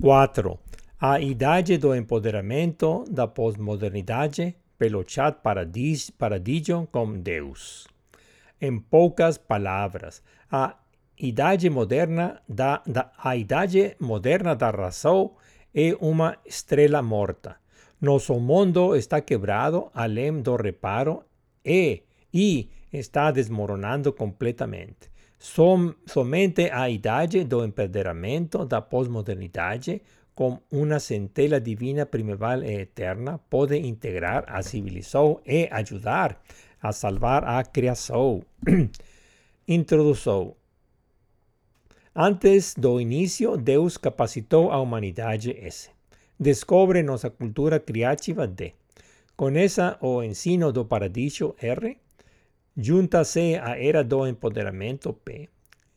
4. A idade do empoderamento da pós-modernidade pelo chat paradillo com Deus. Em poucas palavras, a idade moderna da, da, a idade moderna da razão é uma estrela morta. Nosso mundo está quebrado além do reparo e, e está desmoronando completamente. Som, somente a idade do empoderamento da pós-modernidade com uma centelha divina primeval e eterna pode integrar a civilização e ajudar a salvar a criação. Introdução Antes do início, Deus capacitou a humanidade S. Descobre nossa cultura criativa D. Conheça o ensino do paradiso R. Junta-se a era do empoderamento P.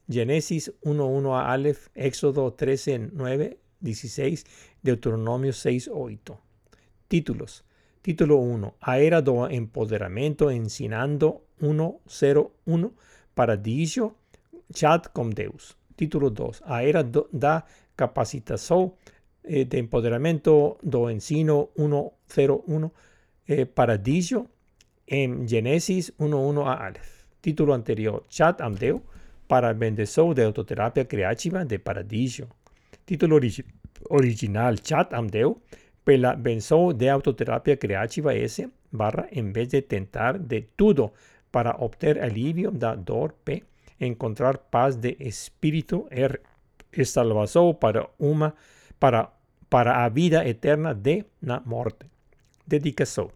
Gênesis 1.1 a Aleph, Éxodo 13.9, 16, Deuteronomio 6.8. Títulos. Título 1. A era do empoderamento ensinando 1.0.1 Paradiso, chat com Deus. Título 2. A era do, da capacitação eh, de empoderamento do ensino 1.0.1 eh, Paradiso en Génesis 1.1 a Aleph. Título anterior, Chat Amdeu para bendición de autoterapia creativa de Paradiso. Título origi original, Chat Amdeu pela bendición de autoterapia creativa S barra en vez de tentar de todo para obtener alivio da dor P, encontrar paz de espíritu R, salvación para uma para para a vida eterna de la muerte. Dedicación.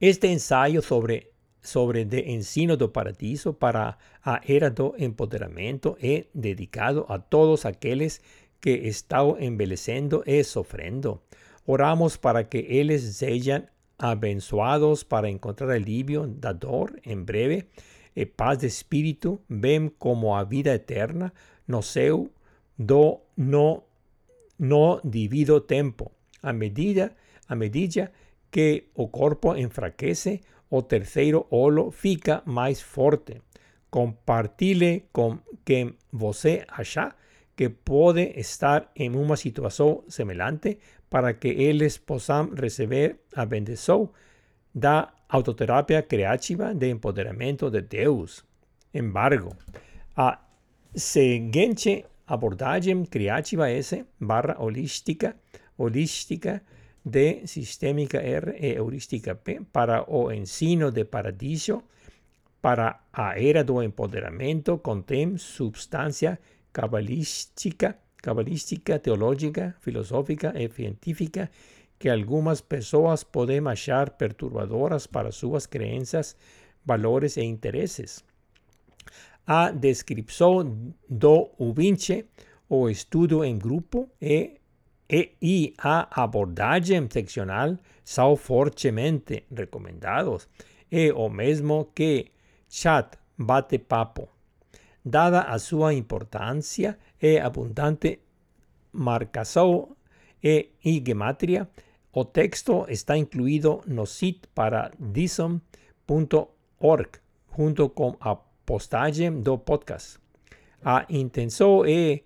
Este ensayo sobre, sobre de ensino do paradiso para a era do empoderamento é dedicado a todos aqueles que estão envelhecendo e sofrendo. Oramos para que eles sejam abençoados para encontrar alívio da dor em breve e paz de espírito, bem como a vida eterna no seu do no no divido tempo. A medida a medida que o corpo enfraquece, o terceiro olo fica mais forte. Compartilhe com quem você achar que pode estar em uma situação semelhante para que eles possam receber a bendição da autoterapia criativa de empoderamento de Deus. Embargo, a seguinte abordagem criativa S barra holística, holística de sistémica R e heurística P para o ensino de paradiso para a era do empoderamento contém substância cabalística, cabalística, teológica, filosófica e científica que algumas pessoas podem achar perturbadoras para suas crenças, valores e interesses. A descrição do ouvinte, o estudo em grupo e e, y a abordagem seccional são fortemente recomendados, e o mesmo que chat bate-papo. Dada a sua importância e abundante marcação e, e gematria, o texto está incluído no site para dissom.org junto com a postagem do podcast. A intenção é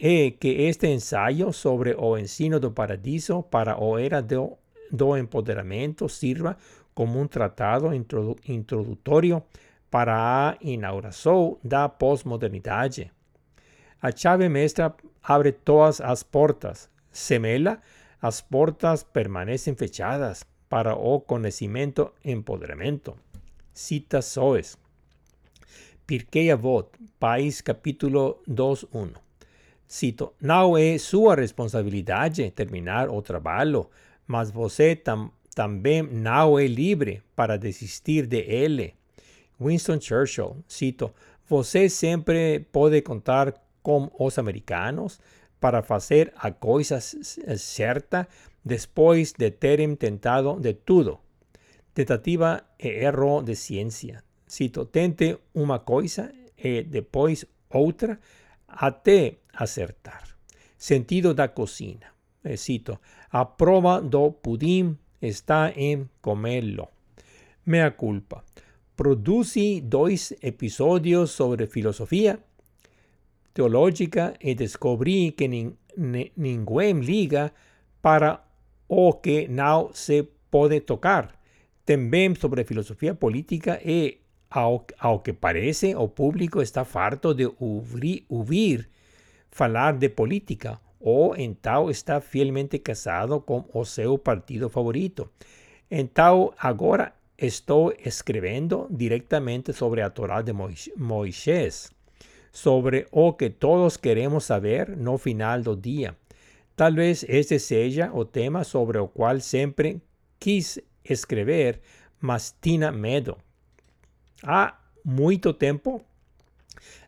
e que este ensayo sobre o ensino do paradiso para o era do, do empoderamento sirva como um tratado introdu introdutório para a inauguração da pós-modernidade. A chave mestra abre todas as portas. Semela, as portas permanecem fechadas para o conhecimento empoderamento. Cita Soes. Pirkei Avot, País capítulo 2.1. Cito, não é sua responsabilidade terminar o trabalho, mas você tam, também não é livre para desistir de ele. Winston Churchill, cito, você sempre pode contar com os americanos para fazer a coisa certa depois de terem tentado de tudo. Tentativa e erro de ciência. Cito, tente uma coisa e depois outra até acertar. Sentido da cocina. Eh, cito, a do pudim está em comê-lo. Mea culpa. Produzi dois episódios sobre filosofia. teológica y descubrí que ninguna liga para o que no se puede tocar. También sobre filosofía política y aunque parece o público está farto de oír falar de política o en tal está fielmente casado con o seu partido favorito. En tal agora estou escrevendo directamente sobre a Torá de Moisés, sobre o que todos queremos saber no final do dia. Tal vez este seja o tema sobre o qual sempre quis escrever, mas tinha medo. Há muito tempo,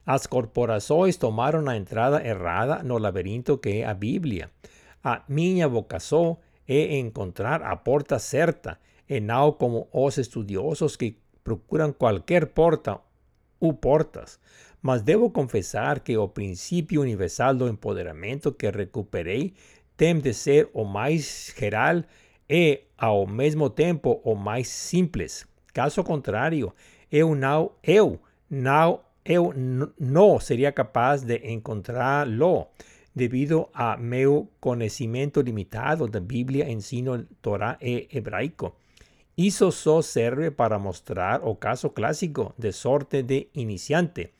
as corporações tomaram a entrada errada no labirinto que é a Bíblia. A minha vocação é encontrar a porta certa e não como os estudiosos que procuram qualquer porta ou portas. Mas devo confessar que o princípio universal do empoderamento que recuperei tem de ser o mais geral e, ao mesmo tempo, o mais simples. Caso contrário, eu não, eu não, eu não seria capaz de encontrá-lo devido a meu conhecimento limitado da Bíblia, ensino, Torá e hebraico. Isso só serve para mostrar o caso clássico de sorte de iniciante.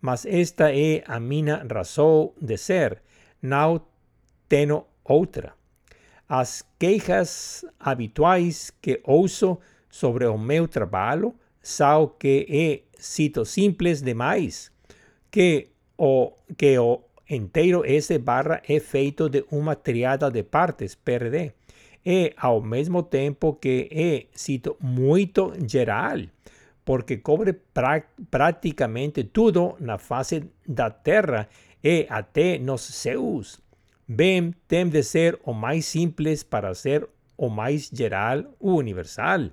Mas esta é a minha razão de ser. Não tenho outra. As queixas habituais que ouço sobre o meu trabalho são que cito simples demais, que o, que o inteiro S barra é feito de uma triada de partes, PRD, e ao mesmo tempo que é, cito, muito geral, porque cobre pra, praticamente tudo na face da Terra e até nos céus. Bem, tem de ser o mais simples para ser o mais geral ou universal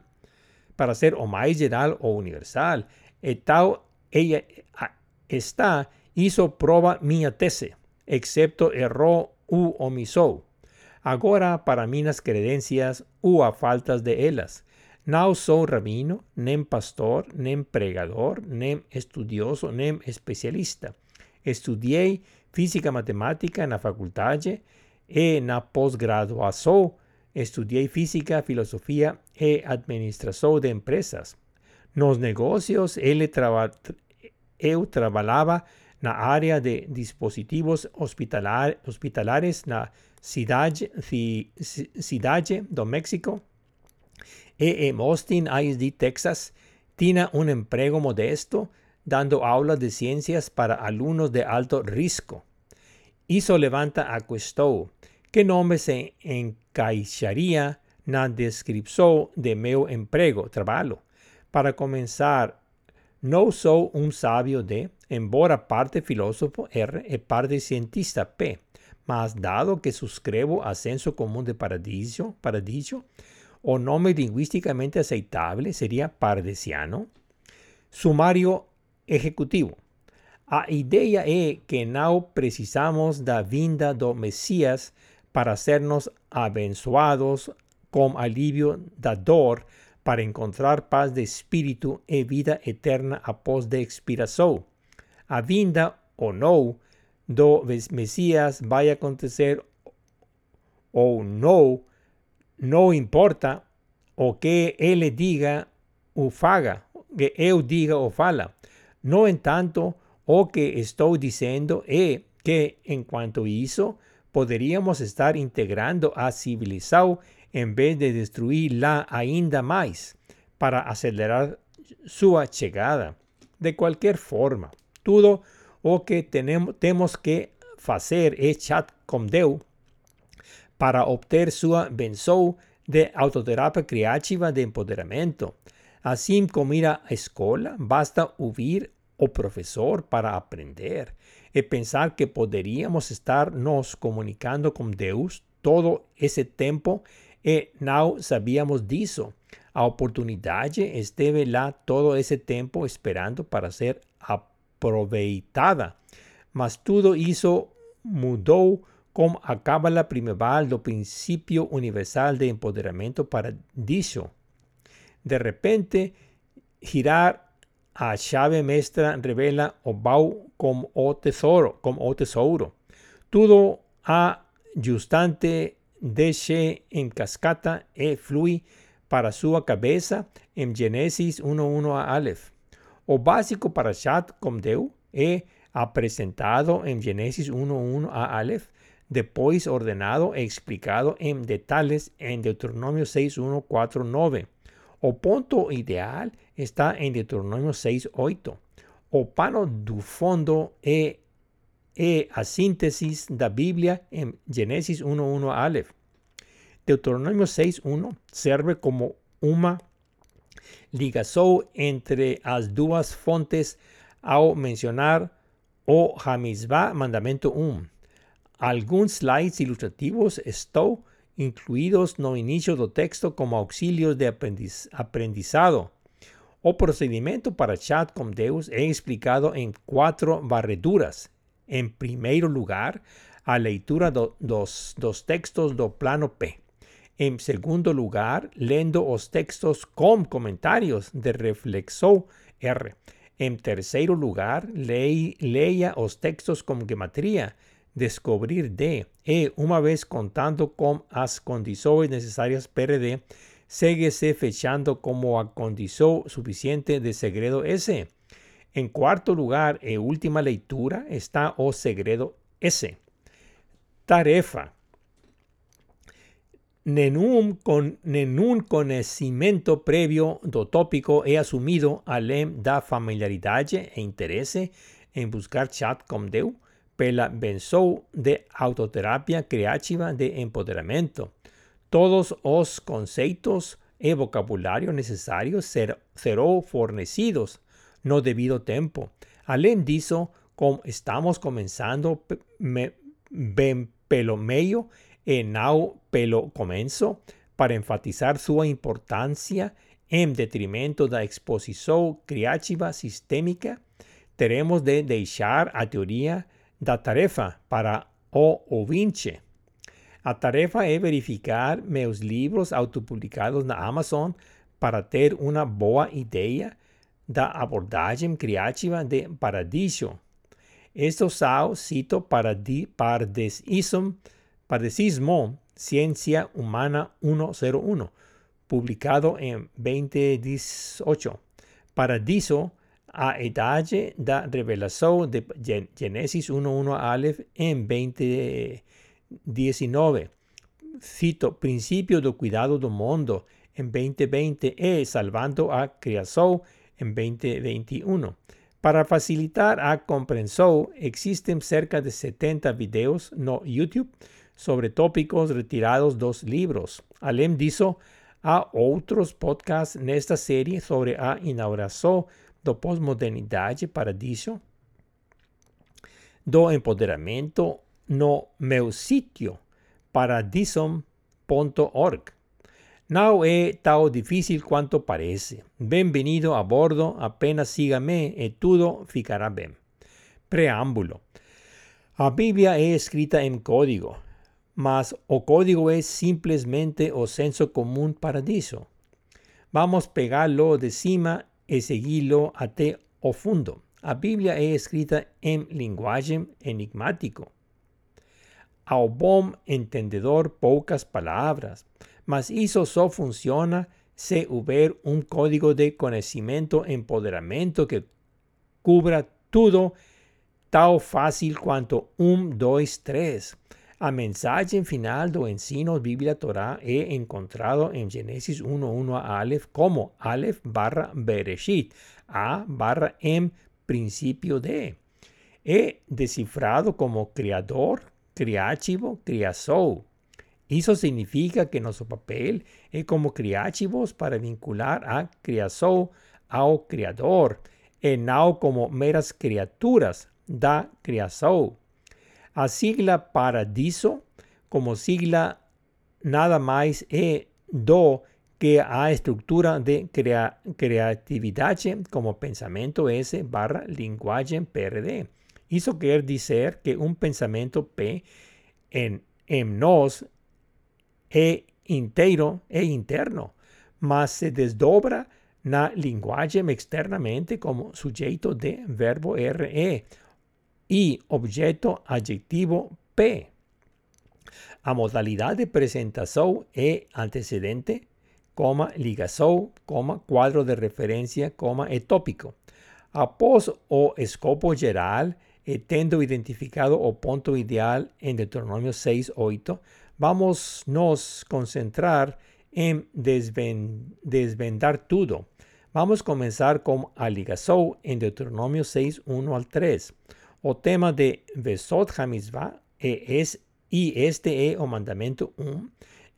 para ser o mais geral o universal. E tal ella está hizo prova minha tese, excepto errou u omisou. Agora, para minhas credências ou a faltas de elas, não sou rabino, nem pastor, nem pregador, nem estudioso, nem especialista. Estudei física matemática na faculdade e na pós-graduação Estudié física, filosofía e administración de empresas. Nos negocios, traba, eu trabalhava na área de dispositivos hospitalar, hospitalares na cidade, cidade do México e em Austin, ISD, Texas. Tinha um emprego modesto, dando aulas de ciências para alunos de alto risco. Isso levanta a questão que nome se encaixaria na descripción de meu emprego, trabalho. Para comenzar, no sou un sabio de, embora parte filósofo R e parte cientista P, mas dado que suscribo a senso común de paradiso, o nome lingüísticamente aceitable sería paradisiano. Sumario ejecutivo. A ideia é que não precisamos da vinda do Messias para hacernos abençoados con alivio da dor para encontrar paz de espíritu e vida eterna após de expiração. A vinda ou não do Messias vai acontecer ou não, não importa o que ele diga ou faga, que eu diga ou fala. No entanto, o que estou dizendo é que, enquanto isso, podríamos estar integrando a civilizado en vez de destruirla ainda más para acelerar su llegada. De cualquier forma, todo o que tenemos, que hacer es chat con Deus para obtener su benção de autoterapia creativa de empoderamiento. Así como ir a escola, basta oír o profesor para aprender e pensar que poderíamos estar nos comunicando com Deus todo esse tempo e não sabíamos disso. A oportunidade esteve lá todo esse tempo esperando para ser aproveitada. Mas tudo isso mudou com a cábala primeval do princípio universal de empoderamento para disso. De repente, girar a chave mestra revela o bau como o tesoro, como o tesouro. Tudo a justante deixe em cascata e flui para sua cabeça em Gênesis 1.1 a Aleph. O básico para chat com Deus é apresentado em Gênesis 1.1 a Aleph, depois ordenado e explicado em detalhes em Deuteronômio 6.1.4.9. O ponto ideal está em Deuteronômio 6.8. O pano do fundo é, é a síntese da Bíblia em Gênesis 1.1 a Aleph. Deuteronômio 6.1 serve como uma ligação entre as duas fontes ao mencionar o Hamizvah mandamento 1. Alguns slides ilustrativos estão incluídos no início do texto como auxílios de aprendiz aprendizado. O procedimento para chat com Deus é explicado em quatro varreduras. Em primeiro lugar, a leitura do, dos, dos textos do plano P. Em segundo lugar, lendo os textos com comentários de reflexão R. Em terceiro lugar, lei, leia os textos com gematria, descobrir D. E, uma vez contando com as condições necessárias PRD, segue-se fechando como a suficiente de segredo S. Em quarto lugar e última leitura está o segredo S. Tarefa. Nenhum, con, nenhum conhecimento prévio do tópico é assumido além da familiaridade e interesse em buscar chat com Deus pela benção de autoterapia criativa de empoderamento. Todos os conceitos e vocabulário necessários ser, serão fornecidos no devido tempo. Além disso, como estamos começando bem pelo meio e não pelo começo, para enfatizar sua importância em detrimento da exposição criativa sistêmica, teremos de deixar a teoria da tarefa para o ouvinte. A tarefa é verificar meus livros autopublicados na Amazon para ter uma boa ideia da abordagem criativa de Paradiso. Esto são cito Paradisismo, Paradisismo, Ciência Humana 101, publicado em 2018. Paradiso a idade da revelação de Gênesis 1.1 Aleph em 2019. Cito, princípio do cuidado do mundo em 2020 e salvando a criação em 2021. Para facilitar a compreensão, existem cerca de 70 vídeos no YouTube sobre tópicos retirados dos livros. Além disso, há outros podcasts nesta série sobre a inauguração do pós-modernidade paradiso do empoderamento no meu sítio paradisom.org. Não é tão difícil quanto parece. Bem-vindo a bordo, apenas siga-me e tudo ficará bem. Preâmbulo. A Bíblia é escrita em código, mas o código é simplesmente o senso comum paradiso. Vamos pegá-lo de cima e segui-lo até o fundo. A Bíblia é escrita em linguagem enigmático. Ao bom entendedor, poucas palavras, mas isso só funciona se houver um código de conhecimento empoderamento que cubra tudo tão fácil quanto um, dois, três. A mensagem final do ensino Bíblia Torá é encontrado em Gênesis 1.1 a Aleph como Aleph barra Bereshit, A barra em princípio de. É decifrado como criador, criativo, criação. Isso significa que nosso papel é como criativos para vincular a criação ao Criador, e não como meras criaturas da criação. A sigla Paradiso, como sigla, nada mais é do que a estrutura de crea creatividade como pensamento S barra linguagem PRD. Isso quer dizer que um pensamento P em, em nós é inteiro, é interno, mas se desdobra na lenguaje externamente como sujeto de verbo RE y objeto adjetivo P. A modalidad de presentación e antecedente, coma, ligação, coma, quadro de referência, coma, e tópico. Após o escopo geral e tendo identificado o ponto ideal em Deuteronômio 6.8, vamos nos concentrar em desvendar tudo. Vamos começar com a ligação em Deuteronômio 6, 1 al 3. O tema de Vesot Hamizvah es, e este é o mandamento 1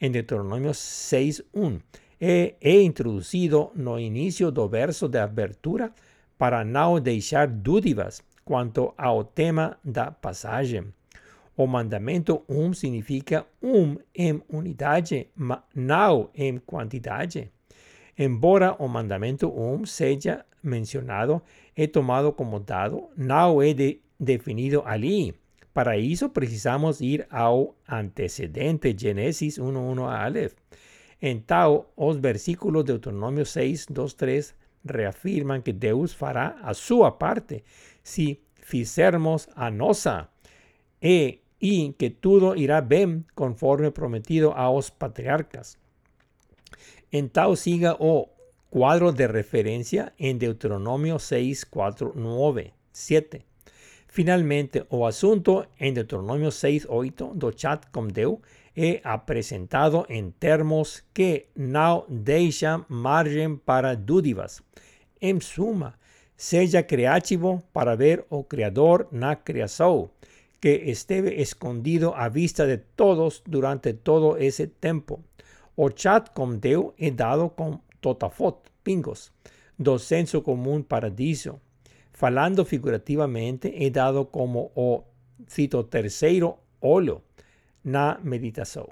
em Deuteronômio 6, 1. He, he introducido no inicio do verso de abertura para não deixar dúvidas quanto ao tema da passagem. O mandamento um significa um em unidade, mas não em quantidade. Embora o mandamento um seja mencionado e tomado como dado, não é de, definido ali. Para isso, precisamos ir ao antecedente Gênesis 1.1 a Aleph. En Tao, os versículos de Deuteronomio 6, 2, 3 reafirman que Deus fará a sua parte si fizermos a nossa e, y que todo irá bem conforme prometido a os patriarcas. En Tao siga o cuadro de referencia en Deuteronomio 6, 4, 9, 7. Finalmente, o asunto en Deuteronomio 6, 8 do chat com Deus he presentado en términos que no deixam margem para dúvidas. En suma, seja creativo para ver o Criador na criação, que esteve escondido à vista de todos durante todo esse tempo. O chat com Deus é dado com totafot, pingos, do senso comum paradiso. Falando figurativamente, é dado como o, cito, terceiro olho, na meditación.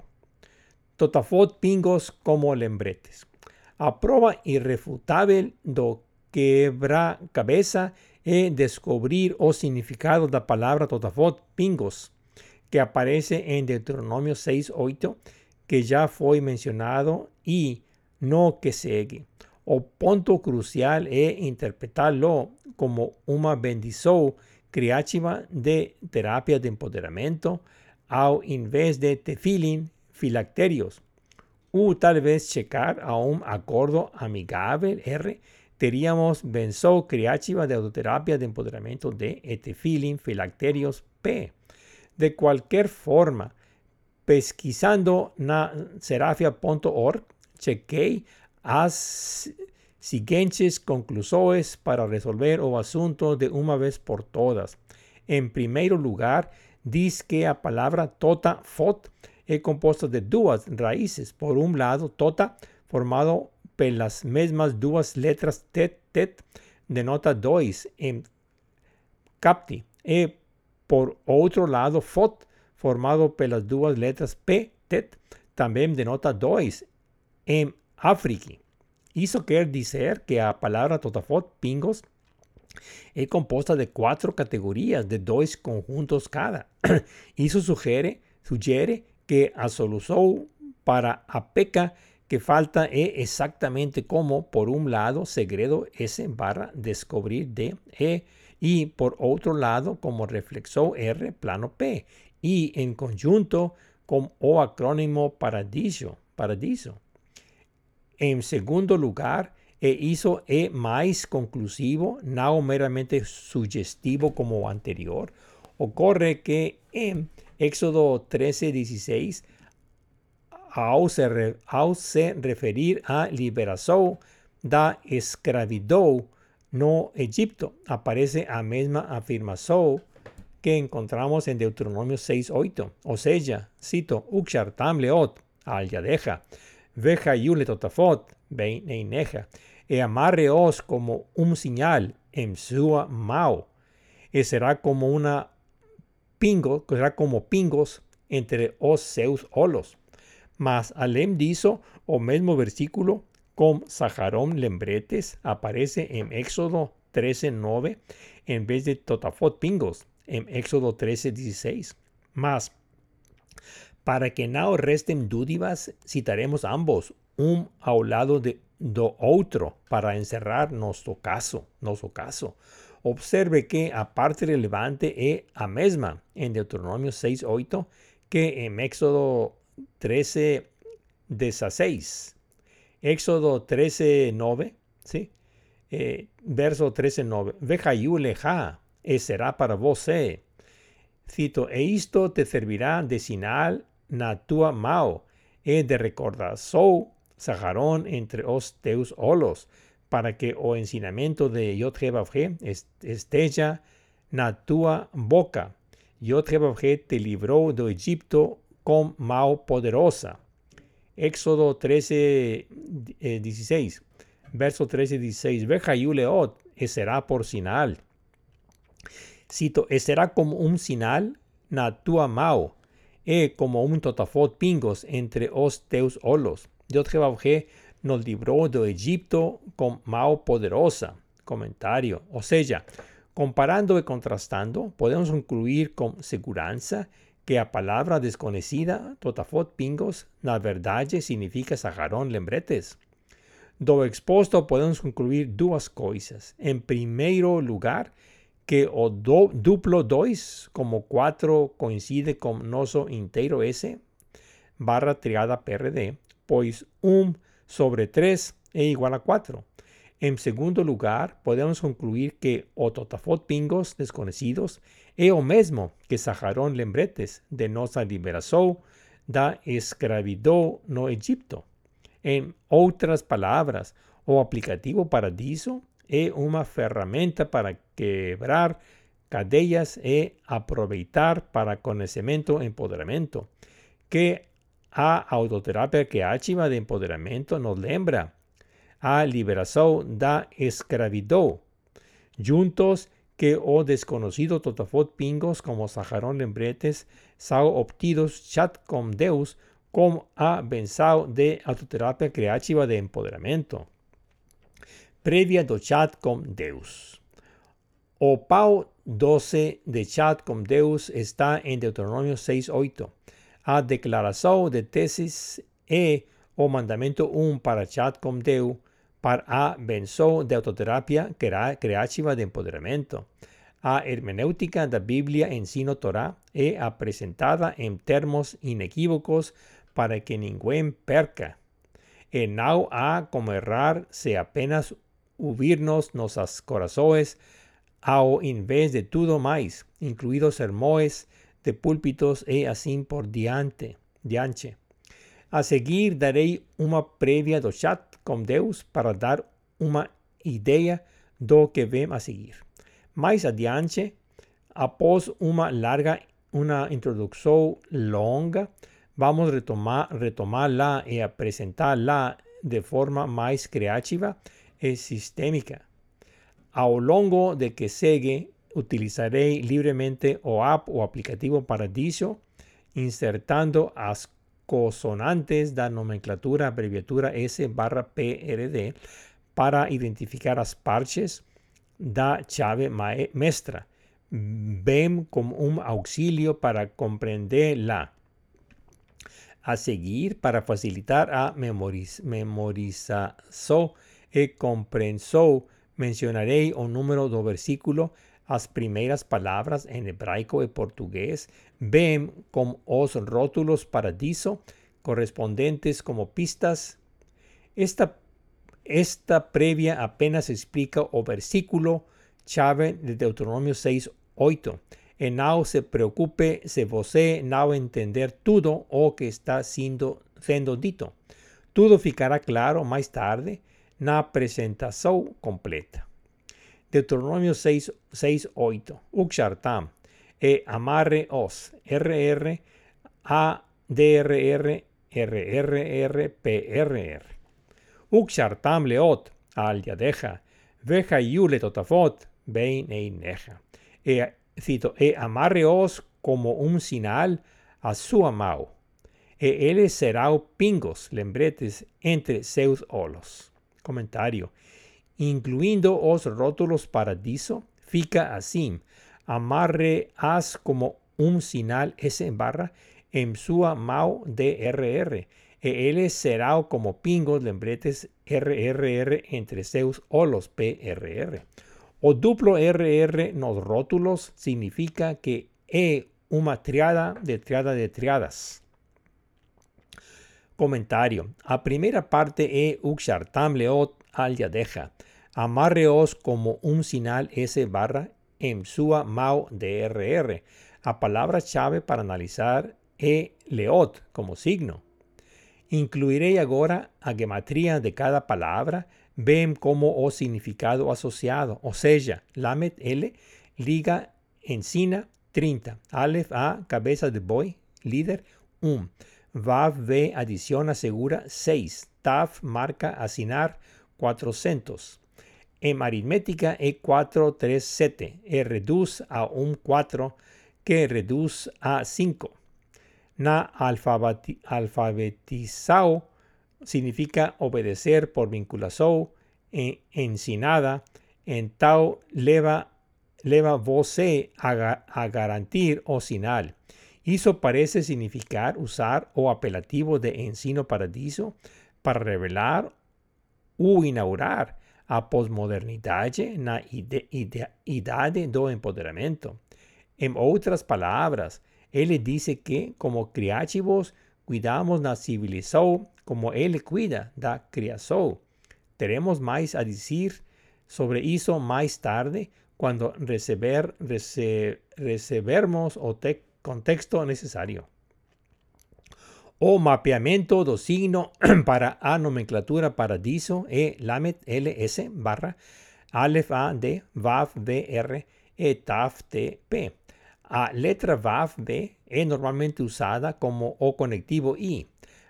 Totafot pingos como lembretes. A prova irrefutable do quebra cabeza e descubrir o significado da palabra totafot pingos, que aparece en Deuteronomio 6.8, que ya fue mencionado y no que segue. O ponto crucial es interpretarlo como una bendición criativa de terapia de empoderamiento, ao invés de tefilin filacterios. U tal vez checar a un acuerdo amigable R, teríamos benzo criativa de autoterapia de empoderamiento de tefilin filacterios P. De cualquier forma, pesquisando na serafia.org, chequei as siguientes conclusiones para resolver o asunto de una vez por todas. En primer lugar, dice que la palabra tota fot es compuesta de dos raíces. Por un lado, tota, formado por las mismas dos letras tet, tet, denota dois en capti. Y por otro lado, fot, formado por las dos letras p, tet, también denota dois en afriki. Eso quiere decir que la palabra totafot, pingos, es compuesta de cuatro categorías de dos conjuntos cada. Eso sugiere que a solución para a peca que falta es exactamente como por un lado segredo S barra descubrir D E y por otro lado como reflexo R plano P y en conjunto con o acrónimo paradiso. paradiso. En segundo lugar, e hizo e más conclusivo, no meramente sugestivo como anterior. Ocurre que en Éxodo 13, 16, ao se, se referir a liberación da escravidão no Egipto, aparece a mesma afirmación que encontramos en Deuteronomio 6.8. O sea, cito, Ukshar tam leot, al yadeja, veja yule totafot, neineja e amarreos como un señal en su mao, y será como una pingo, será como pingos entre os seus olos. Mas alem diso, o mismo versículo, con Saharón lembretes, aparece en Éxodo 13.9 en vez de totafot pingos en Éxodo 13.16. Mas, para que no resten dudas, citaremos ambos, un ao lado de do otro para encerrar nuestro caso, nuestro caso. Observe que a parte relevante es a mesma en Deuteronomio 6.8 que en Éxodo 13, 16. Éxodo 13.9, ¿sí? Eh, verso 13.9. Vejayu leja, e será para vos. Cito, e esto te servirá de sinal na tua mao, e de recordação sajarón entre os teus olos, para que o ensinamento de Yod-Heh estella na tua boca. Yod-Heh te libró de Egipto con mao poderosa. Éxodo 13, 16, verso 13, 16. Veja Yuleot, e será por sinal. Cito, e será como un sinal na tua mao, e como un totafot pingos entre os teus olos. Dios Jehová nos libró de Egipto con mao poderosa. Comentario. O sea, comparando y contrastando, podemos concluir con seguridad que a palabra desconocida, totafot pingos, na verdade significa sajarón lembretes. Do expuesto podemos concluir dos cosas. En primer lugar, que o duplo 2 como 4 coincide con noso inteiro S barra triada PRD, pues 1 sobre 3 es igual a 4. En segundo lugar, podemos concluir que o totafot pingos desconocidos é o mesmo que Saharón lembretes de nossa liberação da escravidão no Egipto. En otras palabras, o aplicativo para disso es una ferramenta para quebrar cadenas e aproveitar para conocimiento e empoderamento. Que a autoterapia creativa de empoderamento nos lembra a liberación da escravidão. Juntos que o desconocido totafot pingos como Saharón lembretes sao obtidos chat con Deus como a benzao de autoterapia creativa de empoderamento previa do chat con Deus. O pau 12 de chat con Deus está en Deuteronomio 6.8. A declaración de tesis e o mandamento 1 para chat con Deus para a benzo de autoterapia creativa de empoderamento. A hermenéutica da Biblia ensino Torah e a presentada en termos inequívocos para que ninguém perca. E não há como errar se apenas ubirnos nosas corazones, ao vez de todo más, incluidos sermoes de púlpitos e así por diante, diante. A seguir daré una previa do chat con Deus para dar una idea do que vem a seguir. Mais adiante, após uma larga una introducción longa, vamos retomar retomarla e a presentarla de forma más creativa es sistémica. A lo longo de que segue, utilizaré libremente o app o aplicativo Paradiso, insertando as consonantes da nomenclatura abreviatura S barra PRD para identificar as parches da chave maestra. Ven como un auxilio para comprenderla. A seguir, para facilitar a memoriz memorización e comprensou, mencionaré o número do versículo, as primeiras palavras en hebraico e portugués, ven com os rótulos paradiso correspondentes como pistas. Esta, esta previa apenas explica o versículo chave de Deuteronomio 6, 8. E não se preocupe se você não entender tudo o que está sendo, sendo dito. Tudo ficará claro mais tarde na presentación completa. Deuteronomio 6, 6 8. Uxartam e amarre os RR a DRR RRR PRR. Uxartam leot al yadeja veja yule totafot bein eineja. E cito e amarre os como un sinal a su amao. E ele será pingos lembretes entre seus olos. Comentario. Incluyendo os rótulos paradiso, fica así. Amarre as como un sinal S barra en su mao DRR e L será como pingos lembretes RRR entre seus o los PRR. O duplo RR nos rótulos significa que E una triada de triada de triadas. Comentario. A primera parte E uxartam leot al yadeja. Amarreos como un sinal S barra en sua mau DRR. A palabra chave para analizar E leot como signo. Incluiré ahora a gematría de cada palabra, ven como o significado asociado, o sea, lamet L, liga encina 30, alef A, cabeza de boy, líder 1, vav B, adición asegura 6, taf, marca, asinar 400. En aritmética E4, 3, 7, e reduce a un 4 que reduce a 5 na alfabetizado significa obedecer por vinculación, en, ensinada, en tau leva, leva voce a, garantir o sinal. Eso parece significar usar o apelativo de ensino paradiso para revelar o inaugurar a posmodernidade na ide, idade do empoderamento. En otras palabras, él dice que como criativos cuidamos la civilización como Él cuida da criação. Teremos más a decir sobre eso más tarde cuando receber, rece, recebermos o te, contexto necesario. O mapeamiento do signo para a nomenclatura paradiso e lamet ls barra alef a d vav br e taf t p. A letra VAF B es normalmente usada como O conectivo I.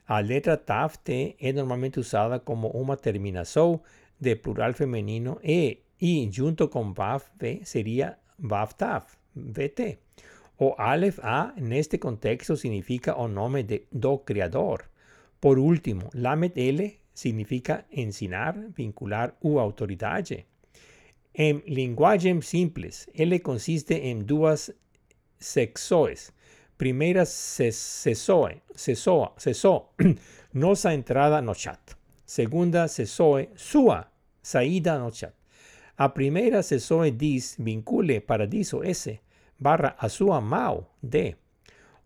A letra TAF T es normalmente usada como una terminación de plural femenino E. Y junto con VAF B sería VAF TAF, VT. O Aleph A en este contexto significa o nombre de do creador. Por último, Lamet L significa ensinar, vincular u autoridad. En lenguaje simples, L consiste en dos sexoes. Primera sesoe, sesoa, sesó, nosa entrada no chat. Segunda sesoe, sua, saída no chat. A primera sesoe dis vincule paradiso S barra a sua mau D.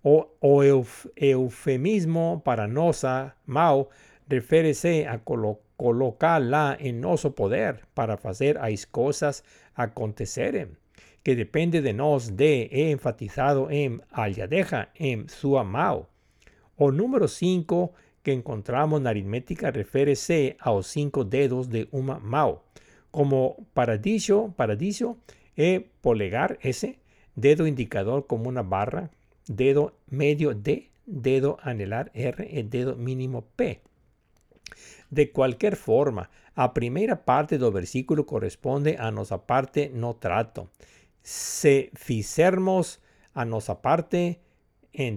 O, o euf, eufemismo para nosa mau refere-se a colo, colocarla en nosso poder para hacer as cosas acontecerem que depende de nos de he enfatizado en deja en su amado. O número 5 que encontramos en aritmética refiere a los cinco dedos de una mao. Como paradiso, paradiso e polegar S, dedo indicador como una barra, dedo medio D, dedo anelar R y dedo mínimo P. De cualquier forma, a primera parte del versículo corresponde a nuestra parte no trato se fizermos a nosa parte,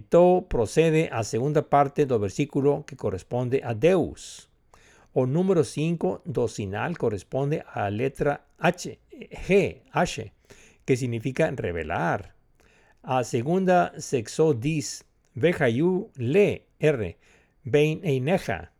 todo procede a segunda parte del versículo que corresponde a Deus. O número 5 do sinal corresponde a la letra H, G, H, que significa revelar. A segunda sexo dis, vejayu le, R, vein eineja.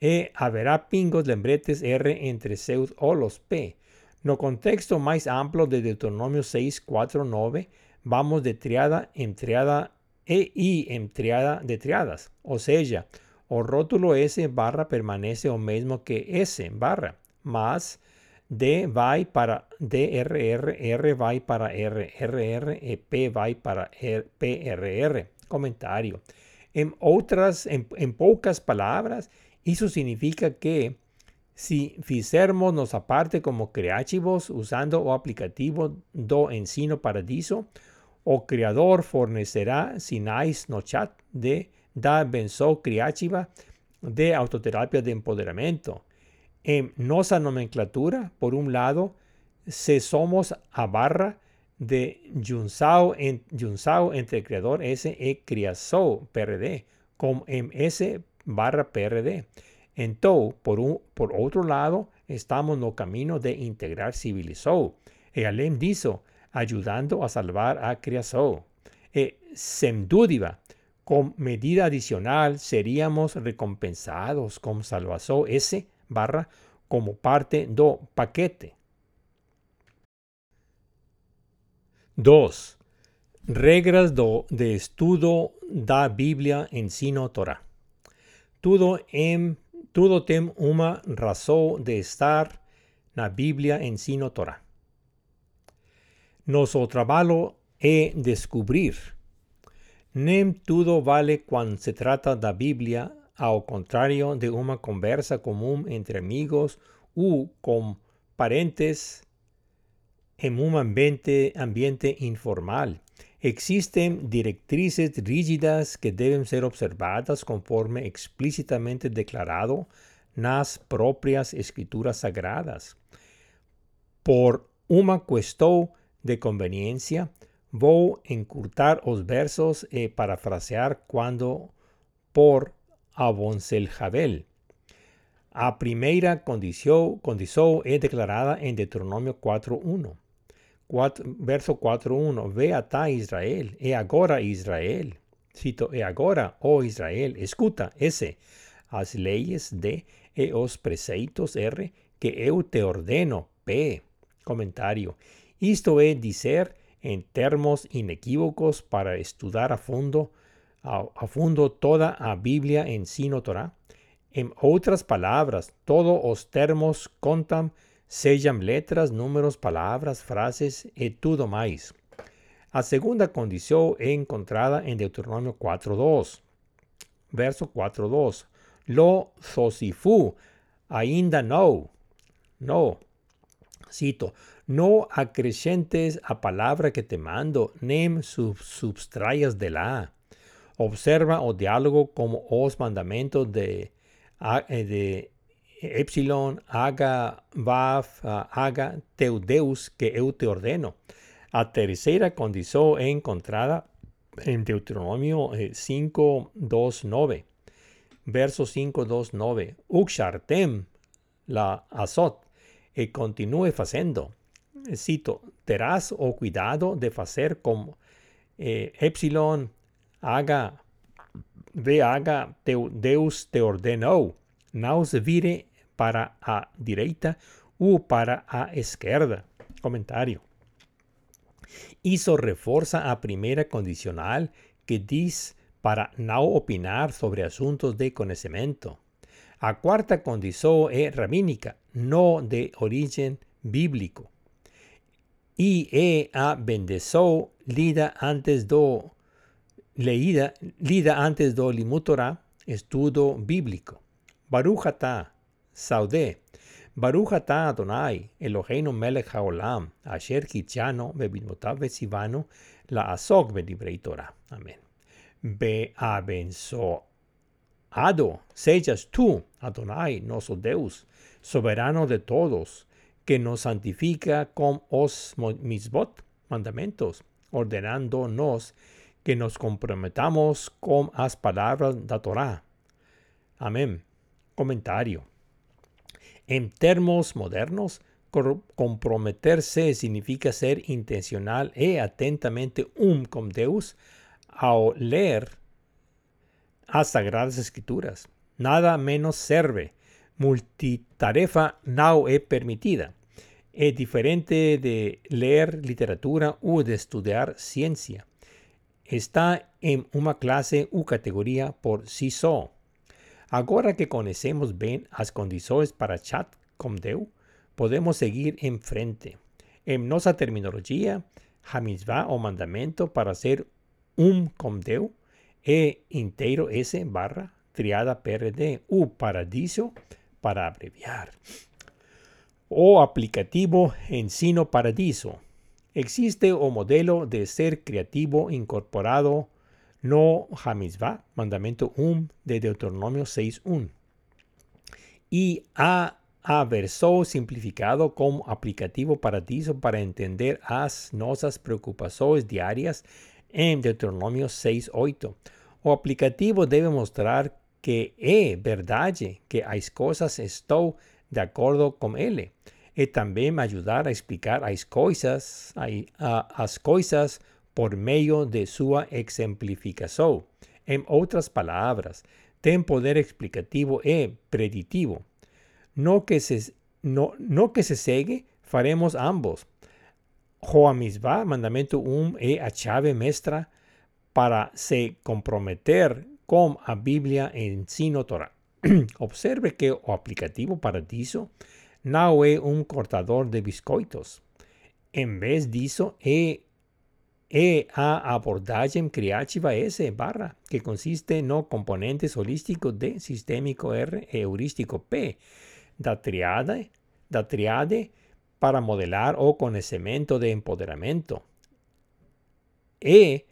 E haberá pingos lembretes R entre seus o los P. No contexto más amplio de Deuteronomio 6, 4, 9, vamos de triada en triada e y en triada de triadas. O sea, o rótulo S barra permanece o mismo que S barra, más D va para DRR, R va para R, P va para R, PRR. Comentario. En otras, en, pocas palabras, eso significa que si fizermos nos aparte como creativos usando o aplicativo do ensino paradiso, o creador fornecerá sinais no chat de da benzo creativa de autoterapia de empoderamiento. En nosa nomenclatura, por un lado, se somos a barra de Junsao, en, entre creador S e criazo PRD, como en S barra PRD. Entonces, por, por otro lado, estamos no camino de integrar civilización. Y além disso, ayudando a salvar a criação. E, sem dúvida, con medida adicional seríamos recompensados con salvación S barra como parte do paquete. 2. Regras do, de estudo da Biblia ensino Torah. Todo, em, todo tem uma razón de estar na Biblia ensino Torah. Nosso trabalho é descobrir. Nem tudo vale quando se trata da Biblia, ao contrário de uma conversa comum entre amigos ou com parentes en un ambiente, informal. Existen directrices rígidas que deben ser observadas conforme explícitamente declarado nas propias escrituras sagradas. Por una cuestión de conveniencia, voy a encurtar los versos e parafrasear cuando por Javel. A primera condición, condición es declarada en Deuteronomio 4.1 verso 4.1, Ve a Israel, e agora Israel. Cito, e agora, oh Israel, escuta ese, as leyes de e os preceitos R que eu te ordeno, P. Comentario. Isto é dizer en termos inequívocos para estudar a fondo, a, fondo toda a Biblia en sino Torah. En outras palabras, todos os termos contam sellan letras, números, palabras, frases y todo más. A segunda condición es encontrada en Deuteronomio 4.2. Verso 4.2. Lo sosifu ainda no. No. Cito. No acrescentes a palabra que te mando, nem substrayas de la. Observa o diálogo como os mandamentos de, eh, de epsilon, haga, vav, haga, teu deus, que eu te ordeno. A tercera condición encontrada en Deuteronomio 5, 2, 9. Verso 5, 2, 9. Uxartem la azot e continúe facendo. Cito, terás o cuidado de hacer como eh, epsilon, haga, ve haga, deus te ordenou. Naus vire para a direita u para a esquerda. Comentario. Hizo reforza a primera condicional que dice para no opinar sobre asuntos de conocimiento. A cuarta condición es rabínica, no de origen bíblico. E a bendezo lida antes do leída, lida antes do limutora estudo bíblico. Barujata Saudé. Baruch atah Adonai, Eloheinu melech haolam, asher kitchano bebimotav vesivano, la asok bedibrei Torah. Amén. Ado, sellas tú, Adonai, nuestro Deus, soberano de todos, que nos santifica con os misbot, mandamentos, ordenándonos que nos comprometamos con las palabras de Torah. Amén. Comentario. En términos modernos, comprometerse significa ser intencional e atentamente um con Deus ao leer las Sagradas Escrituras. Nada menos serve. Multitarefa no es permitida. Es diferente de leer literatura o de estudiar ciencia. Está en una clase u categoría por sí solo. Ahora que conocemos bien las condiciones para chat con Deus, podemos seguir en frente. En nuestra terminología, hamizvah o mandamento para ser un con Deus e inteiro S barra triada PRD u paradiso para abreviar. O aplicativo ensino paradiso. Existe un modelo de ser creativo incorporado no hamizvah, mandamiento um de Deuteronomio 6.1. Y a verso simplificado como aplicativo paradiso para entender as nossas preocupações diarias en Deuteronomio 6.8. O aplicativo debe mostrar que es verdad que as cosas estoy de acuerdo con él. Y también ayudar a explicar as a, as cosas por medio de su exemplificación. En outras palavras, tem poder explicativo e preditivo. No que se, no, no que se segue, faremos ambos. Joamisbá, mandamento 1, é a chave mestra para se comprometer com a Bíblia e ensino Torá. Observe que o aplicativo paradiso não é um cortador de biscoitos. Em vez disso, é, é a abordagem criativa S barra, que consiste no componentes holístico D, sistêmico R e heurístico P, da triade, da triade para modelar o conhecimento de empoderamento. E,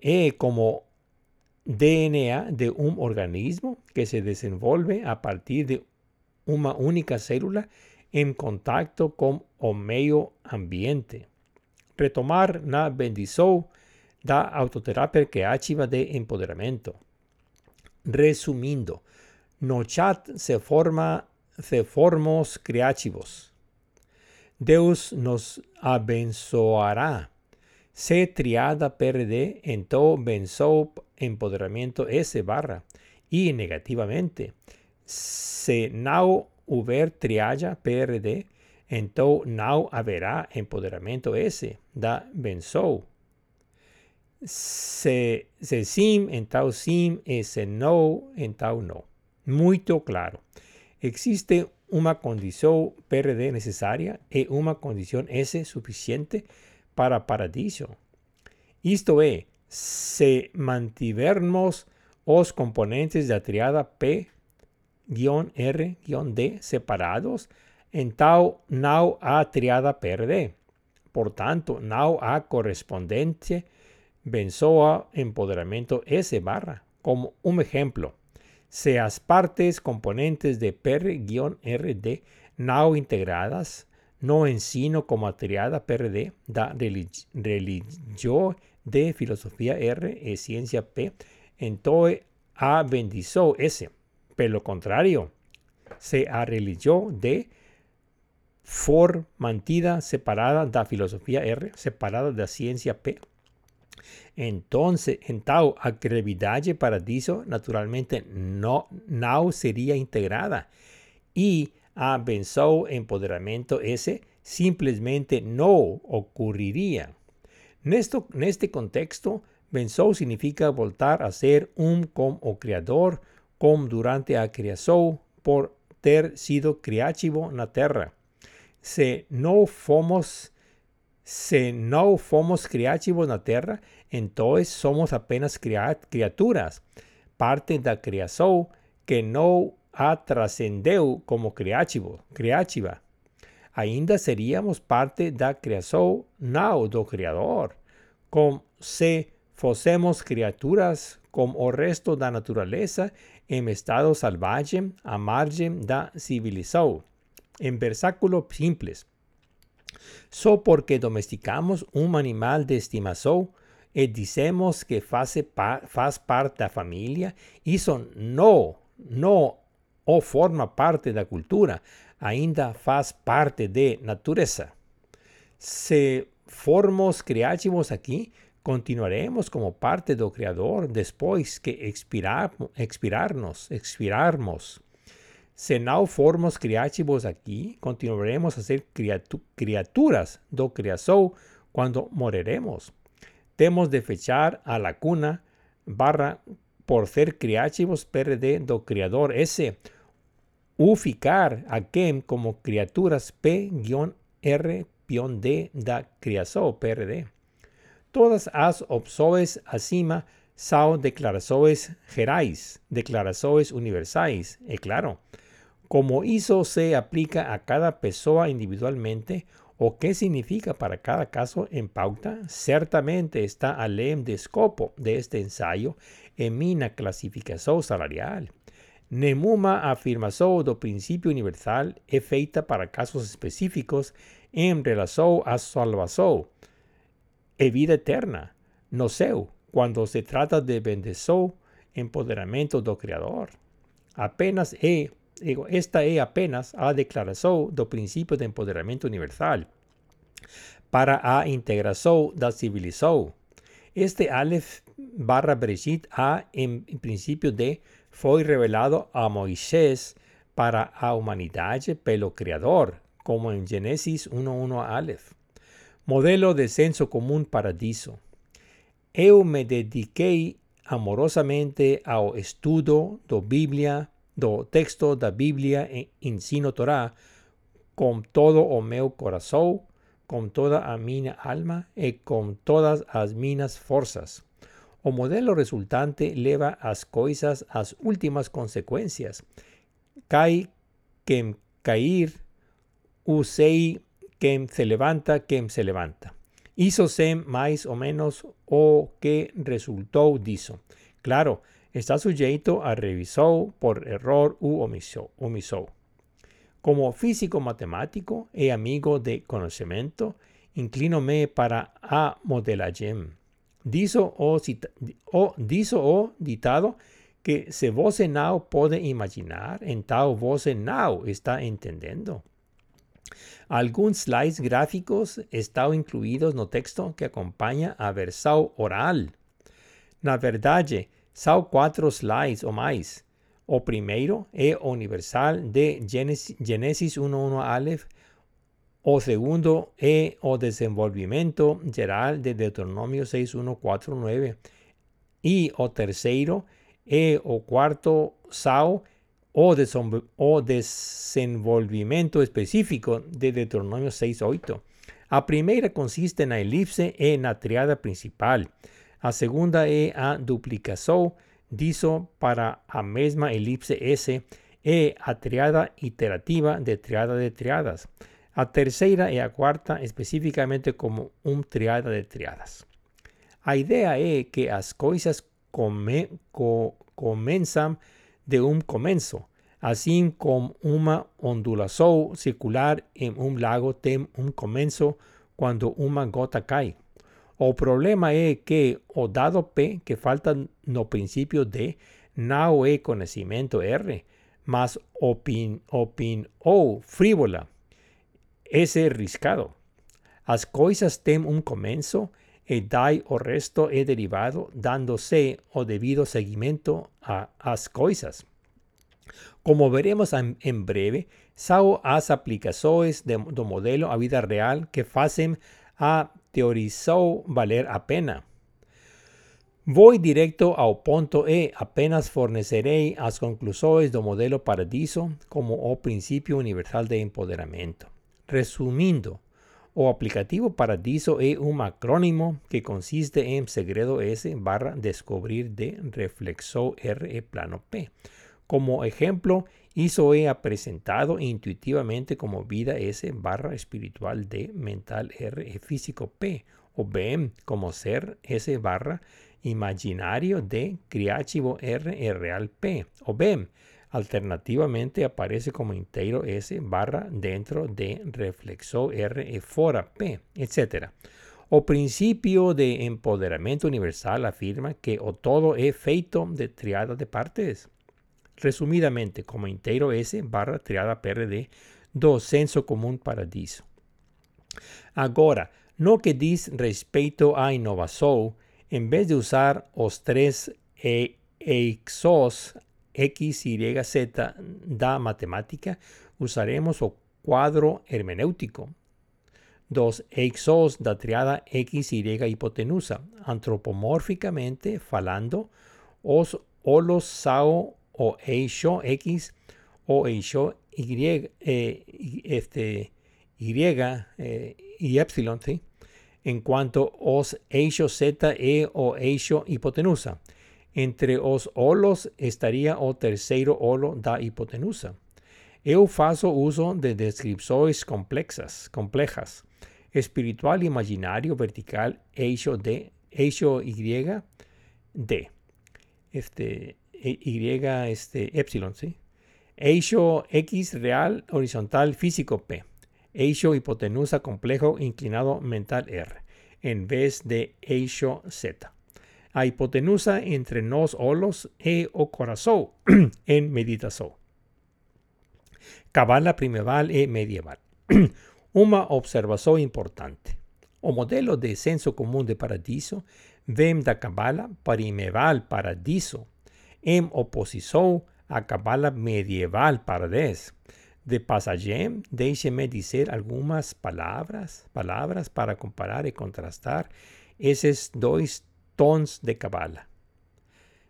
e como DNA de un organismo que se desenvolve a partir de una única célula en contacto con el medio ambiente. Retomar na bendición da autoterapia creativa de empoderamiento. Resumindo, no chat se forma se formos creativos. Deus nos abençoará. Se triada PRD, todo benzo empoderamiento S barra. Y negativamente, se no huber triada PRD, entonces no haberá empoderamiento S da benzo. Se, se sim, entonces sim, e se no, entonces no. Muy claro. Existe una condición PRD necesaria y una condición S suficiente para paradiso. Esto es, se mantivermos los componentes de la triada P-R-D separados, en tal no a triada PRD. Por tanto, no a correspondiente benzoa empoderamiento S barra. Como un ejemplo, se as partes componentes de PR-RD no integradas no ensino como triada PRD da religio de filosofía R e ciencia P, entonces a bendizo S. Pero lo contrario, se a religió de for mantida separada da filosofía R, separada da ciencia P. Entonces, en tal a para paradiso naturalmente no, no sería integrada y a benzo empoderamiento ese simplemente no ocurriría. En este contexto, benzo significa voltar a ser un com o creador como durante a creación por ter sido criativo na terra. Se no fomos se no fomos criativos na terra, entonces somos apenas criaturas, parte da criação que no ha trascendeu como criativo, criativa. Ainda seríamos parte da criação não do Criador, como se fossemos criaturas como o resto da naturaleza em estado selvagem a margem da civilização. Em versículo simples, só porque domesticamos um animal de estimação e dizemos que faz, faz parte da família, isso não, não ou forma parte da cultura, ainda faz parte de natureza. Se formos criativos aqui, continuaremos como parte do Criador depois que expirar, expirarnos, expirarmos. Se não formos criativos aqui, continuaremos a ser criatu criaturas do Criação quando morreremos. Temos de fechar a lacuna barra por ser criativos PRD do Criador S u ficar aquem como criaturas P-R-D da criação PRD. Todas as opções acima são declarações gerais, declarações universais, é claro. Como isso se aplica a cada pessoa individualmente, o que significa para cada caso en pauta, certamente está além de escopo de este ensayo en mi clasificación salarial. Nemuma afirmação do princípio universal é feita para casos específicos em relação à salvação e vida eterna no céu, quando se trata de bendição, empoderamento do Criador. Apenas é, esta é apenas a declaração do princípio de empoderamento universal para a integração da civilização. Este Aleph barra Bereshit a en, principio de fue revelado a Moisés para a humanidade pelo Criador, como en Génesis 1.1 Aleph. Modelo de censo común paradiso. Eu me dediquei amorosamente ao estudo do Biblia, do texto da Biblia e ensino Torá, com todo o meu coração, com toda a minha alma e com todas as minhas forças. O modelo resultante leva as coisas às últimas consequências. Cai quem cair, o quem se levanta, quem se levanta. Hizo sem mais ou menos o que resultou disso. Claro, está sujeito a revisão por error u omissão. Como físico matemático e amigo de conocimiento, inclino-me para a modelagem. Disso o, o, disso o ditado que se você não pode imaginar, então você não está entendendo. Alguns slides gráficos estão incluídos no texto que acompanha a versão oral. Na verdade, são quatro slides ou mais. O primeiro é universal de Gênesis 1.1 Aleph. O segundo é o desenvolvimento geral de Deuteronômio 6.1.4.9. E o terceiro é o quarto sal o, o desenvolvimento específico de Deuteronômio 6.8. A primeira consiste na elipse e na triada principal. A segunda é a duplicação disso para a mesma elipse S e a triada iterativa de triada de triadas. A terceira e a quarta especificamente como um triada de triadas. A ideia é que as coisas come, co, de um começo, assim como uma ondulação circular em um lago tem um começo quando uma gota cai. O problema é que o dado P que falta no princípio D não é conhecimento R, mas opin, opin ou frívola. Esse é riscado. As coisas têm um começo e dai o resto é derivado, dando-se o devido seguimento às coisas. Como veremos em breve, são as aplicações de, modelo à vida real que fazem a teorizou valer a pena. Vou direto ao ponto e apenas fornecerei as conclusões do modelo Paradiso como o princípio universal de empoderamento. Resumindo, o aplicativo Paradiso é um acrónimo que consiste em segredo S barra descobrir de reflexo R e plano P. Como ejemplo, Isso he presentado intuitivamente como vida S barra espiritual D mental R e físico P o B como ser S barra imaginario D creativo R e real P o B alternativamente aparece como inteiro S barra dentro de reflexo R e fora P, etc. O principio de empoderamento universal afirma que o todo é feito de triada de partes. resumidamente como inteiro S barra triada PRD do senso común paradiso. Agora, no que diz respeito à inovação, em vez de usar os três exos X, Y, Z da matemática, usaremos o quadro hermenêutico dos exos da triada X, Y hipotenusa. Antropomórficamente falando, os holos sao o eixo X o eixo Y, eh, este, Y eh, y epsilon, ¿sí? en cuanto os eixo Z e o eixo hipotenusa. Entre os olos estaria o terceiro olo da hipotenusa. Eu faço uso de descrições complexas, complejas. Espiritual imaginário vertical eixo D, eixo Y, D. Este, y este, epsilon, ¿sí? Eixo X real horizontal físico P. Eixo hipotenusa complejo inclinado mental R. En vez de eixo Z. A hipotenusa entre nos olos e o corazón en meditación. Cabala primeval e medieval. Una observación importante. o modelo de censo común de paradiso, vem da cabala primeval paradiso, en oposición a cabala medieval parades. De passagem, déjeme decir algunas palabras, palabras para comparar y contrastar esos dos tons de cabala.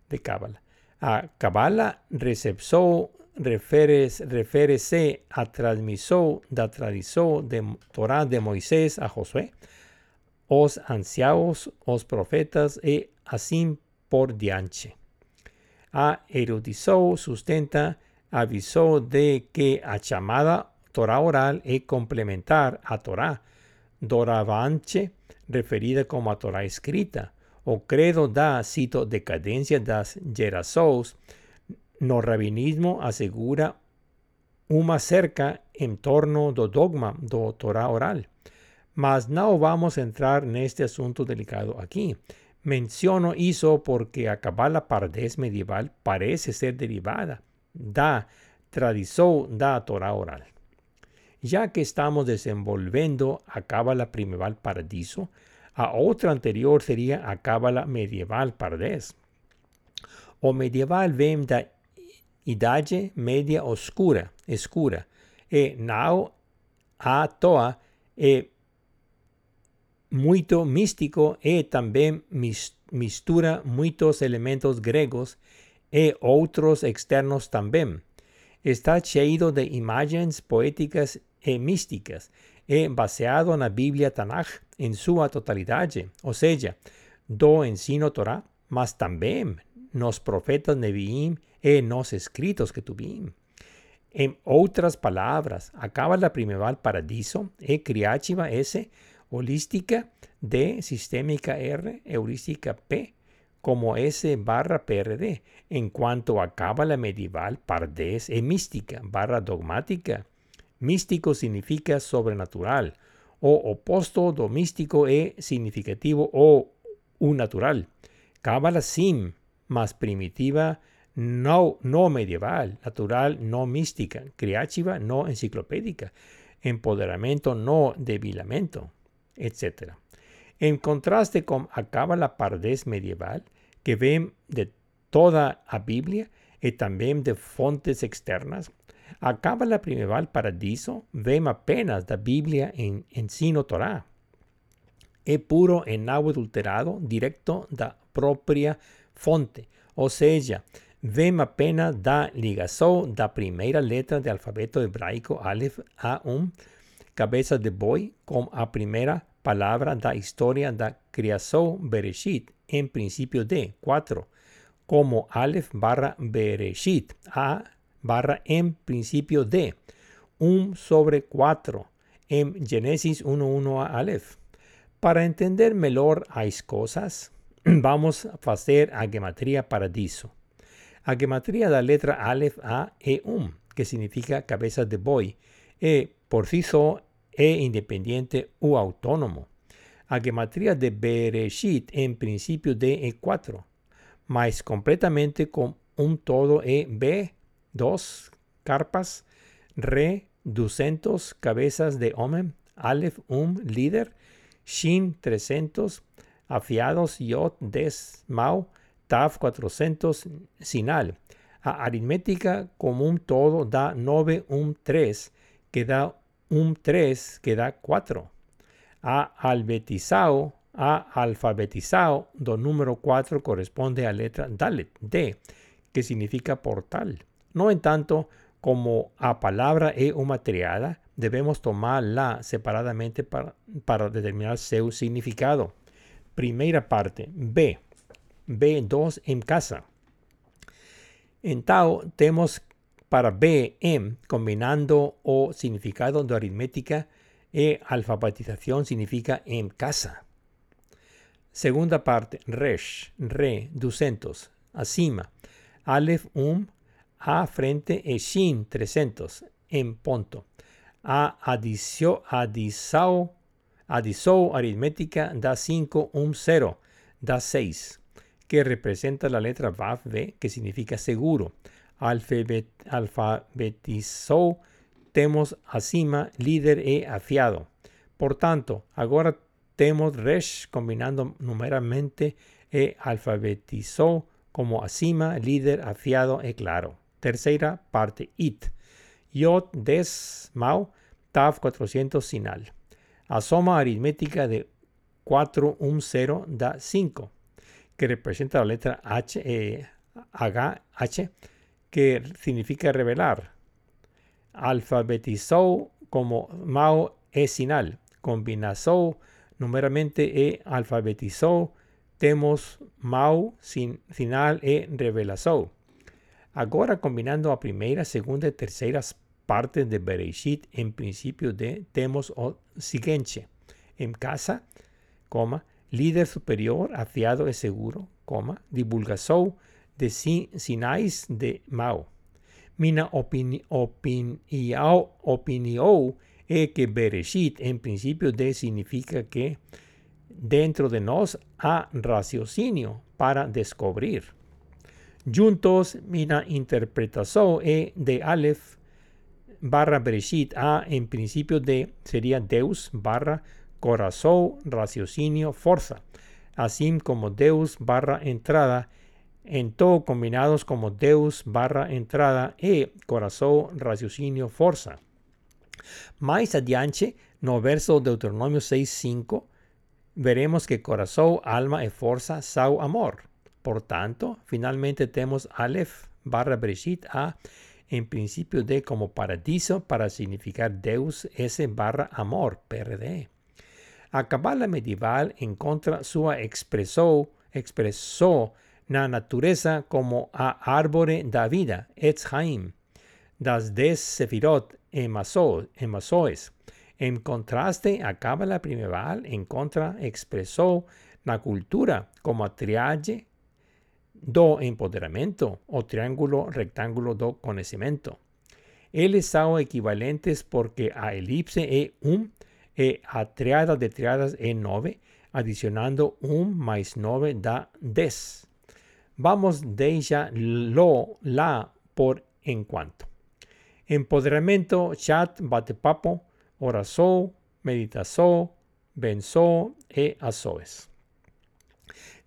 De cabala. A cabala recepção refere-se a transmissão da tradição de Torá de Moisés a Josué, os ancianos, os profetas e assim por diante. A erudição sustenta avisó de que a chamada Torah oral es complementar a Torah doravante, referida como a Torah escrita. O credo da cito decadencia das gerações, no rabinismo asegura uma cerca en torno do dogma do Torah oral. Mas no vamos a entrar neste asunto delicado aquí. Menciono eso porque a cabala pardés medieval parece ser derivada da tradición da Torah oral. Ya que estamos desenvolviendo a Cábala primeval paradiso, a otra anterior sería a Cábala medieval pardés. O medieval vem da idade media oscura, escura, e now a toa e muito místico e também mistura muitos elementos gregos e otros externos también. Está cheio de imágenes poéticas e místicas e baseado la Biblia Tanaj en su totalidad, o sea, do ensino Torah, mas también nos profetas Nevi'im e nos escritos que tuvimos. En otras palabras, acaba la primeval paradiso e criativa S, holística D, sistémica R, heurística P, como S barra PRD. En cuanto a cábala medieval, pardés e mística barra dogmática. Místico significa sobrenatural o opuesto do místico e significativo o un natural. Cábala sim, más primitiva, no, no medieval, natural, no mística, creativa, no enciclopédica, empoderamiento, no debilamiento, etc. En contraste con acaba la pardés medieval, que ven de toda la Biblia y también de fuentes externas. Acaba la primeval paradiso, vemos apenas la Biblia en ensino Torah. Es puro en agua adulterado, directo da propia fonte. O sea, vemos apenas da ligación da primera letra del alfabeto hebraico Aleph a un cabeza de boi con a primera palabra da historia da creación Bereshit en principio de 4, como Aleph barra Bereshit, A barra en principio de 1 sobre 4 en Génesis 1.1 a Aleph. Para entender mejor las cosas, vamos a hacer a gematría paradiso. A da letra Aleph A e Um, que significa cabeza de boy, e por sí solo e independiente u autónomo a gematría de Bereshit en principio de E4, más completamente con un todo E B, dos carpas, Re, 200 cabezas de Omen, Aleph, Um, líder, Shin, 300, afiados, Yod, Des, Mau, Tav, 400, Sinal. A aritmética como un todo da 9, um 3, que da um 3, que da 4 a alfabetizado, a alfabetizado, do número 4 corresponde a letra Dalet, D, que significa portal. No en tanto, como a palabra e uma triada, debemos tomarla separadamente para, determinar su significado. Primera parte, B. B2 en casa. En Tao tenemos para B, M, combinando o significado de aritmética e alfabetización significa en casa. Segunda parte, resh, re, ducentos, acima. Aleph, um, a frente e shin, 300, en punto. A adicio, adisao, adisou aritmética da 5, um, 0, da 6, que representa la letra Vav, V, que significa seguro. Alfabet, temos acima líder e afiado. Por tanto, agora temos resh combinando numeramente e alfabetizó como acima, líder, afiado e claro. Tercera parte, it. Yod, des, mau, tav 400 sinal. Asoma aritmética de 4, 1, 0 da 5, que representa la letra H, eh, H, que significa revelar. Alfabetizó como mau e sinal. Combinazó numeramente e alfabetizó. Temos mau sin final e revelazó. Agora combinando a primeira, segunda e terceira partes de Bereshit en principio de temos o siguiente. En casa, coma, líder superior, afiado e seguro, coma, divulgação de sinais de Mao. Mina opini, opinião, opinião é que Bereshit, em princípio de, significa que dentro de nós há raciocínio para descobrir. Juntos, mina interpretação é de Aleph barra Bereshit A en principio de sería Deus barra corazón, raciocinio, fuerza, así como Deus barra entrada, en todo combinados como Deus barra entrada e corazón, raciocinio, fuerza. Más adiante, no verso Deuteronomio 6.5, veremos que corazón, alma y fuerza son amor. Por tanto, finalmente tenemos Aleph barra Bereshit A en principio de como paradiso para significar Deus S barra amor, PRD. A cabala medieval contra su expresó, expresó la naturaleza como a árbore da vida, Etz Haim, das des sefirot emasoes. En contraste, a cabala en contra expresó la cultura como triage do empoderamento o triángulo rectángulo do conocimiento. Eles são equivalentes porque a elipse é 1 um, e a triada de triadas é 9, adicionando 1 um mais 9 dá 10. Vamos deixar lo lá por enquanto. Empoderamento, chat, bate-papo, oração, meditação, benção e ações.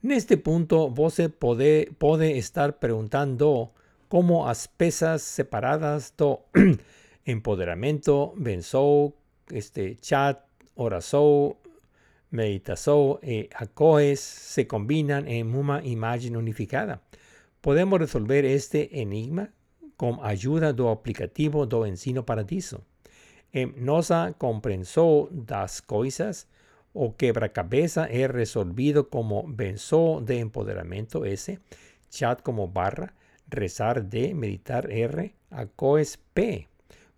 En este punto, vos puede, puede estar preguntando cómo las pesas separadas do empoderamiento, benzo, este, chat, oración, meditación y acoes se combinan en una imagen unificada. Podemos resolver este enigma con ayuda do aplicativo do ensino paradiso. En nosa comprensión das cosas, o quebracabeza es resolvido como benzo de empoderamiento S, chat como barra, rezar D, meditar R, acoes P,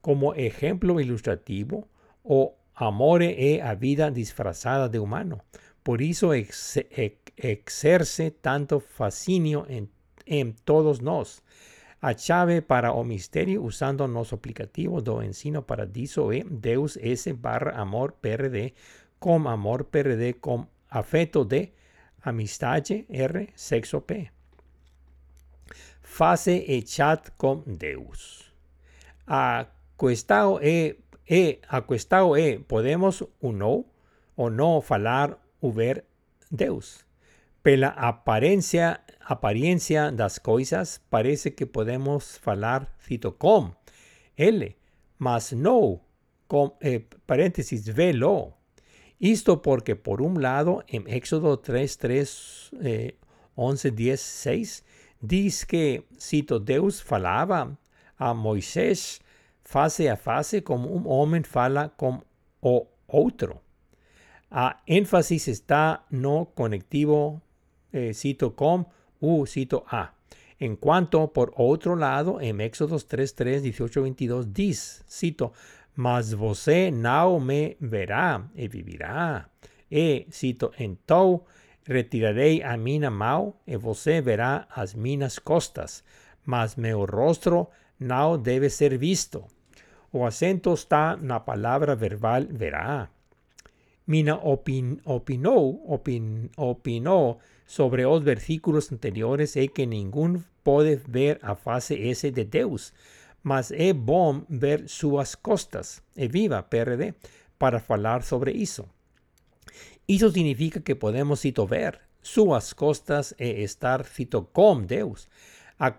como ejemplo ilustrativo o amore e a vida disfrazada de humano. Por eso exerce tanto fascinio en, todos nos. A chave para o misterio usando nos aplicativo do ensino paradiso e Deus S barra amor PRD com amor PRD com afeto de amistade R sexo P. Fase e chat com Deus. A questão é, é, a questão é, podemos ou não, ou não falar ou ver Deus. Pela aparência, aparência das coisas, parece que podemos falar, cito, com Ele, mas não com, eh, parênteses, vê-lo. Esto porque por un lado en Éxodo 3, 3, 11, 10, 6 dice que, cito, Deus falaba a Moisés face a face como un hombre fala con otro. A énfasis está no conectivo, eh, cito, com u cito a. En cuanto, por otro lado, en Éxodo 3, 3, 18, 22, dice, cito, mas você não me verá e vivirá. E, cito, então retirarei a minha mão e você verá as minhas costas, mas meu rosto não deve ser visto. O acento está na palavra verbal verá. Mina opin, opinou, opin, opinou sobre os versículos anteriores e que ninguém pode ver a face S de Deus, mas é bom ver suas costas. E viva PRD para falar sobre isso. Eso significa que podemos ver suas costas e estar cito com Deus. A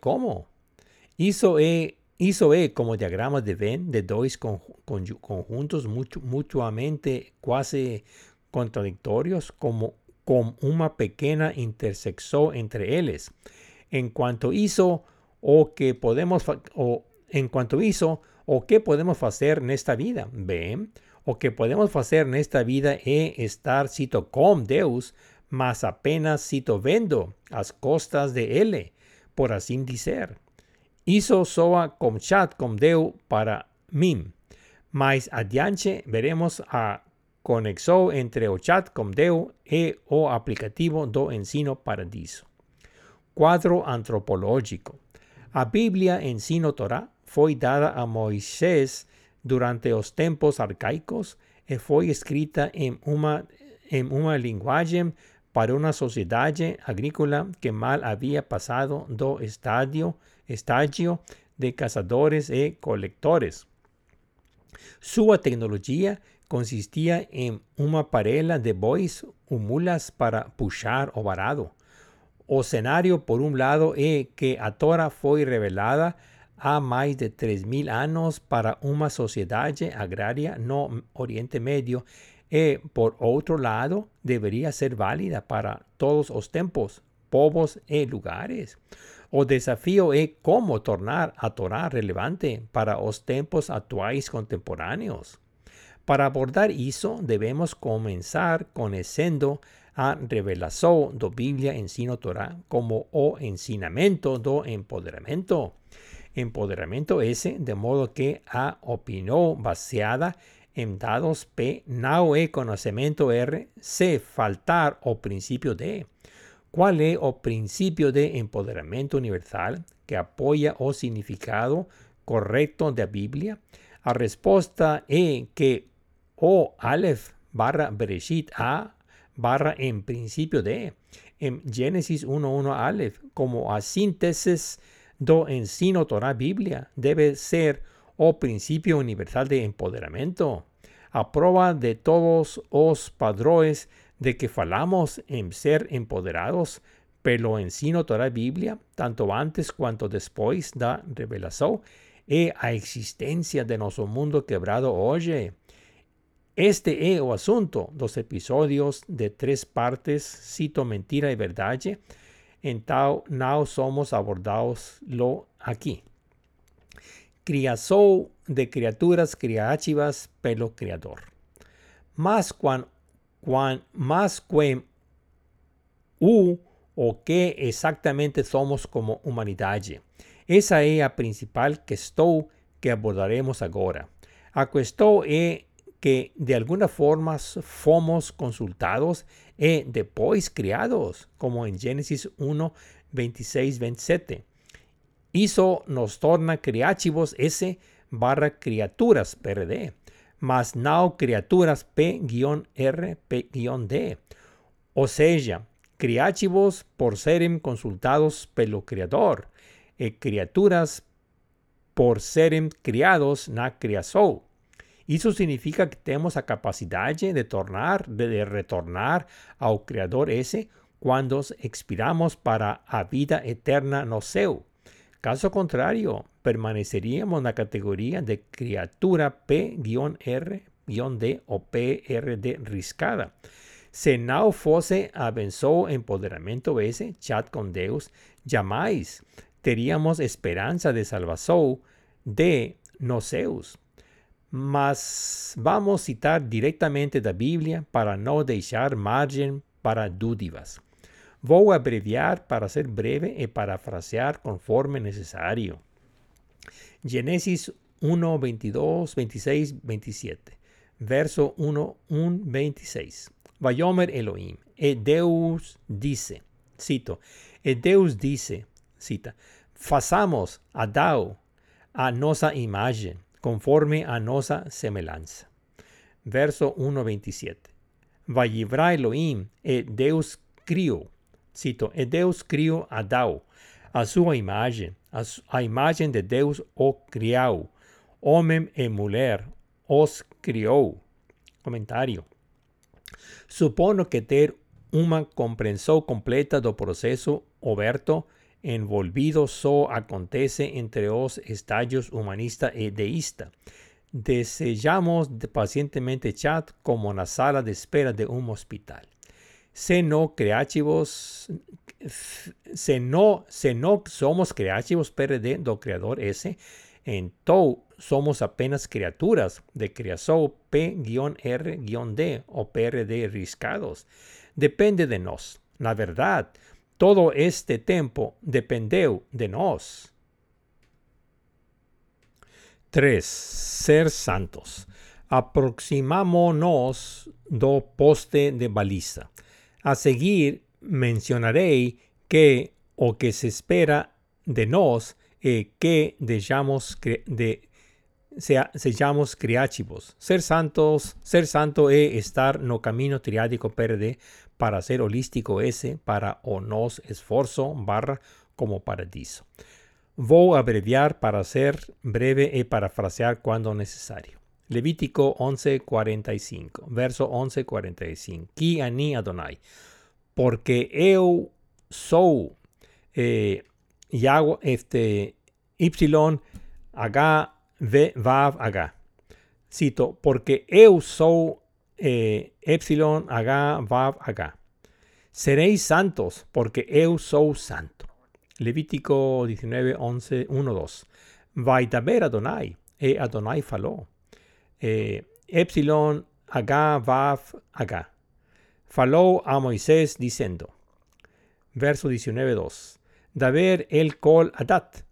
cómo. Hizo e, hizo e como diagramas de Venn de dos conjuntos mutuamente casi contradictorios como con una pequeña intersección entre ellos. En cuanto hizo o que podemos o en cuanto hizo o qué podemos hacer en esta vida. Ven, o que podemos hacer en esta vida es estar cito con Deus, mas apenas cito vendo las costas de él, por así decir. Hizo soa com chat com Deus para mim. Mas adiante veremos a conexão entre o chat com Deus e o aplicativo do ensino paradiso. Quadro antropológico. A Biblia ensino Torá foi dada a Moisés durante los tiempos arcaicos y fue escrita en en una linguagem para una sociedad agrícola que mal había pasado do estadio, estadio de cazadores y colectores. Su tecnología consistía en una parela de bois o mulas para puxar o varado. O escenario, por un lado, es que a Torah fue revelada há mais de 3.000 anos para uma sociedade agrária no Oriente Médio e, por outro lado, deveria ser válida para todos os tempos, povos e lugares. O desafio é como tornar a Torá relevante para os tempos atuais contemporâneos. Para abordar isso, devemos começar conhecendo a revelação do Bíblia Ensino Torá como o ensinamento do empoderamento empoderamiento ese, de modo que a opinión baseada en dados P, no e conocimiento R, C, faltar o principio de. ¿Cuál es o principio de empoderamiento universal que apoya o significado correcto de la Biblia? A respuesta es que o Aleph barra Bereshit A barra en principio de. En Génesis 1.1 Aleph como a síntesis do ensino Torah Biblia debe ser o principio universal de empoderamiento. A prueba de todos os padrones de que falamos en ser empoderados pero ensino Torah Biblia, tanto antes cuanto después da revelación, e a existencia de nuestro mundo quebrado hoy. Este es o asunto dos episodios de tres partes, cito mentira y verdad, então não somos abordados lo aqui. Criação de criaturas criativas pelo Criador. Mas quan, quan, mas quem o o que exatamente somos como humanidade. Essa é a principal questão que abordaremos agora. A questão é que de alguna forma fomos consultados y después criados, como en Génesis 1, 26, 27. Hizo nos torna criativos S barra criaturas PRD, mas no criaturas P-R, P-D. O sea, criativos por serem consultados pelo Criador, y criaturas por serem criados na criação. Eso significa que tenemos la capacidad de tornar, de retornar al Creador ese cuando expiramos para a vida eterna no seu. Caso contrario, permaneceríamos en la categoría de criatura P-R-D o PRD riscada. Si no fuese avanzó empoderamiento ese, chat con Deus, jamais teríamos esperanza de salvación de noseus. Mas vamos citar directamente da Bíblia para não deixar margem para dúvidas. Vou abreviar para ser breve e parafrasear conforme necessário. Gênesis 1, 22, 26, 27. Verso 1, 1, 26. Vayomer Elohim. E Deus disse, cito, e Deus disse, cita, façamos a Dao a nossa imagem conforme a nosa semejanza. Verso 1.27. Vayibra Elohim, e Deus criou, cito, e Deus criou Adão, a sua imagem, a, a imagem de Deus o criou, homem e mulher os criou. Comentário. Supono que ter uma compreensão completa do processo oberto envolvido só acontece entre os estágios humanista e deísta. Desejamos pacientemente chat como na sala de espera de um hospital. Se no creativos, se no, se no somos creativos PRD do Criador S, então somos apenas criaturas de criação P-R-D ou PRD riscados. Depende de nós. Na verdade, todo este tempo dependeu de nós. 3. Ser santos. Aproximámonos do poste de baliza. A seguir mencionaré que o que se espera de nós é que dejamos de criativos. Ser santos, ser santo é estar no camino triádico perde para ser holístico ese, para o nos esforzo barra como paradiso. Vou abreviar para ser breve e parafrasear cuando necesario. Levítico 11:45, verso 11:45. Ki ani Adonai, porque eu sou eh, Yahweh, este y H v vav. Cito, porque eu sou eh, epsilon H vav H. Seréis santos, porque eu sou santo. Levítico 19, 11, 1, 2. Vaitaber Adonai, e Adonai falou. Eh, epsilon H vav H. Falou a Moisés diciendo, verso 19, 2. Daver el col adat,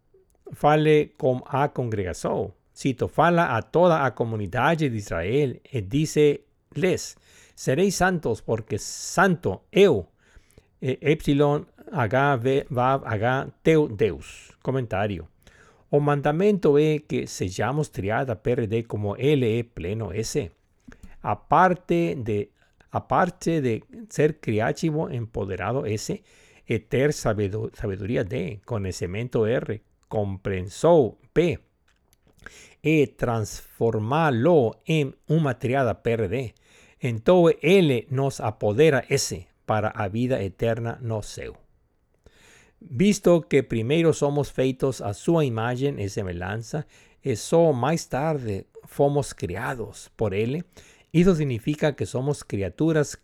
fale com a congregação, cito, fala a toda a comunidade de Israel e dice les, seréis santos porque santo eu, e epsilon H vav H teu Deus. Comentário. O mandamento é que sejamos triada PRD como ele é pleno S. Aparte de aparte de ser criativo empoderado S, e ter sabedoria D, conhecimento R, compreensão P, e transformá-lo em uma triada PRD. Então ele nos apodera S para a vida eterna no seu. Visto que primeiro somos feitos a sua imagem e semelhança, e só mais tarde fomos criados por ele, isso significa que somos criaturas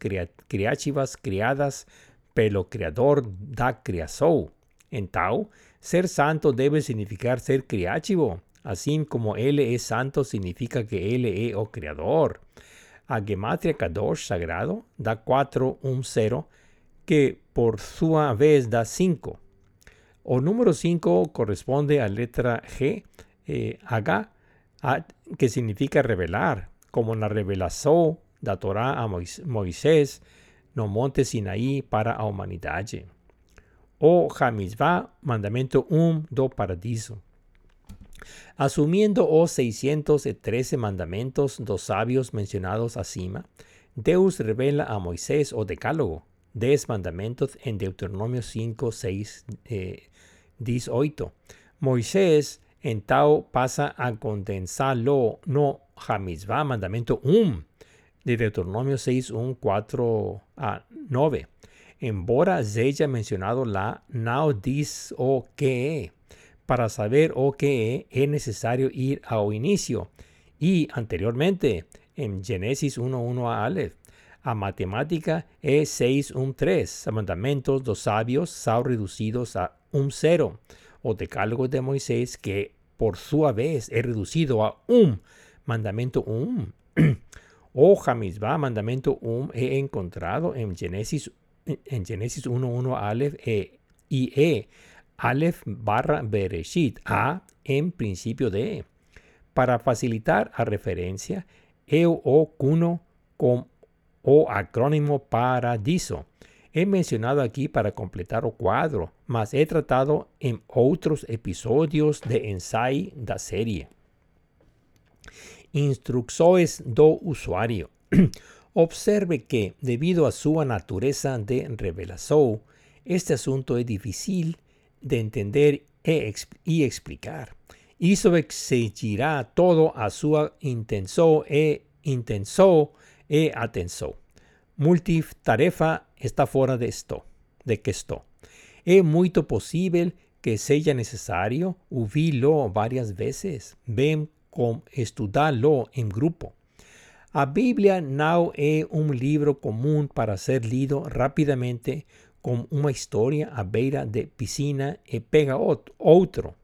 criativas criadas pelo Criador da criação. Então, ser santo debe significar ser criativo, assim como ele é santo significa que ele é o Criador. A Gematria Kadosh sagrado dá 410, que por sua vez dá 5. O número 5 corresponde à letra G, eh, H, que significa revelar, como na revelação da Torá a Moisés no monte Sinaí para a humanidade. O Hamizvah, mandamento 1 do paradiso. Asumiendo os 613 mandamentos dos sabios mencionados acima, Deus revela a Moisés o decálogo, 10 mandamentos en Deuteronomio 5, 6, eh, 18. Moisés en Tao pasa a condensarlo no Hamizvah, mandamento 1 de Deuteronomio 6, 1, 4 a 9. Embora haya mencionado la now dis o que para saber o que es necesario ir al inicio y anteriormente en Génesis 1.1 a Aleph. A matemática es 6, 1, 3. A mandamentos dos sabios son reducidos a un cero. O decálogo de Moisés que por su vez es reducido a un mandamento um. o Hamizbah, mandamento um, he encontrado en Génesis, en Génesis 1.1 Aleph e, y E. Aleph barra Bereshit, A en principio de. Para facilitar a referencia, eu o cuno con o acrónimo paradiso. He mencionado aquí para completar o cuadro, mas he tratado en otros episodios de ensayo da serie. Instrucciones do usuario. Observe que, debido a su naturaleza de revelación, este asunto es difícil de entender e y explicar. Isso exigirá todo a su intenso e intenso e atención. multitarefa está fora de esto, de que esto. É muito possível que seja necessário ouvi-lo várias vezes, bem como estudá-lo em grupo. A Bíblia não é um livro comum para ser lido rapidamente com uma história à beira de piscina e pega outro.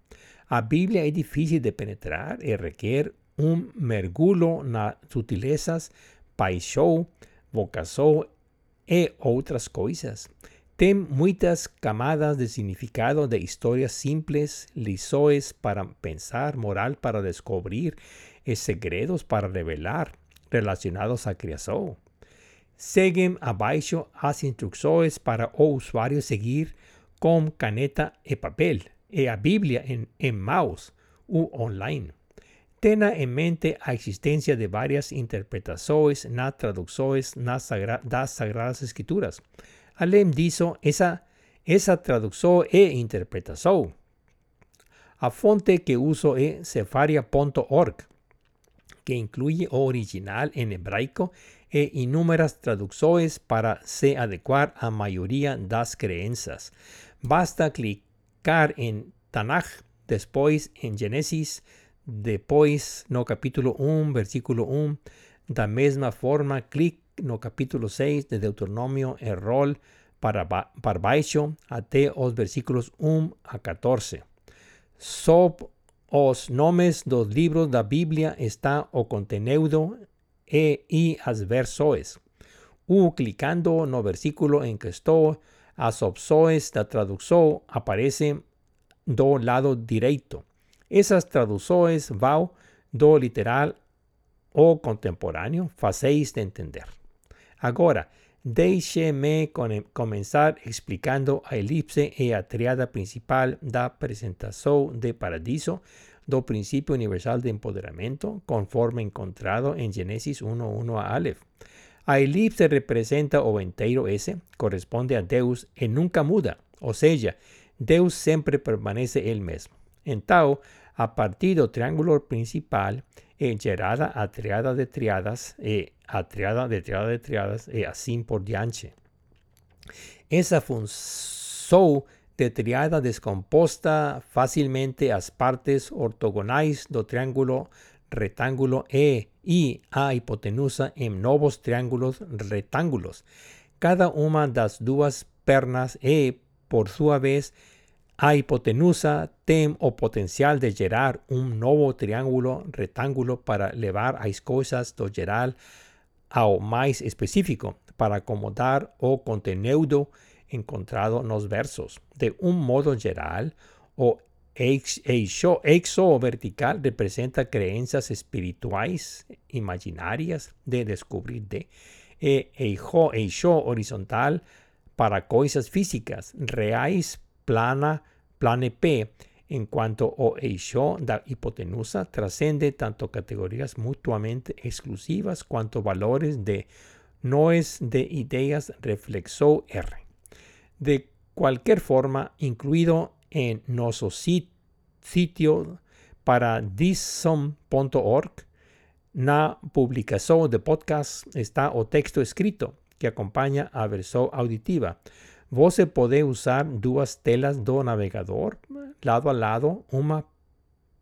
A Bíblia é difícil de penetrar e requer um mergulho nas sutilezas, paixão, vocação e outras coisas. Tem muitas camadas de significado de histórias simples, lições para pensar, moral para descobrir e segredos para revelar relacionados à criação. Seguem abaixo as instruções para o usuário seguir com caneta e papel e a Bíblia em, em mouse ou online. Tenha em mente a existência de várias interpretações nas traduções nas sagra das Sagradas Escrituras. Além disso, essa, essa e interpretação. A fonte que uso é cefaria.org, que inclui o original em hebraico e inúmeras traduções para se adequar à maioria das crenças. Basta clicar em Tanakh, depois em Gênesis, depois no capítulo 1, versículo 1. Da mesma forma, clique no capítulo 6 de Deuteronômio e rol para, para baixo até os versículos 1 a 14. Sob os nomes dos livros da Bíblia está o conteúdo e, as versões. U clicando no versículo em que estou, as opções da tradução aparecem do lado direito. Essas traduções vão do literal ou contemporâneo, fáceis de entender. Agora, deixe-me começar explicando a elipse e a triada principal da apresentação de Paradiso do princípio universal de empoderamento, conforme encontrado em Gênesis 1.1 a Aleph. A elipse representa o inteiro S, corresponde a Deus e nunca muda, ou seja, Deus sempre permanece ele mesmo. Então, a partir do triângulo principal, é gerada a triada de triadas e a triada de triada de triadas e assim por diante. Essa função de triada descomposta facilmente as partes ortogonais do triângulo retángulo E e a hipotenusa em novos triângulos retángulos. Cada uma das duas pernas é, por sua vez, a hipotenusa tem o potencial de gerar um novo triângulo retângulo para levar as coisas do geral ao mais específico, para acomodar o conteúdo encontrado nos versos. De um modo geral, o eixo, eixo vertical representa crenças espirituais imaginárias de descobrir de, e eixo, horizontal para coisas físicas reais plana, plane P, en cuanto o eixo da hipotenusa trascende tanto categorías mutuamente exclusivas cuanto valores de noes de ideas reflexo R. De cualquier forma, incluido en nuestro sitio para disom.org, na publicación de podcast está o texto escrito que acompaña a versión auditiva. Você pode usar duas telas do navegador lado a lado, uma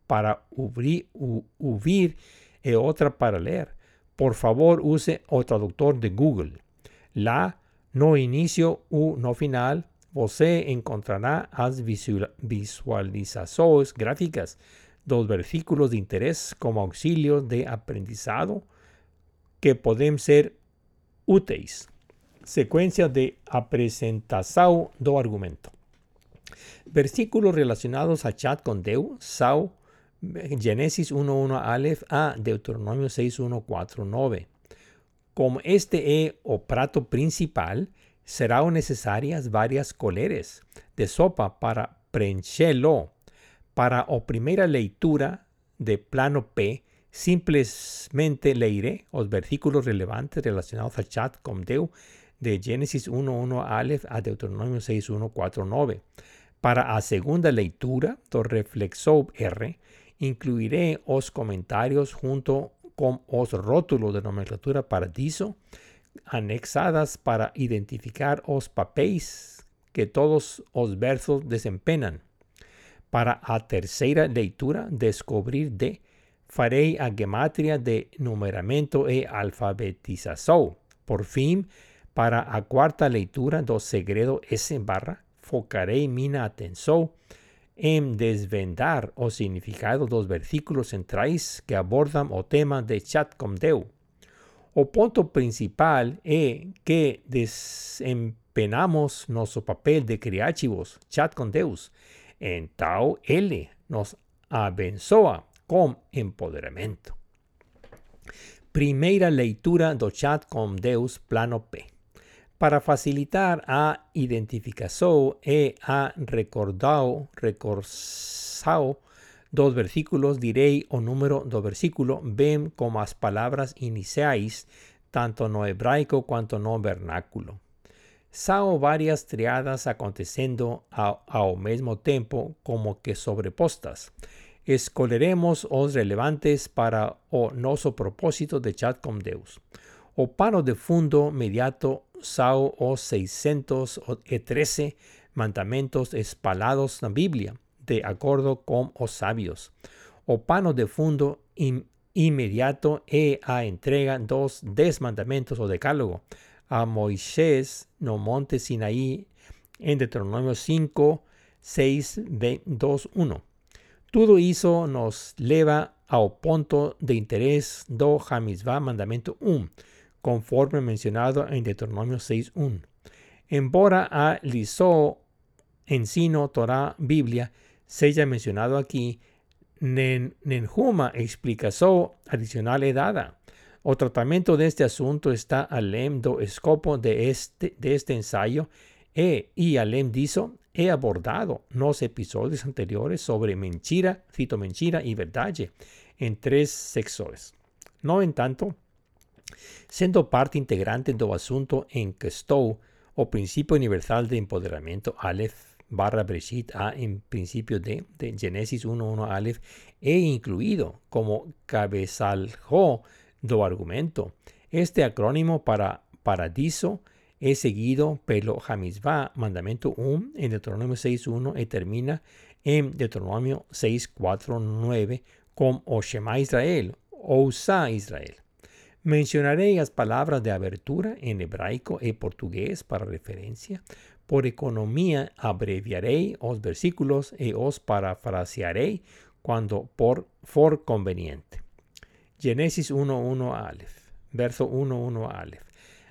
para ouvir e outra para ler. Por favor, use o tradutor de Google. Lá, no início ou no final, você encontrará as visualizações gráficas dos versículos de interesse como auxílio de aprendizado que podem ser úteis. Secuencia de apresentação do argumento. Versículos relacionados a chat con Deus, Sau, Génesis 1.1 Aleph a Deuteronomio 6.1.4.9. Como este é o prato principal, serão necessárias várias colheres de sopa para preenchê-lo. Para a primeira leitura de plano P, simplesmente leiré os versículos relevantes relacionados a chat con Deus de Génesis 1.1 Aleph a Deuteronomio 6.1.4.9. Para a segunda leitura do Reflexo R, incluiré os comentarios junto con os rótulos de nomenclatura Paradiso anexadas para identificar os papéis que todos os versos desempeñan. Para a terceira leitura, descobrir de farei a gematria de numeramento e alfabetização. Por fim, para a quarta leitura do segredo S barra, focarei minha atenção em desvendar o significado dos versículos centrais que abordam o tema de chat com Deus. O ponto principal é que desempenhamos nosso papel de criativos, chat com Deus. Então, nos abençoa com empoderamento. Primeira leitura do chat com Deus, plano P. Para facilitar a identificação e a recordao, recorçao dos versículos, direi o número do versículo, bem como as palavras iniciais, tanto no hebraico quanto no vernáculo. Sao varias triadas acontecendo ao, ao mesmo tempo como que sobrepostas. Escolheremos os relevantes para o nosso propósito de chat com Deus. O pano de fundo mediato sao os 613 mandamentos espalados na Biblia, de acordo com os sábios. O pano de fundo im inmediato é a entrega dos dez mandamentos o decálogo a Moisés no monte Sinaí en Deuteronomio 5, 6, 2, 1. Tudo isso nos leva ao ponto de interés do Hamisvá mandamento 1, conforme mencionado en Deuteronomio 6.1. Embora a liso ensino Torah Biblia seja mencionado aquí, nen, nenhuma explicación adicional dada. O tratamento deste assunto está além do escopo de este, de este ensayo e, y além disso, he abordado nos episodios anteriores sobre mentira, cito mentira y verdade en tres sectores. No entanto, Sendo parte integrante do assunto em que estou, o princípio universal de empoderamento Aleph barra Breshit A en principio de, de Genesis 1.1 Aleph é incluído como cabezaljo do argumento. Este acrónimo para paradiso es seguido pelo Hamizvah, mandamento 1 en Deuteronomio 6.1 y termina en Deuteronomio 6.4.9 con O Shema Israel, Ousa Israel. Mencionaré las palabras de abertura en hebraico y portugués para referencia. Por economía abreviaré los versículos y os parafrasearé cuando por for conveniente. Génesis 1.1 Aleph, verso 1.1 Aleph.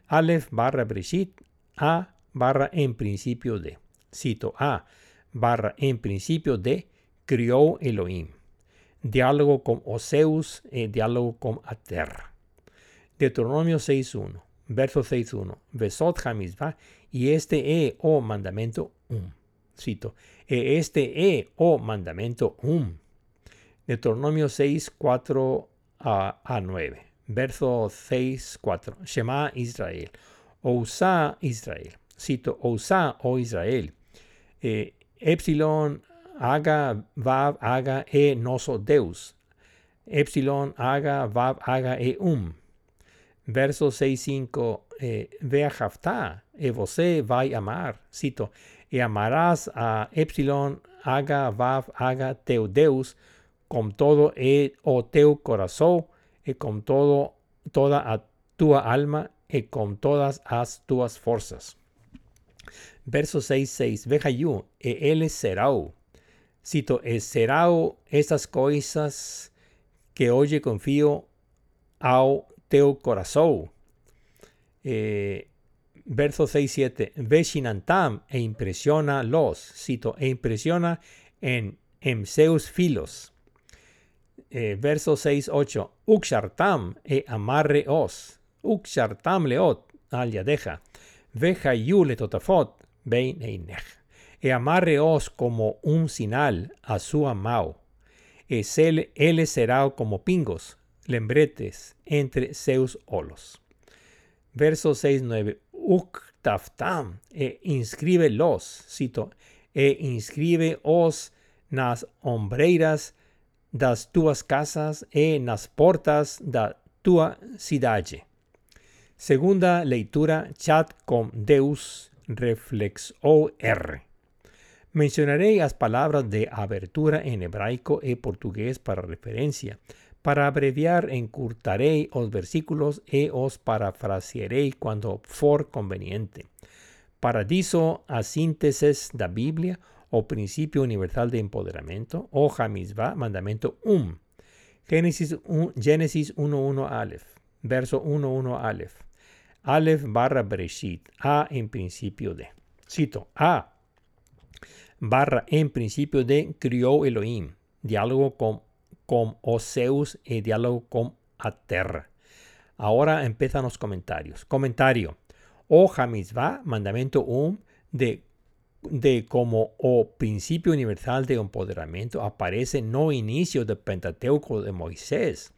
Aleph barra Breshit, A barra en principio de. Cito A barra en principio de, crió Elohim. Diálogo con Oseus y diálogo con Ater. Deuteronomio 6.1, verso 6.1, Besot Hamizvah, y este e o mandamento um. Cito, e este e o mandamento um. Deuteronomio 6.4 a, a 9, verso 6.4, Shema Israel, Ousa Israel. Cito, Ousa o Israel. Eh, epsilon haga, vav haga e noso Deus. Epsilon haga, vav haga e um verso 6.5, eh, ve a Jaftá, e você vai amar, cito, e amarás a Epsilon, haga, vav, haga, teu Deus, com todo e o teu corazón, e com todo, toda a alma, e com todas as tuas forças. Verso 6.6, veja yo, e ele será, cito, e será estas coisas que hoje confío ao teu corazón. Eh, verso 6, 7. Ve Shinantam e impresiona los, cito, e impresiona en, en seus filos. Eh, verso 6, 8. Ukshartam e amarre os. Ukshartam leot al yadeja. Veja yule totafot bein einej. E amarre os como un sinal a su amao. Es él, él será como pingos lembretes entre seus olos. Verso 6-9. Uktaftam e inscribe los, cito, e inscribe os nas ombreiras das tuas casas e nas portas da tua cidade. Segunda lectura, chat con Deus reflexo R. Mencionaré las palabras de abertura en hebraico y portugués para referencia. Para abreviar, encurtaré los versículos y os parafrasearé cuando for conveniente. Paradiso a síntesis da Biblia o principio universal de empoderamiento o Hamizvah, mandamiento um. Génesis 1.1 Aleph, verso 1.1 Aleph. Aleph barra Bereshit, A en principio de. Cito, A barra en principio de crió Elohim, diálogo con, con Oseus y diálogo con Aterra. Ahora empiezan los comentarios. Comentario. O Hamizvah, mandamiento um, de, de como o principio universal de empoderamiento aparece no inicio del Pentateuco de Moisés.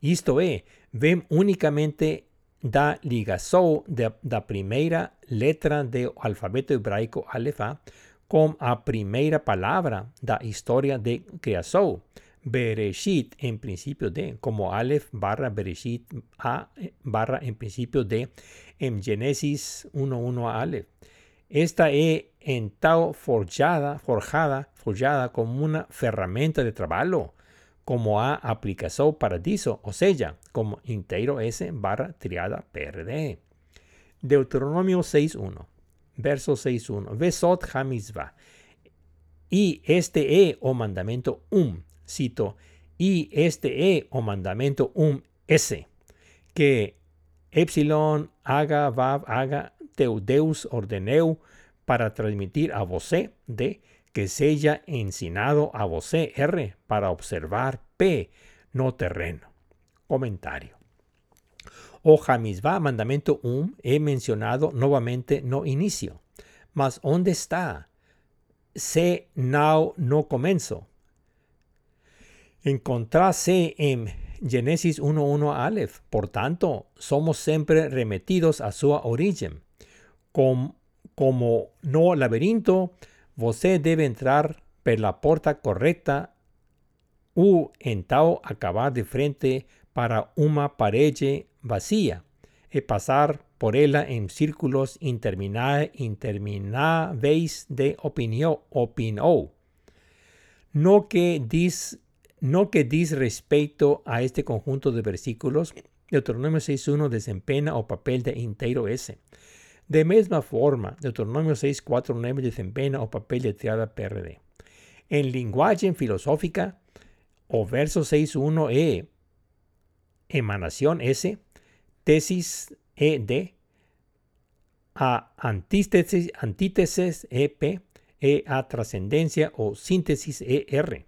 Esto es, ven únicamente da ligação de, da primeira letra do alfabeto hebraico Alefa com a primeira palavra da história de criação. Bereshit em princípio de, como Aleph barra Bereshit A barra em princípio de, em Gênesis 1.1 a Aleph. Esta é então forjada, forjada, forjada como uma ferramenta de trabalho como a aplicación paradiso, o sea, como inteiro S barra triada PRD. Deuteronomio 6.1, verso 6.1, Vesot hamizva. Y este e o mandamiento um, cito, y este e o mandamiento um S, que epsilon haga, vav haga, teu deus ordeneu para transmitir a você de que se haya ensinado a vosé R para observar P, no terreno. Comentario. O Hamisba, mandamiento um, he mencionado nuevamente no inicio. Mas ¿dónde está? Se now no comienzo. Encontrase en Génesis 1.1 Aleph. Por tanto, somos siempre remetidos a su origen. como no laberinto, você debe entrar por la puerta correcta u então acabar de frente para una pared vacía y pasar por ella en círculos interminables de opinión. No que dis no que dis respecto a este conjunto de versículos, Deuteronomio 6.1 desempeña o papel de inteiro S. De misma forma, Deuteronomio 6.4.9 desempeña o papel de triada PRD. En lenguaje filosófica, o verso 6.1 e, emanación S, tesis ED, a antítesis, antítesis EP, e a trascendencia o síntesis ER.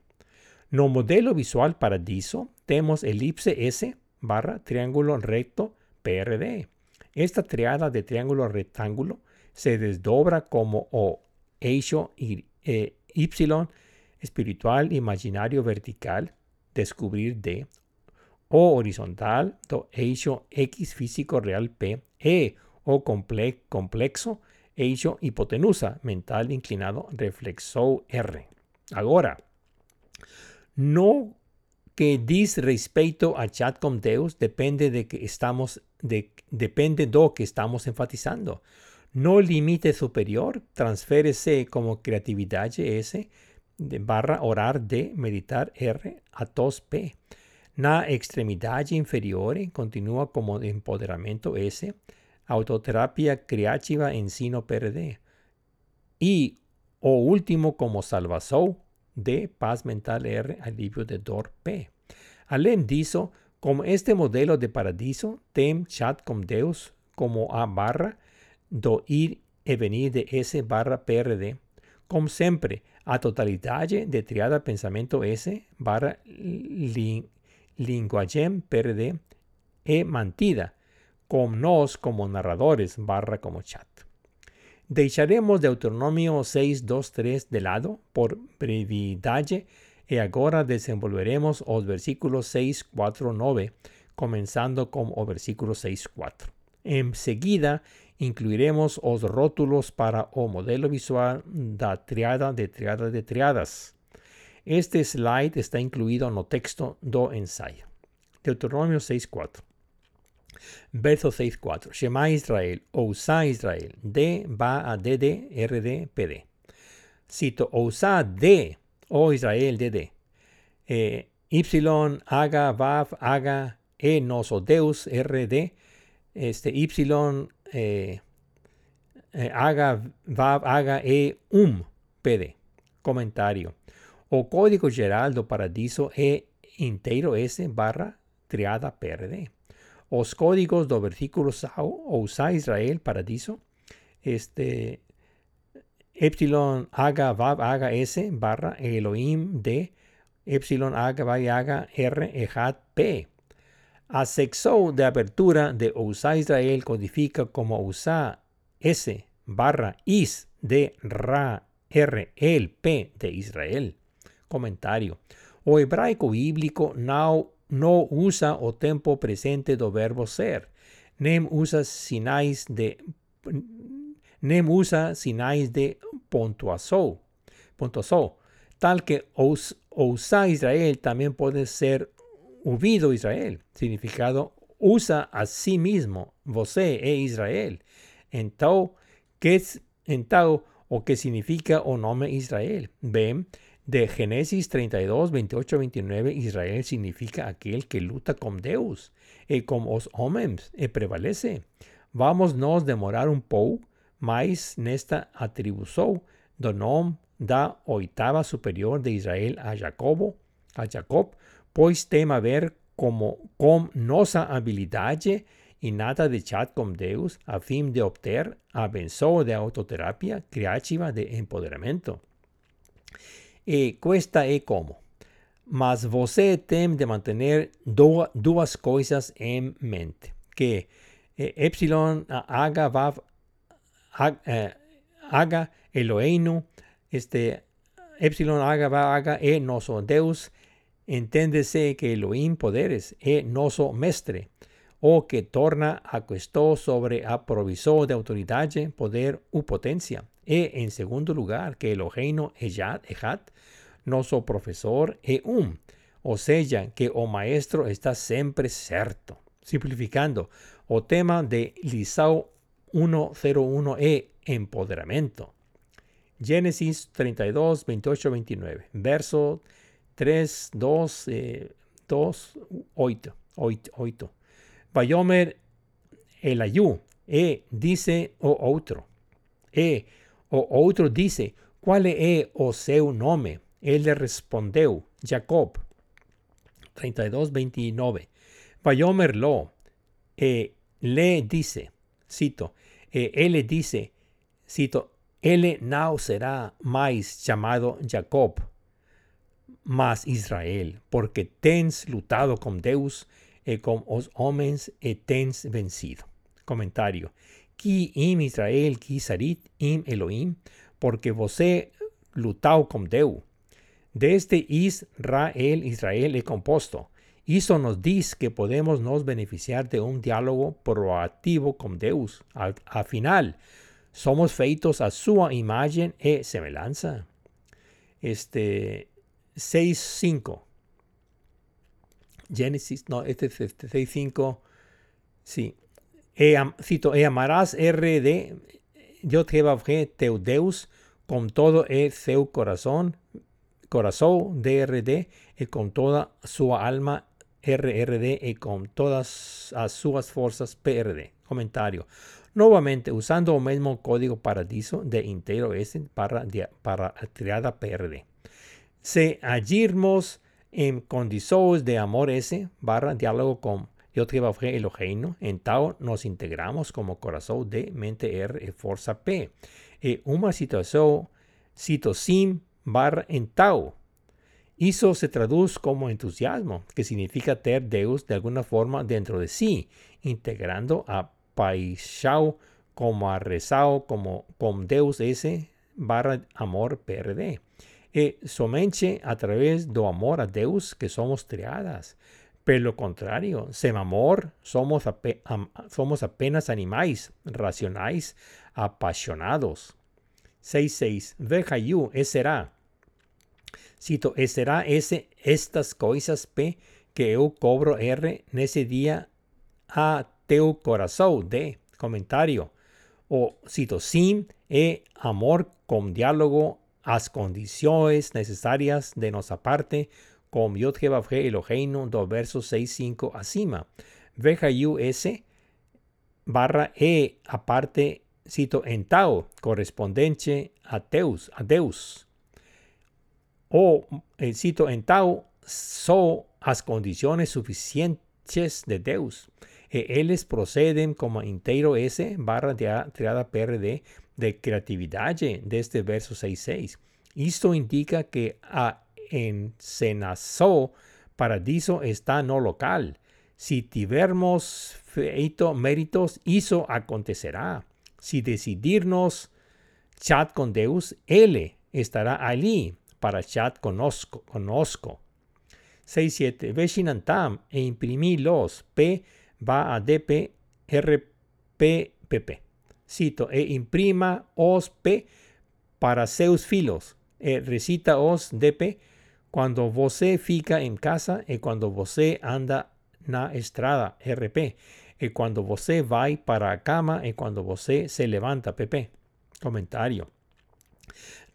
No modelo visual paradiso tenemos elipse S barra triángulo recto PRD. Esta triada de triángulo rectángulo se desdobra como o eixo y, eh, espiritual, imaginario, vertical, descubrir D, o horizontal, do eixo X físico real P, E, o complexo, eixo hipotenusa, mental inclinado, reflexo R. Ahora, no que dice respecto a chat con Deus depende de que estamos de, depende do que estamos enfatizando. No límite superior, transférese como creatividad S de barra orar D, meditar R a tos P. Na extremidad inferior continúa como empoderamiento S, autoterapia creativa ensino PRD. Y o último como salvación D, paz mental R, alivio de dor P. Alem diso, como este modelo de paradiso, tem chat con Deus como A barra, do ir e venir de S barra PRD, como siempre, a totalidade de triada pensamento S barra linguagem PRD e mantida, con nos como narradores barra como chat. Deixaremos Deuteronomio 6.2.3 de lado por brevidade y ahora desenvolveremos los versículos 6, 4, 9, comenzando con el versículo 6, 4. Enseguida incluiremos los rótulos para o modelo visual da triada de triada de triadas. Este slide está incluido en el texto do ensayo. Deuteronomio 6.4. Verso 6.4. Shema Israel, Ousa Israel, D va a DD, RD, PD. Cito, Ousa D, O Israel, DD. Eh, y, haga, vav, haga, e, noso, deus, RD. Este, y, eh, eh, haga, vav, haga, e, um, PD. Comentario. O código geral do paradiso é inteiro S barra triada PRD. Os códigos do versículo usa Israel paradiso, este epsilon haga vav haga S barra Elohim de epsilon haga vav haga R ejat P. A sexo de apertura de usa Israel codifica como usa S barra is de ra R el P de Israel. Comentario. O hebraico bíblico no, no usa o tempo presente do verbo ser. Nem usa sinais de nem usa sinais de pontuação, pontuação tal que usa Israel también puede ser hubido Israel, significado usa a sí mismo, você e Israel. Então, que, então o que significa o nombre Israel. Ven, de Génesis 32, 28, 29, Israel significa aquel que luta con Deus y con los hombres y prevalece. Vamos nos demorar un poco más nesta atribución do nome da oitava superior de Israel a Jacobo, a Jacob, pois tem a ver como com nossa habilidade y nada de chat con Deus a fin de obtener a de autoterapia creativa de empoderamiento. Y cuesta e como. Mas você tem de mantener dos cosas en mente. Que eh, epsilon haga vav eh, haga Eloheinu, este epsilon haga va haga e noso Deus, enténdese que Elohim poderes e noso mestre o que torna a questo sobre a provisor de autoridad, poder u potencia. E en segundo lugar, que Eloheinu ejat, ejat, noso profesor e um, o sea, que o maestro está siempre certo. Simplificando, o tema de Lisao 101e, empoderamiento. Génesis 32, 28, 29, verso 3, 2, 2, 8, 8, 8. Vayomer el ayú, e dice o otro. E o otro dice, ¿cuál es o seu nome? Él le respondeu, Jacob. 32, 29. Vayomer lo, e le dice, cito, e él le dice, cito, él no será más llamado Jacob, mas Israel, porque tens lutado con Deus e con os homens e tens vencido. Comentario. Ki im Israel, ki sarit im Elohim, porque você lutau com Deus. Desde Israel, Israel é composto. Isso nos diz que podemos nos beneficiar de un diálogo proactivo con Deus. Afinal, somos feitos a sua imagem e semelhança. Este 6.5 Génesis, no, este es 6.5. Sí. E, cito, e amarás RD, Dios Jehová teu Deus, con todo e seu corazón, corazón DRD, y con toda su alma RRD, y con todas as suas fuerzas PRD. Comentario. Nuevamente, usando el mismo código paradiso de inteiro S para, para triada PRD. Se agirmos en condiciones de amor ese barra diálogo con yo te Eloheinu, en Tao nos integramos como corazón de mente R y fuerza P. Y una situación, sim barra en Tao. Eso se traduce como entusiasmo, que significa tener Deus de alguna forma dentro de sí, integrando a Paixao como a rezao como con Deus ese barra amor PRD. E somente a través do amor a Deus que somos triadas. Pelo contrario, sem amor somos, somos apenas animais racionais apaixonados. 6.6. Vejayu, e será. Cito, e será esse, estas coisas P que eu cobro R nesse dia a teu corazón de comentario. O cito sim e amor con diálogo as condiciones necesarias de nuestra parte com Yod He Eloheinu do verso 6.5 acima. Veja US barra E aparte cito en tau correspondente a Deus, a. O eh, cito en tau so as condiciones suficientes de Deus. E eles proceden como inteiro S barra de triada PRD de creatividad de este verso 6.6. Esto indica que a encenazó paradiso está no local. Si tivermos feito méritos, eso acontecerá. Si decidirnos chat con Deus, Él estará allí para chat conozco. conozco. 6.7. Veshinantam e imprimílos. P va a DP RPPP. Cito, e imprima os P para seus filos. E recita os DP cuando você fica en casa e cuando você anda na estrada, RP, e cuando você vai para a cama e cuando você se levanta, PP. Comentario.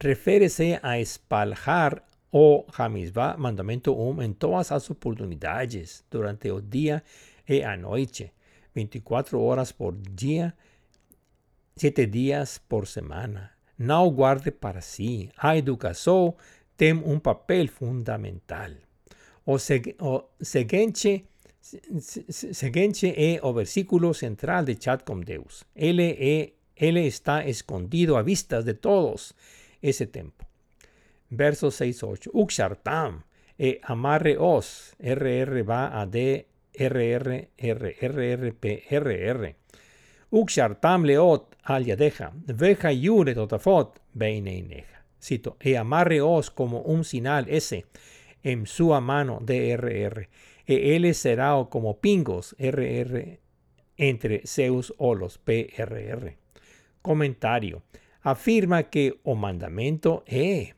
Refere-se a espalhar o Hamisba, mandamento um, en todas as oportunidades, durante o dia e a noite, 24 horas por dia, 7 dias por semana. Não guarde para si. A educação tem un papel fundamental. O, seguinte, es o versículo central de Chat con Deus. E, él está escondido a vistas de todos ese tiempo. Verso 6-8. Uxartam e amarre os. RR va a D, RR, RR. Uxartam leot al yadeja. Veja yure totafot beineineja cito, e amarreos como un sinal ese en su mano DRR, él será como pingos RR entre Zeus o los PRR. Comentario. Afirma que o mandamento e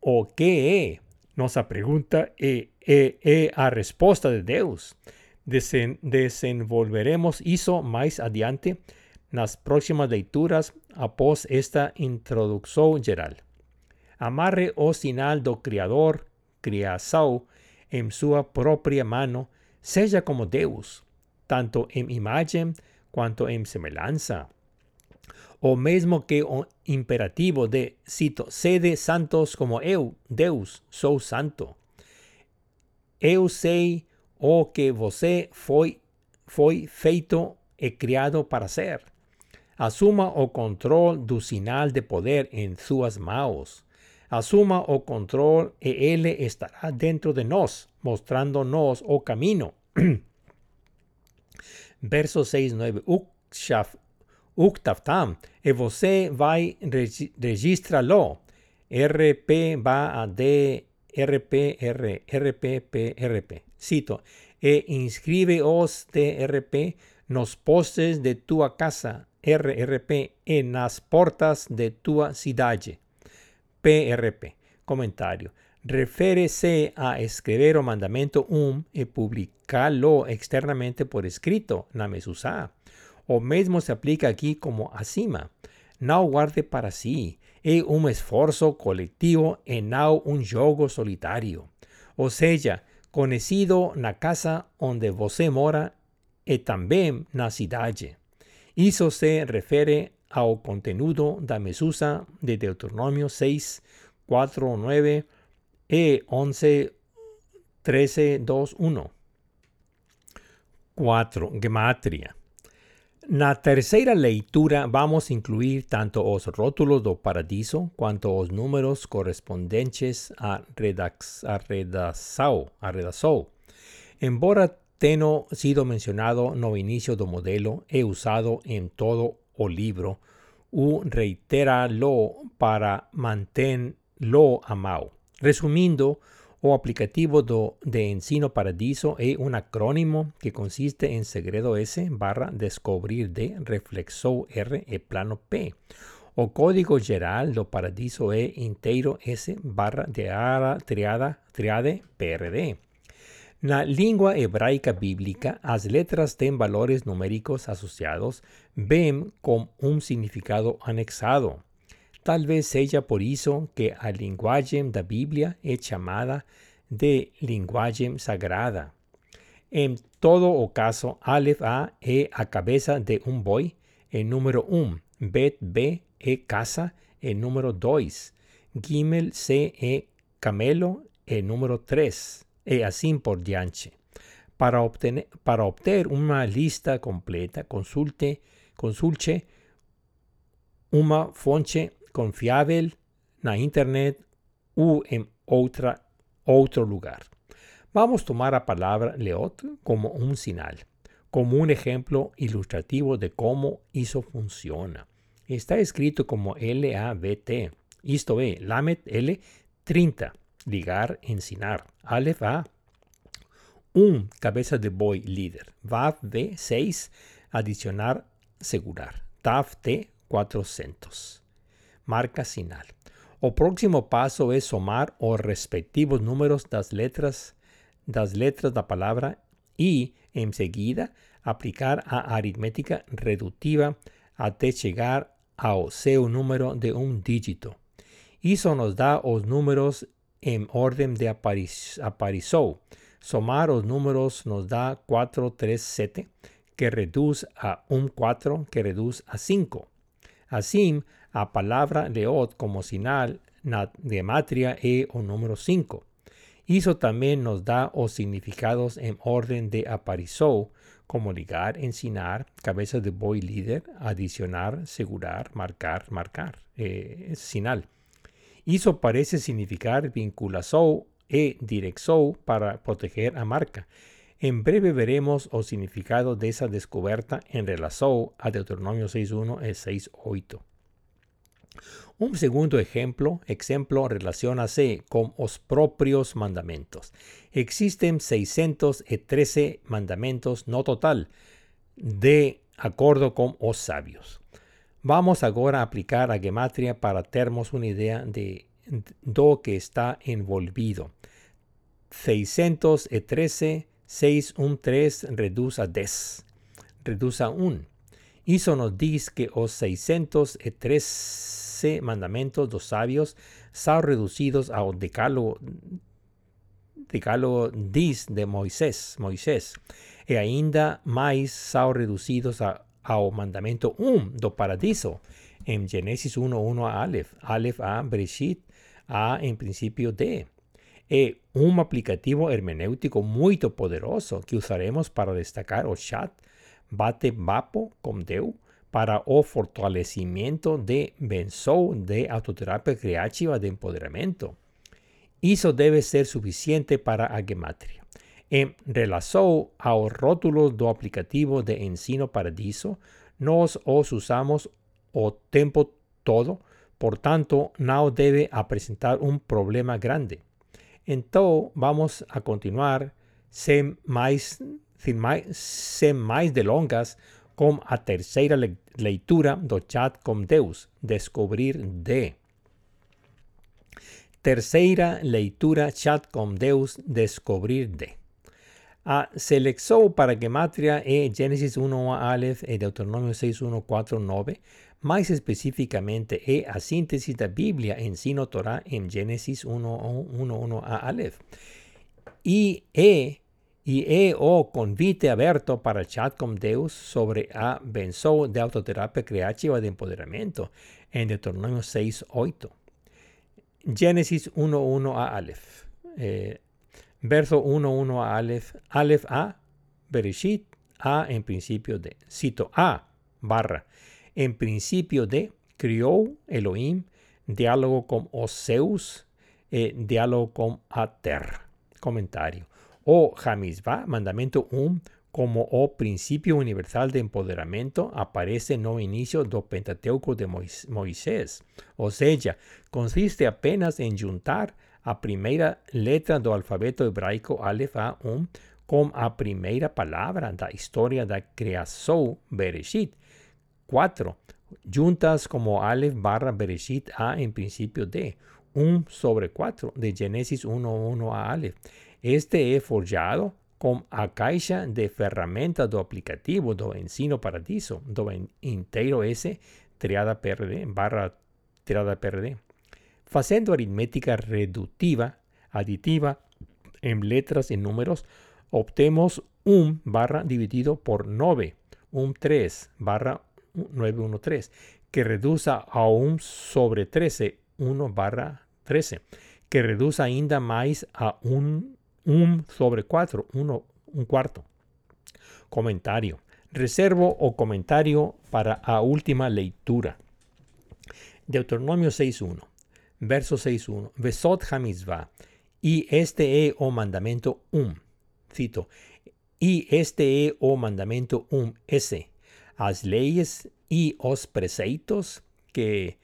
o que é. Nossa pregunta e, e, e a respuesta de Deus. Desen, desenvolveremos eso más adiante las próximas leituras após esta introducción geral. Amarre o sinal do Criador, criação, en su propia mano, seja como Deus, tanto en imagen quanto en semejanza. O mesmo que o imperativo de, cito, sede santos como eu, Deus, sou santo. Eu sei o que você foi, foi feito e criado para ser asuma o control do sinal de poder en sus manos. Asuma o control e Él estará dentro de nos, mostrándonos o camino. Verso 6, 9. Uktaftam, e você vai registrá-lo. RP va a D, RP, R, RP, RP. Cito, e inscribe-os de RP nos postes de tua casa RRP en las portas de tu cidade. PRP. Comentario. Refere-se a escrever o mandamento um e publicarlo externamente por escrito na mesusá. O mesmo se aplica aquí como acima. Não guarde para si. É um esforço coletivo e não um jogo solitário. Ou seja, conhecido na casa onde você mora e também na cidade. Eso se refiere al contenido da mesusa de Deuteronomio 6, 4, 9 e 11, 13, 2, 1. 4. Gematria. Na tercera leitura vamos a incluir tanto os rótulos do paradiso quanto os números correspondentes a, redax, a redação. Embora Teno sido mencionado no inicio do modelo he usado en todo o libro u lo para mantenerlo amado. Resumiendo, o aplicativo do, de Ensino Paradiso es un acrónimo que consiste en segredo S barra descubrir de reflexo R e plano P. O código geral do Paradiso es inteiro S barra de ara triada triade PRD. Na língua hebraica bíblica, as letras têm valores numéricos associados, bem com um significado anexado. Talvez seja por isso que a linguagem da Bíblia é chamada de linguagem sagrada. Em todo caso, Aleph A é a cabeça de um boi, el número 1, Bet B é casa, el número 2, Gimel C é camelo, el número 3, e así por diante. Para obtener, para obtener una lista completa, consulte, consulte una fonte confiable na internet u en otro lugar. Vamos a tomar la palabra Leot como un señal, como un ejemplo ilustrativo de cómo eso funciona. Está escrito como L-A-B-T. Esto es, Lamet L 30 ligar, ensinar. Aleph A, un cabeza de boy líder. Vav B, 6, adicionar, segurar. Tav T, 400. Marca sinal. O próximo paso es sumar os respectivos números das letras das letras da palavra e, em seguida, aplicar a aritmética redutiva até chegar ao seu número de um dígito. Isso nos dá os números en orden de aparición. Somar los números nos da 4, 3, 7, que reduce a un 4, que reduce a 5. Así, a palabra leot como sinal na gematria e o número 5. Eso también nos da os significados en orden de aparición, como ligar, ensinar, cabeza de boy líder, adicionar, segurar, marcar, marcar, eh, sinal. Isso parece significar vinculação e direção para proteger a marca. Em breve veremos o significado dessa descoberta em relação a Deuteronômio 6.1 e 6.8. Um segundo exemplo, exemplo relaciona-se com os próprios mandamentos. Existem 613 mandamentos no total, de acordo com os sábios. Vamos ahora a aplicar a gematria para termos una idea de do que está envolvido. 613, 613 reduce a 10, reduce a 1. Eso nos dice que los 613 mandamentos dos sabios son reducidos al decálogo, decálogo 10 de Moisés, Moisés, e ainda más son reducidos a ao mandamento 1 do paradiso em Gênesis 1.1 a Aleph, Aleph A, Bereshit, A em princípio D. É um aplicativo hermenêutico muito poderoso que usaremos para destacar o chat bate-papo com Deus para o fortalecimento de benção de autoterapia criativa de empoderamento. Isso deve ser suficiente para a gematria. En relación los rótulos do aplicativo de Ensino Paradiso, nos os usamos o tiempo todo, por tanto, no debe presentar un problema grande. Entonces, vamos a continuar sem mais, sem mais, delongas con a tercera lectura do chat con Deus, Descubrir de. Tercera lectura chat con Deus, Descubrir de. A selección para gematria e Génesis 1 a Aleph e Deuteronomio 6, 1, 4, 9, más específicamente e a síntesis da Biblia en Sino Torah en Génesis 1, 1, 1 a Aleph. Y e, y e o convite aberto para chat con Deus sobre a benzo de autoterapia creativa de empoderamiento en Deuteronomio 6, 8. Génesis 1, 1 a Aleph. Eh, verso 1.1 a Aleph, Aleph A, Bereshit, A en principio de, cito A, barra, en principio de, crió Elohim, diálogo con Oseus, eh, diálogo con Ater. Comentario. O Jamizba, mandamento 1, como o principio universal de empoderamiento, aparece no inicio do Pentateuco de Moisés. O sea, consiste apenas en juntar a primeira letra do alfabeto hebraico Aleph A1 com a primeira palavra da história da criação Bereshit. 4. Juntas como Aleph barra Bereshit A em princípio de 1 sobre 4 de Gênesis 1.1 a Aleph. Este é forjado com a caixa de ferramenta do aplicativo do Ensino Paradiso, do inteiro S, triada PRD, barra triada PRD. Fazendo aritmética redutiva, aditiva, en letras y números, obtenemos 1 barra dividido por 9, un 3 barra 913, que reduce a 1 sobre 13, 1 barra 13, que reduce ainda más a 1, 1 sobre 4, 1, un cuarto. Comentario. Reservo o comentario para a última lectura. Deuteronomio 6.1, verso 6.1. Vesot hamizvah y este es o mandamiento um. Cito. Y este es o mandamiento um ese. As leyes y os preceitos que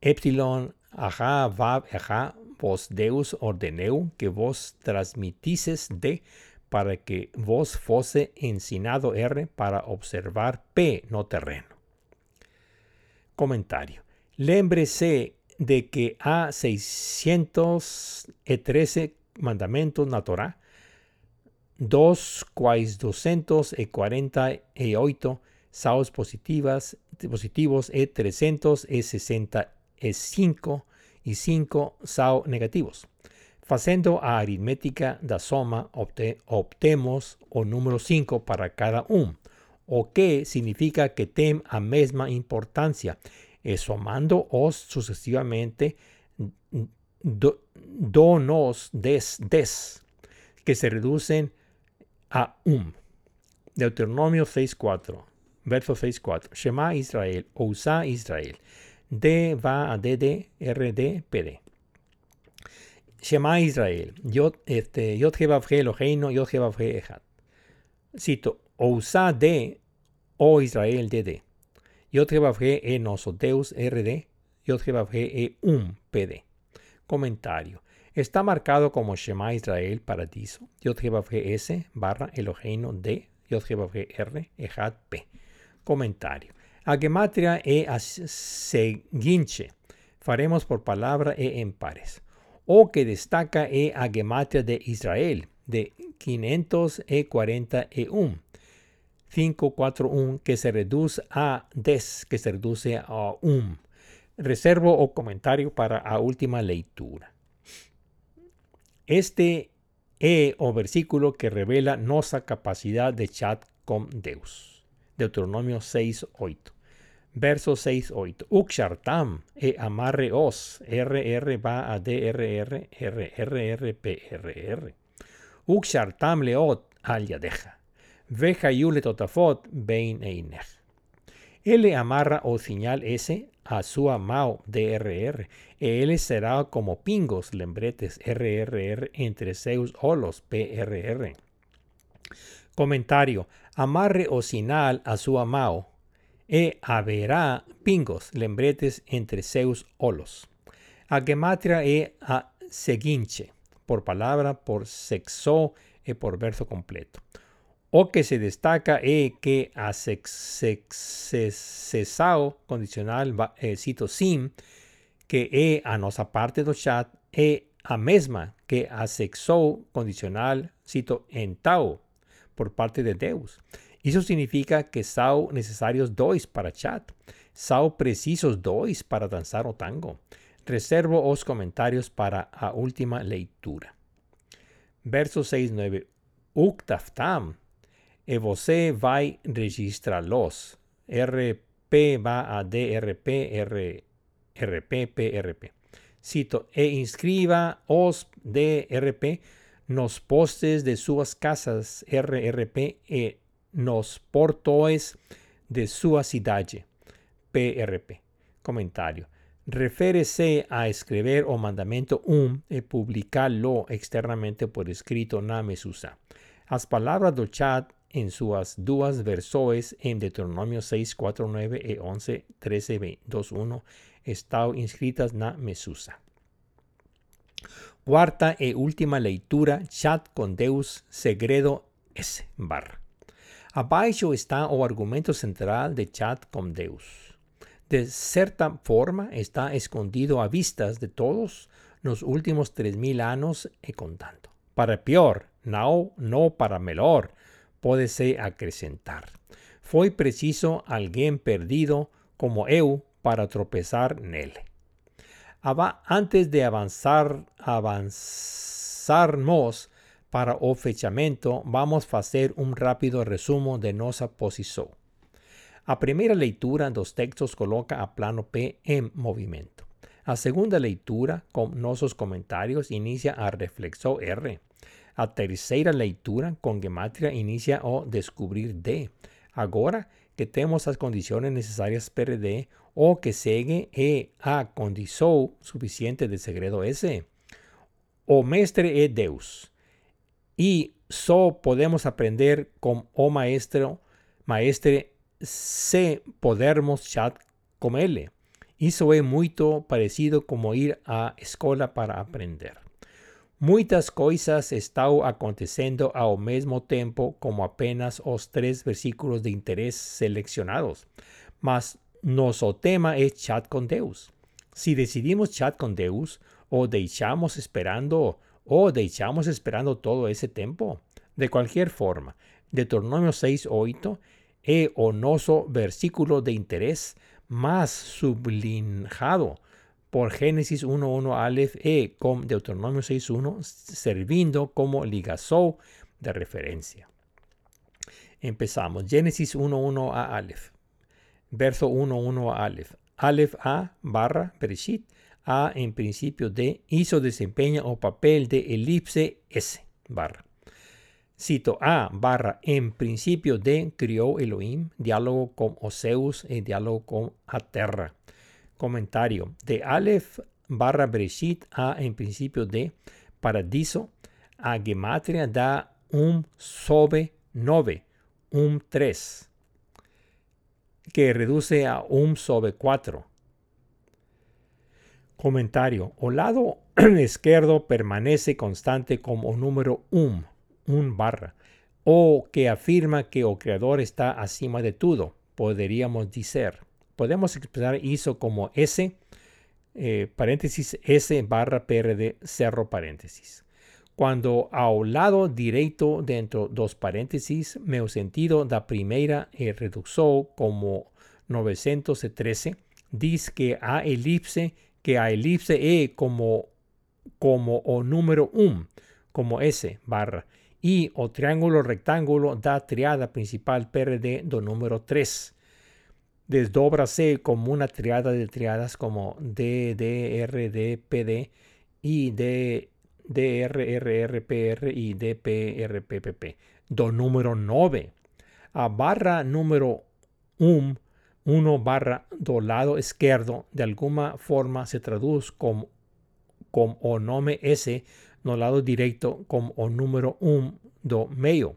epsilon ajá vav ajá vos deus ordeneu que vos transmitises de para que vos fuese ensinado R para observar P no terreno. Comentario. Lembrese de que a 613 mandamentos na Torah, dos quais 248 saos positivas, positivos e 365 y 5 sao negativos. Fazendo a aritmética da soma, obte, obtemos o número 5 para cada um, o que significa que tem a mesma importância eh, os sucesivamente donos des, des, que se reducen a um. Deuteronomio 6.4, verso 6.4. Shema Israel, Ousa Israel. D va a DD, RD, PD. Shema Israel, Yod, este, Yod Eloheinu, Yod Echad. Cito, Ousa de, O Israel, DD. Yod e Nosoteus RD, Yod e Um PD. Comentario. Está marcado como Shema Israel Paradiso, Yod S barra Eloheinu D, Yod R, Ejad P. Comentario. A gematria e seguinche. Faremos por palabra e en pares. O que destaca e a gematria de Israel, de 540 e 1 541 que se reduce a des, que se reduce a um. Reservo o comentario para a última lectura. Este es o versículo que revela nuestra capacidad de chat con Deus. Deuteronomio 6.8. Verso 6.8. Uxartam e amarre os. RR va a DRR, RRR, PRR. Uxartam leot al yadeja Vejayule totafot bein einech. Él amarra o señal S a su amao DRR. Él será como pingos lembretes RRR entre seus olos PRR. Comentario. Amarre o señal a su amao. E haberá pingos lembretes entre seus olos. A gematria e a seguinche. Por palabra, por sexo e por verso completo o que se destaca es que a condicional, eh, cito sim, que é a nossa parte do chat, é a mesma que a condicional, cito en tau, por parte de Deus. Isso significa que são necessários dois para chat, são precisos dois para dançar o tango. Reservo os comentários para a última leitura. Verso 6.9. Uktaftam e você vai registrá-los. RP va a DRP, R, RP, PRP. Cito, e inscriba os DRP nos postes de suas casas RRP e nos portões de sua cidade PRP. Comentário. Refere-se a escrever o mandamento 1 e publicá-lo externamente por escrito na mesusa. As palavras do chat en sus dos versos en Deuteronomio 6, 4, 9 y 11, 13, 2, 1 están inscritas na mesusa. Cuarta y última lectura, chat con Deus, segredo S barra. Abaixo está o argumento central de chat con Deus. De cierta forma está escondido a vistas de todos los últimos 3.000 años y contando. para pior, não, no para melhor, pode-se acrescentar. Foi preciso alguém perdido como eu para tropezar nele. Antes de avanzar, avanzarmos para o fechamento, vamos fazer um rápido resumo de nossa posição. A primeira leitura dos textos coloca a plano P em movimento. A segunda leitura, com nossos comentários, inicia a reflexão R. A terceira leitura, com gematria, inicia o descobrir D. Agora que temos as condições necessárias para D, o que segue é a condição suficiente de segredo S. O mestre é Deus. E só podemos aprender com o maestro, maestre se podermos chat com ele. Isso é muito parecido como ir à escola para aprender. Muitas coisas estão acontecendo ao mesmo tempo como apenas os três versículos de interesse selecionados. Mas nosso tema é chat com Deus. Se decidimos chat com Deus, o deixamos esperando, o deixamos esperando todo esse tempo. De qualquer forma, Deuteronômio 6.8 é o nosso versículo de interesse más sublinjado por Génesis 1.1 Aleph e con Deuteronomio 6.1 servindo como ligazón de referencia. Empezamos. Génesis 1.1 a Aleph. Verso 1.1 a Aleph. Aleph A barra Bereshit. A en principio de hizo desempeña o papel de elipse S barra. Cito A barra en principio de crió Elohim, diálogo con Oseus y diálogo con Aterra. Comentario de Aleph barra Breshit a en principio de paradiso a gematria da un sobe 9, un 3, que reduce a un sobre 4. Comentario. O lado izquierdo permanece constante como número 1 un barra, o que afirma que el creador está acima de todo, podríamos decir. Podemos expresar eso como S, eh, paréntesis, S barra PRD, cerro paréntesis. Cuando al lado derecho dentro dos paréntesis, meu sentido da primera e reduxo como 913, dice que a elipse, que a elipse e como, como o número 1, como S barra, y o triángulo rectángulo da triada principal PRD do número 3. Desdóbrase como una triada de triadas como D, D, R, D, PD y D, D, R, R, R, P, R y D, P. Do número 9. A barra número 1, 1 barra do lado izquierdo de alguna forma se traduce como, como o nome S no lado directo como o número 1 do meio.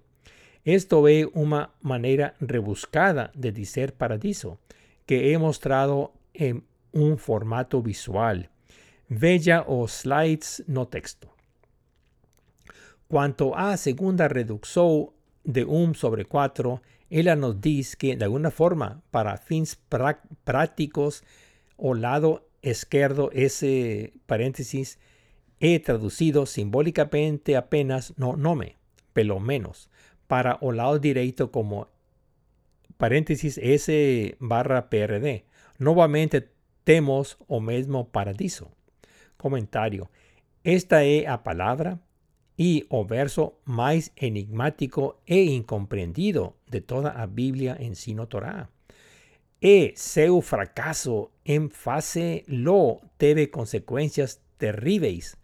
Esto es una manera rebuscada de decir paradiso que he mostrado en un formato visual. Veja o slides no texto. Cuanto a segunda reducción de 1 sobre 4, ella nos dice que de alguna forma, para fins prácticos, o lado izquierdo, ese paréntesis, he traducido simbólicamente apenas no nome, pelo menos, para o lado derecho como paréntesis S barra PRD. Nuevamente temos o mesmo paradiso. Comentario. Esta es a palabra y o verso más enigmático e incomprendido de toda a Biblia en sino Torá. E seu fracaso en fase lo teve consecuencias terribles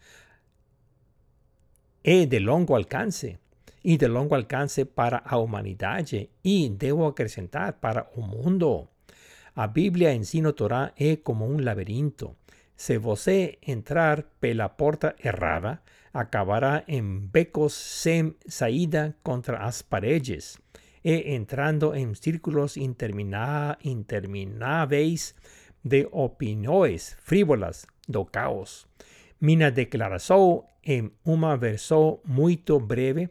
e de longo alcance y de longo alcance para a humanidade y debo acrescentar para o mundo. A Biblia ensino Torá é como un laberinto. Se você entrar pela porta errada, acabará en becos sem saída contra as paredes e entrando en círculos intermináveis de opiniões frívolas do caos. Minha declaração en una verso muito breve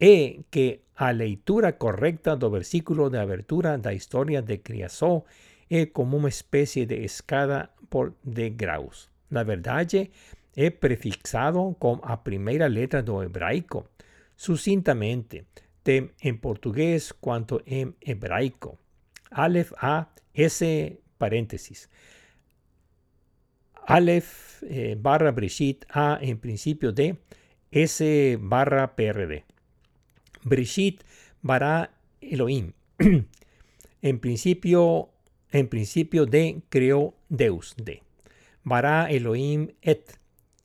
e que a leitura correcta do versículo de abertura da historia de criação é como uma espécie de escada por degraus. Na verdade, é prefixado com a primeira letra do hebraico, sucintamente, tem em português quanto em hebraico. Aleph A, S paréntesis. Aleph eh, barra Breshit A en principio de S barra PRD. Breshit barra Elohim. en principio, en principio de creó Deus de. Bara Elohim et.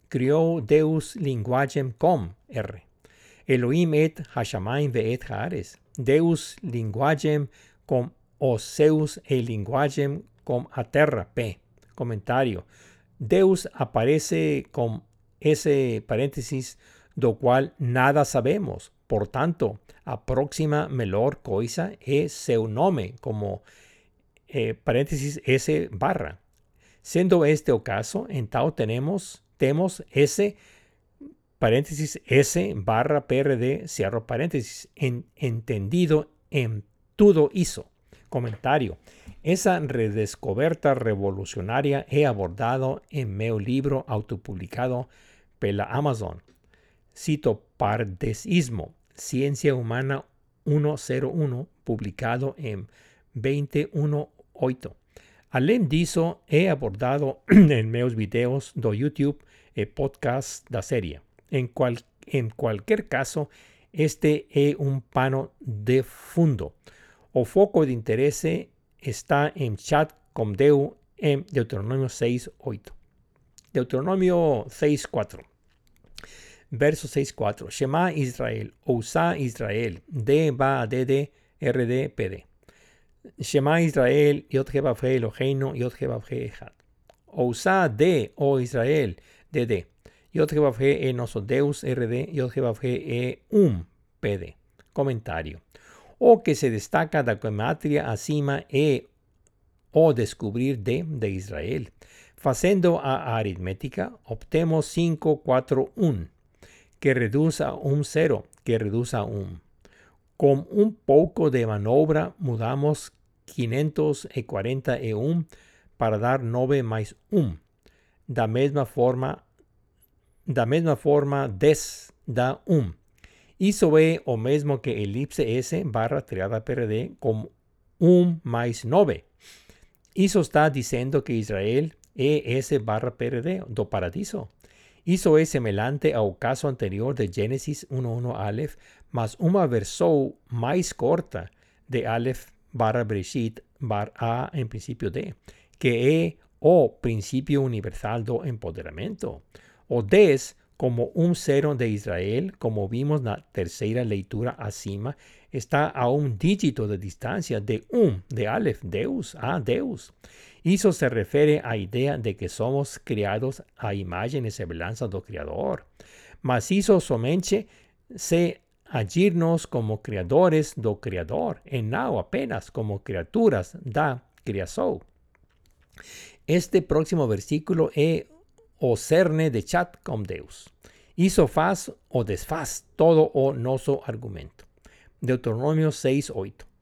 Creó Deus linguagem com R. Elohim et Hashamayim ve'et haares. Deus linguagem com Oseus e linguagem com a terra P. Comentario. Deus aparece con ese paréntesis do cual nada sabemos. Por tanto, a próxima melhor coisa é seu nome, como eh, paréntesis S barra. Siendo este o caso, en tal tenemos, tenemos S paréntesis S barra PRD, cierro paréntesis, en, entendido en todo hizo. Comentario. Esa redescoberta revolucionaria he abordado en mi libro autopublicado pela Amazon. Cito Pardesismo, Ciencia Humana 101, publicado en 218. Além disso, he abordado en meus videos do YouTube e podcast da serie. En, cual, en cualquier caso, este es un pano de fundo. O foco de interés está en chat com Deu en Deuteronomio 6.8. Deuteronomio 6.4. Verso 6.4. Shema Israel, Ousa Israel, D va D D R D P D. Shema Israel, Yod Fe Eloheinu, Yod Fe Echad. Ousa D, O Israel, D D. Yod Fe e nosso Deus, RD, Yod Fe e um, PD. Comentario. O que se destaca da gematria acima e o descubrir de de Israel. Facendo a aritmética, obtemos 5, 4, 1 que reduce a un cero, que reduce a un. Con un poco de manobra mudamos 541 para dar 9 más 1. Da misma forma, da misma forma des da 1. Isso é o mesmo que elipse S barra triada PRD com 1 mais 9. Isso está dizendo que Israel é S barra PRD do paradiso. Isso é semelhante ao caso anterior de Gênesis 1.1 Aleph, mas uma versão mais corta de Aleph barra Breshit bar A em princípio D, que é o princípio universal do empoderamento. O 10 como un cero de Israel, como vimos en la tercera lectura acima, está a un dígito de distancia de un, de Aleph, Deus, a Deus. Eso se refiere a idea de que somos criados a imagen y semejanza do Criador. Mas eso somente se agirnos como criadores do Criador, e não apenas como criaturas da criação. Este próximo versículo es o cerne de chat com Deus. Hizo faz o desfaz todo o noso argumento. Deuteronomio 6.8.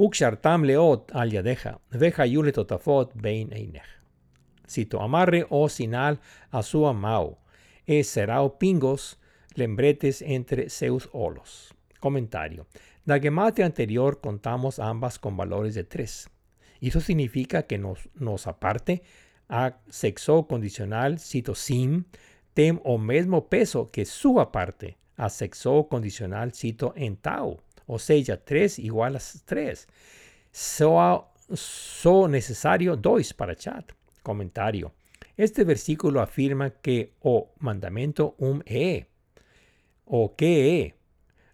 Ukshartam leot al yadeja, veja yule totafot bein einech. Cito, amarre o sinal a su amao, e serao pingos, lembretes entre seus olos. Comentario. La anterior contamos ambas con valores de 3. Eso significa que nos, aparte a sexo condicional, cito sim, tem o mesmo peso que sua parte a sexo condicional, cito en tau, o sea, 3 igual a 3. So, so necesario 2 para chat. Comentario. Este versículo afirma que o mandamento um e, o que é.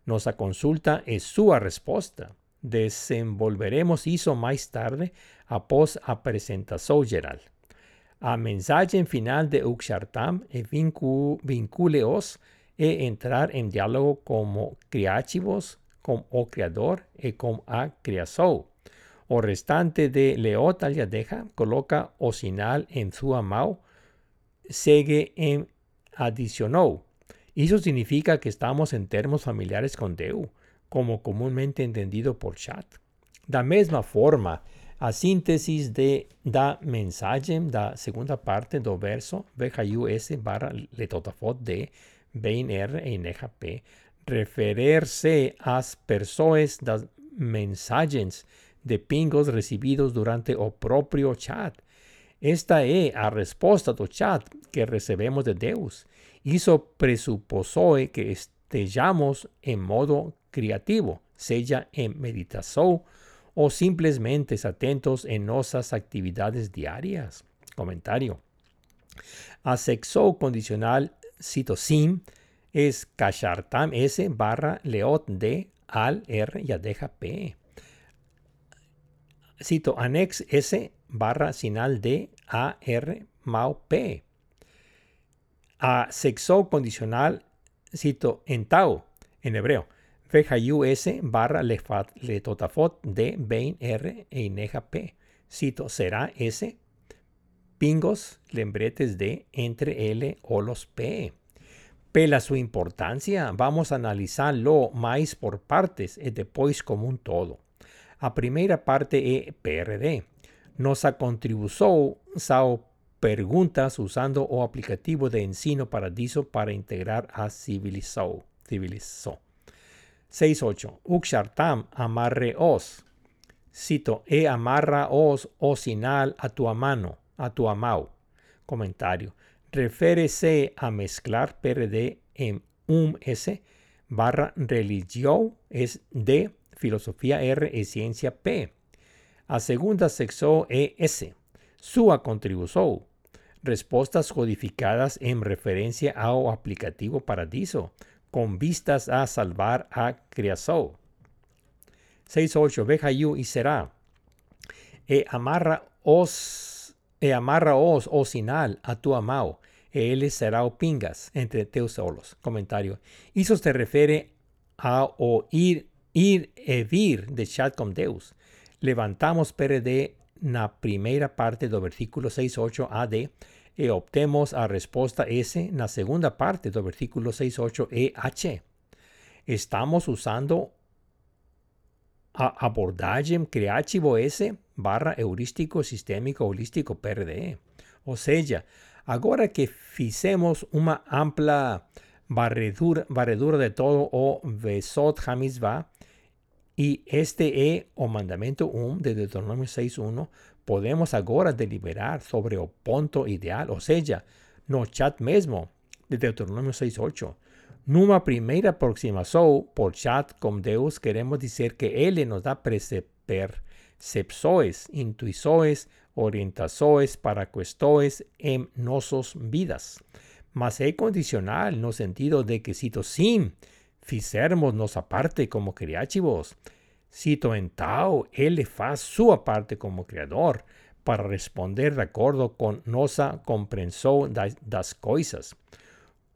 Nossa consulta es su respuesta. Desenvolveremos eso más tarde após a presentación geral. A mensaje final de Uxartam e vinculeos e entrar en diálogo como criativos con o Criador y con a criação. O restante de Leot deja coloca o sinal en su amau, segue en adicionó. Eso significa que estamos en términos familiares con Deu, como comúnmente entendido por chat. Da misma forma, A síntesis de da mensaje da segunda parte do verso VJUS barra letotafot de R e P referirse às pessoas das mensagens de pingos recibidos durante o próprio chat. Esta é a resposta do chat que recebemos de Deus. Isso presupõe que estejamos em modo criativo, seja em meditação ou simplesmente atentos em nossas atividades diárias. Comentário. A condicional citosim es Kashartam S barra Leot D al R y adeja P. Cito Anex S barra sinal D A R Mau P. A sexo condicional cito en Tau en hebreo. S barra letotafot D Bein R e Ineja P. Cito será S pingos lembretes de entre L o los P pela su importancia, vamos a analizarlo más por partes y después como un todo. A primera parte es PRD. Nossa contribución sao preguntas usando o aplicativo de Ensino Paradiso para integrar a Civilizou. Civilizou. 6.8. Uxartam amarre os. Cito, e amarra os o sinal a tu mano, a refiere a mezclar PRD en un S barra religión es D, filosofía R y ciencia P. A segunda sexo ES. Sua contribución. Respuestas codificadas en referencia ao aplicativo Paradiso, con vistas a salvar a creación. 6.8. Veja y será. E amarra os e amarraos, o sinal, a tu amao, e él será o pingas entre teus solos. Comentario. Eso se refiere a oír, ir e vir de chat con Deus. Levantamos PRD na primeira parte do versículo 6.8 AD e obtemos a resposta S na segunda parte do versículo 6.8 EH. Estamos usando a abordagem creativo S barra heurístico sistémico holístico PRD. O sea, ahora que fizemos una ampla barredura, de todo o Vesot Hamizvah, y este es o mandamento 1 de Deuteronomio 6.1, podemos ahora deliberar sobre o punto ideal, o sea, no chat mesmo de Deuteronomio 6.8. Numa primeira aproximación por chat con Deus, queremos decir que Él nos da perceber sepsoes, intuições, orientações para questões en nossas vidas. Mas é condicional no sentido de que cito sim, fizermos nossa parte como criativos. Cito então, ele faz sua parte como criador para responder de acordo com nossa compreensão das, das coisas.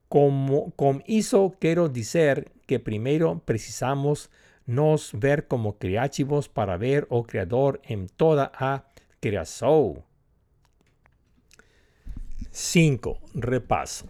Como, com isso quero dizer que primeiro precisamos nos ver como creativos para ver o creador en toda a creación. 5. Repaso.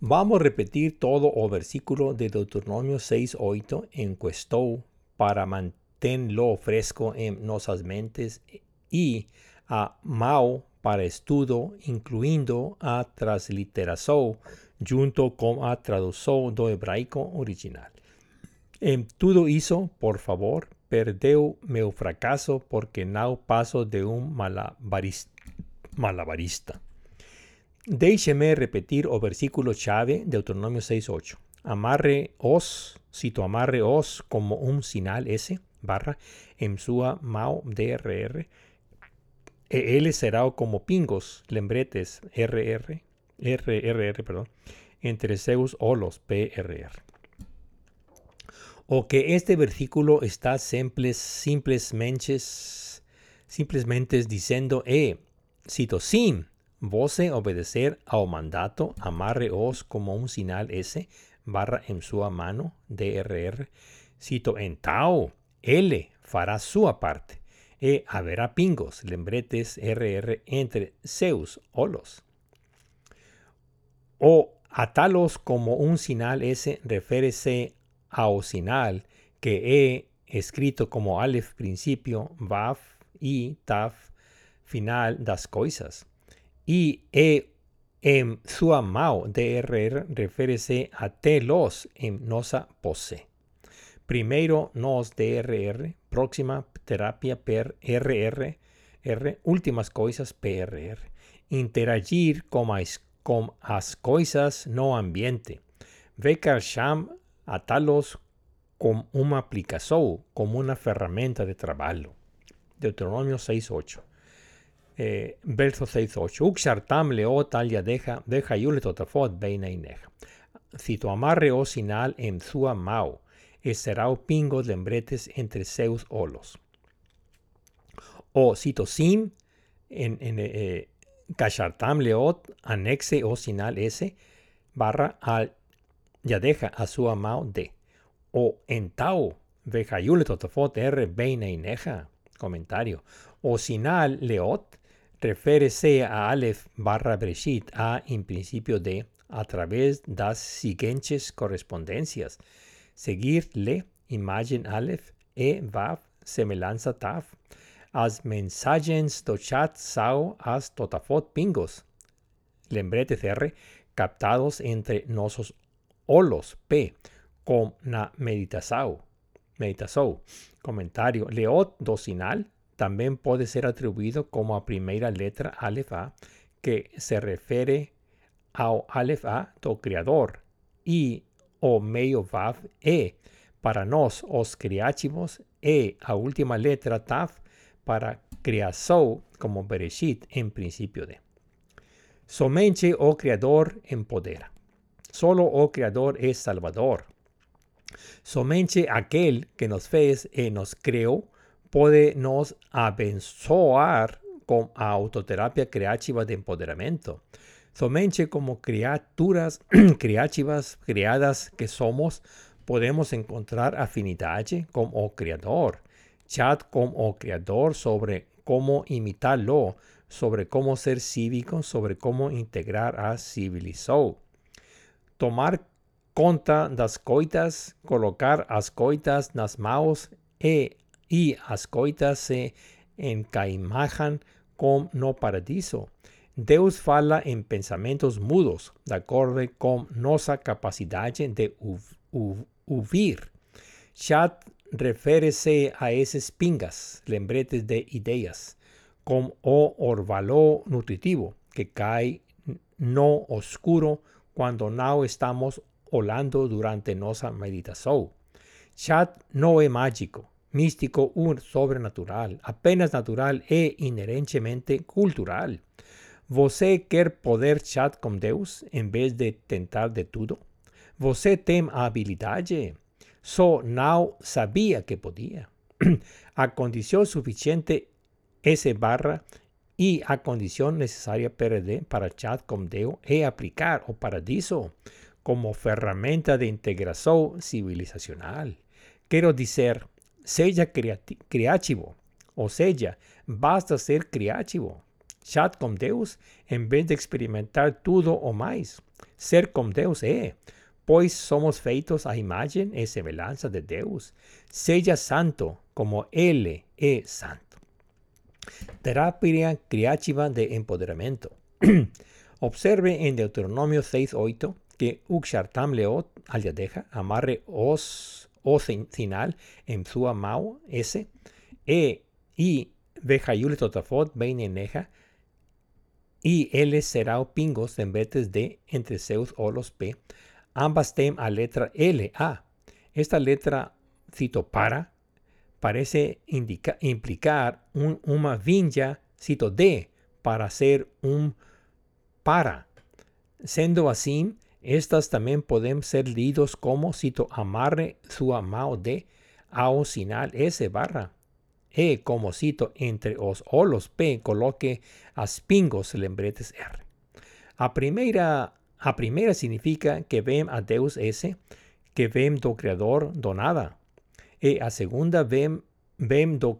Vamos a repetir todo o versículo de Deuteronomio 6.8 en cuestión para mantenerlo fresco en nuestras mentes y a Mao para estudio, incluyendo a transliteración junto con a traducción do hebraico original. En todo hizo, por favor, perdeu meu fracaso porque no paso de un malabarista. malabarista. Déjeme repetir o versículo chave de Deuteronomio 6.8. Amarre os, cito amarre os como un sinal S, barra, en sua mao DRR. E él será como pingos, lembretes, RR, RRR, perdón, entre Zeus o los PRR o que este versículo está simples, simplemente, simplemente diciendo, eh, cito, sin voce obedecer ao mandato, amarreos como un sinal S, barra en su mano, DRR, cito, en tao, L fará su parte, e haberá pingos, lembretes, RR, entre Zeus, olos. O atalos como un sinal S refiere sinal que he escrito como Aleph principio, Vav I, taf, final das coisas. Y e em sua mao, DRR, refere-se a telos em nossa posse. Primeiro nos DRR, próxima terapia per RR, R, últimas coisas PRR. Interagir com as, com as coisas no ambiente. Vecar sham a talos como uma aplicação, como uma ferramenta de trabalho. Deuteronômio 6.8. Eh, verso 6.8. Uxartam leo talia deja, deja yule totafot beina ineja. Cito amarre o sinal en sua mau, e será pingo lembretes entre seus olos. O cito sin, en, en eh, leot, anexe o sinal S, barra al yadeja a su amao de. O en tau, vejayule totafot R, beina ineja. Comentario. O sinal leot, refere-se a Aleph barra Breshit, a en principio de, a través das siguientes correspondencias. Seguir le, imagen Aleph, e vav, semelanza taf, as mensagens do chat sao as totafot pingos. Lembrete R, captados entre nosos olos p, con na meditasau. Meditasou. Comentario. Leot docinal también puede ser atribuido como a primera letra Aleph A, que se refiere ao Aleph A do Criador, y o meio E, para nos, os criativos, E, a última letra Tav, para criação, como Bereshit, en principio de. Somente o Criador empodera. Solo o Criador es Salvador. Somente aquel que nos fez e nos creó puede nos abençoar con autoterapia creativa de empoderamiento. Somente como criaturas creativas criadas que somos, podemos encontrar afinidad con o Creador. Chat con o Creador sobre cómo imitarlo, sobre cómo ser cívico, sobre cómo integrar a civilizó. Tomar conta das coitas, colocar as coitas nas mãos e, e as coitas se encaimajan com no paradiso. Deus fala em pensamentos mudos, de acordo com nossa capacidade de ouvir. Chat refere-se a esses pingas, lembretes de ideias, como o orvalho nutritivo que cai no oscuro quando não estamos olando durante nossa meditação. Chat não é mágico, místico ou sobrenatural, apenas natural e inerentemente cultural. Você quer poder chat com Deus em vez de tentar de tudo? Você tem a habilidade? Só não sabia que podia. a condição suficiente S barra e a condição necessária para chat com Deus é aplicar o paradiso como ferramenta de integración civilizacional. Quiero decir, sea creativo, o sea, basta ser creativo. Chat con Deus en vez de experimentar todo o más. Ser con Deus é, pois somos feitos a imagen e semelhança de Deus. Seja santo como Él é santo. Terapia creativa de empoderamiento. Observe en Deuteronomio 6.8 que uxartam leot al yadeja, amarre os o sinal en su amau ese, e y vejayule totafot neja y él será pingos en vetes de entre seus los p, ambas tem a letra L, A. Esta letra, cito para, parece implicar un, una vinja, cito de, para ser un para. Siendo así, estas también pueden ser leídos como cito amarre su amado de ao sinal S barra. E como cito entre os olos P coloque as pingos lembretes R. A primeira, a primeira significa que vem a Deus S, que vem do Criador do nada. E a segunda vem, vem do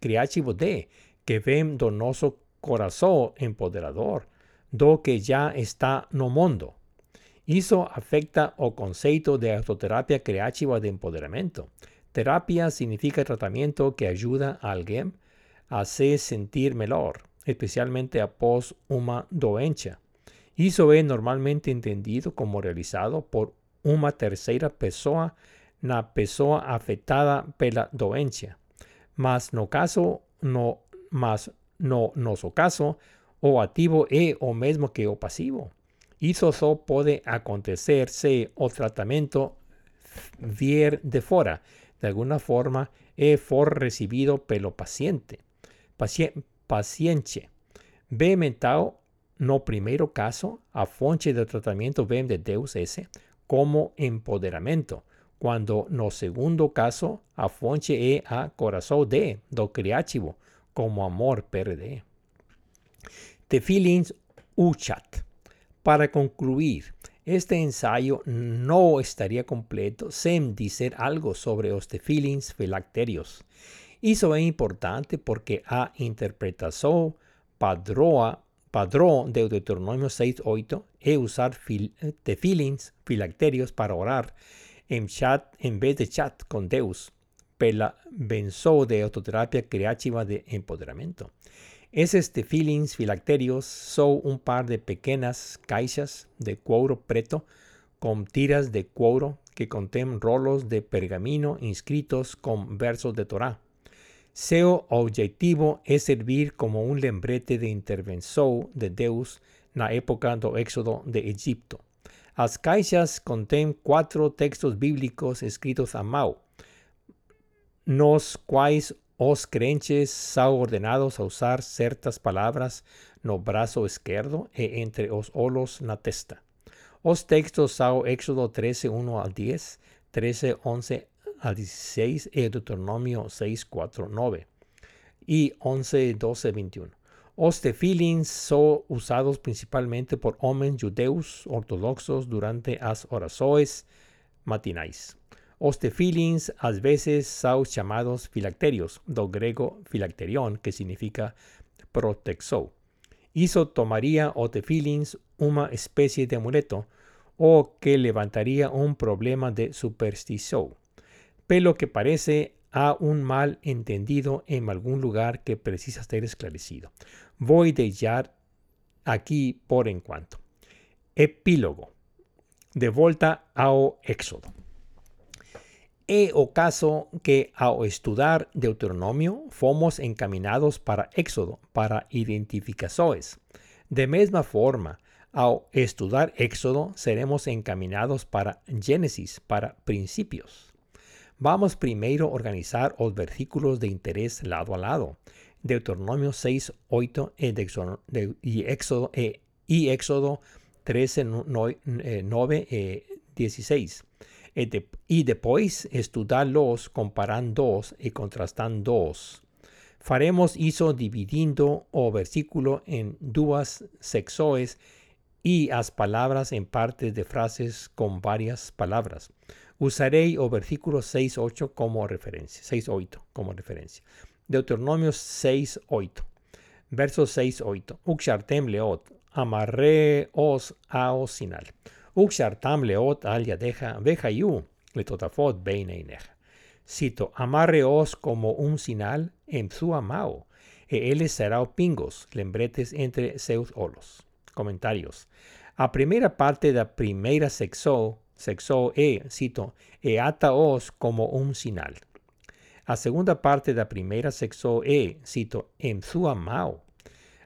criativo D, que vem do nosso coração empoderador, do que já está no mundo. Eso afecta o concepto de autoterapia creativa de empoderamiento. Terapia significa tratamiento que ayuda a alguien hace sentir melhor, especialmente após uma doença. Isso é normalmente entendido como realizado por uma terceira pessoa na pessoa afetada pela doença. Mas no caso no mas no nosso caso, o ativo é o mesmo que o pasivo. Isso só pode acontecer se o tratamento vier de fora, de alguma forma, e for recibido pelo paciente. paciente. B mental, no primeiro caso, a fonte de tratamento vem de Deus esse como empoderamento, quando no segundo caso a fonte é a coração de do criativo, como amor perde. Tefilins Uchat. Para concluir, este ensayo no estaría completo sin decir algo sobre los tefilins filacterios. Eso es importante porque a interpretación padroa, padrón de Deuteronomio 6.8 es usar fil, tefilins filacterios para orar en chat en vez de chat con Deus, pela benzo de autoterapia creativa de empoderamiento. Esos tefilins filacterios son un par de pequeñas caixas de cuero preto con tiras de cuero que contienen rolos de pergamino inscritos con versos de Torah. Su objetivo es servir como un lembrete de intervención de Deus na época do éxodo de Egipto. Las caixas contienen cuatro textos bíblicos escritos a mão, nos quais os crentes são ordenados a usar certas palavras no braço esquerdo e entre os olhos na testa. Os textos são Éxodo 13, 1 al 10, 13, 11 al 16 e Deuteronomio 6, 4, 9 y 11, 12, 21. Os tefilins são usados principalmente por homens judeus ortodoxos durante as orações matinais. Os tefilins a veces son llamados filacterios, do griego filacterion, que significa protexo. Isso tomaría o tefilins una especie de amuleto o que levantaría un problema de superstición. Pero que parece a un mal entendido en algún lugar que precisa ser esclarecido. Voy a dejar aquí por en cuanto. Epílogo. De vuelta ao Éxodo. É o caso que ao estudar Deuteronomio fomos encaminados para Éxodo, para identificações. De mesma forma, ao estudar Éxodo seremos encaminados para Gênesis, para princípios. Vamos primeiro organizar os versículos de interés lado a lado. Deuteronomio 6, 8 y Éxodo, y Éxodo 13, 9, 16 y después estudiarlos comparando y contrastando. Faremos eso dividiendo o versículo en dos secciones y las palabras en partes de frases con varias palabras. Usaré o versículo 6.8 como referencia. 6.8 como referencia. Deuteronomio 6.8. Verso 6.8. Uxartem leot. Amarré os ao sinal. Uxartam leot al yadeja vejayu letotafot beineineja. Cito, amarreos como un sinal en su amao, e él será pingos, lembretes entre seus olos. Comentarios. A primeira parte da primeira sexo, sexo e, cito, e ataos como un sinal. A segunda parte da primeira sexo e, cito, en su amao.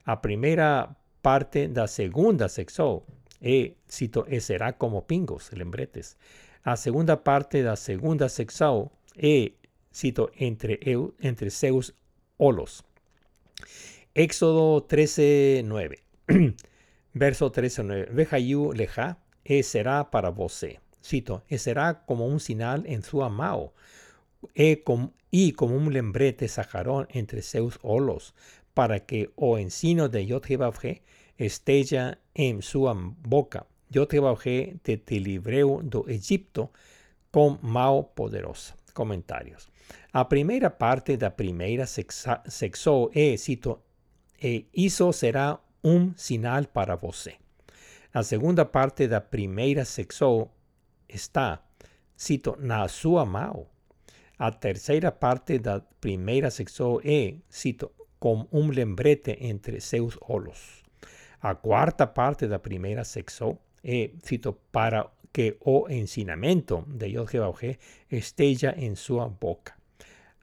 A primeira parte da segunda sexo e, cito, e será como pingos, lembretes. A segunda parte da segunda secção e, cito, entre, eu, entre seus olos. Éxodo 13, 9. Verso 13, 9. Vejayu leja, e será para você. Cito, e será como un sinal en su amao, e com, y como un lembrete sajarón entre seus olos, para que o ensino de Yod-Heh esteja en su boca. Yo te te libreu do Egipto con mao poderosa. Comentarios. A primeira parte da primeira sexo é, cito, e isso será um sinal para você. A segunda parte da primeira sexo está, cito, na sua mão. A terceira parte da primeira sexo é, cito, como un lembrete entre seus olos. A quarta parte da primeira secção é, cito, para que o ensinamento de Yod esteja em sua boca.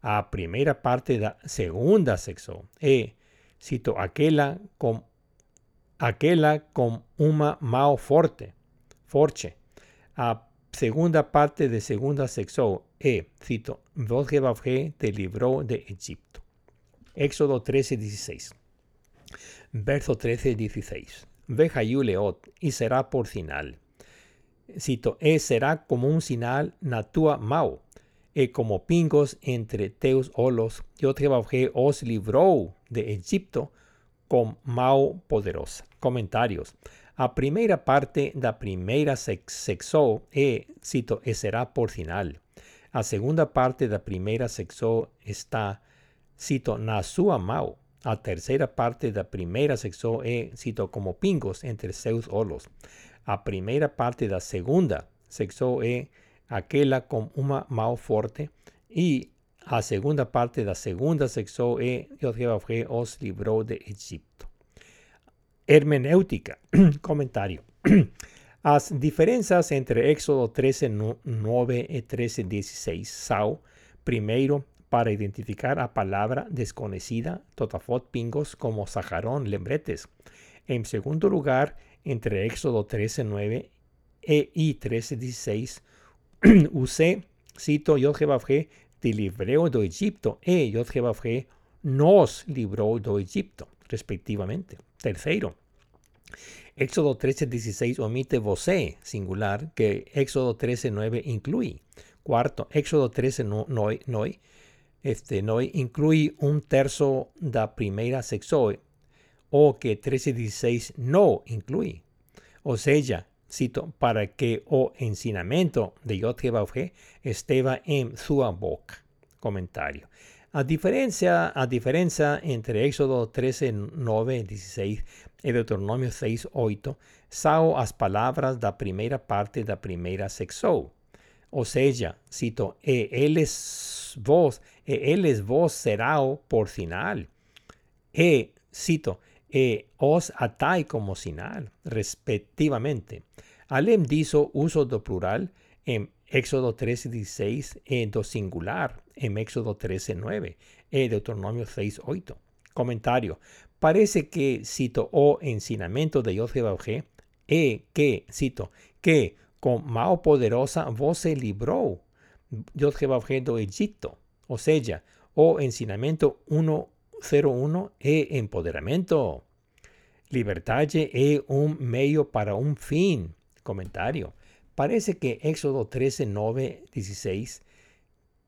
A primeira parte da segunda secção é, cito, aquela com aquela com uma mão forte, forte. A segunda parte de segunda sección e, cito, Vos te libró de Egipto. Éxodo 13, 16. Verso 13, 16. Ve leot y será por sinal. Cito, e será como un sinal na tua e como pingos entre teus olos, yo te os libró de Egipto con mão poderosa. Comentarios. A primeira parte da primeira secção é, cito, e será por sinal. A segunda parte da primeira secção está, cito, na sua mão. A terceira parte da primeira secção é, cito, como pingos entre seus olhos. A primeira parte da segunda secção é aquela com uma mão forte e a segunda parte da segunda secção é Jeová os livrou de Egipto. Hermenéutica. Comentario. Las diferencias entre Éxodo 13, 9 y 13, 16 Sao, primero, para identificar a palabra desconocida, totafot pingos como sajarón, lembretes. En segundo lugar, entre Éxodo 13, 9 e y 13, 16, usé, cito, Yod te libró de Egipto, e Yod nos libró de Egipto, respectivamente. Tercero, Éxodo 13:16 omite vosé singular que Éxodo 13:9 incluye. Cuarto, Éxodo 13 no, este, incluye un tercio da primera sexo o que 13:16 no incluye. O sea, cito, para que o ensinamento de Yod esteba en su boca. Comentario. A diferencia, a diferencia entre Éxodo 13, 9, 16 y Deuteronomio 6, 8, sao as palabras da primeira parte da primeira secção. Ou seja, cito, e eles vos, e eles vos será por sinal. E, cito, e os atai como sinal, respectivamente. Além disso, uso do plural en Éxodo 13, 16 e do singular en Éxodo 13, 9 e Deuteronomio 6, 8. Comentario. Parece que, cito, o ensinamento de Jehová e que, cito, que con mão poderosa vos se libró Jehová do Egipto. O sea, o ensinamento 101 e empoderamento. Liberdade é um meio para um fim. Comentário. Parece que Éxodo 13, 9, 16,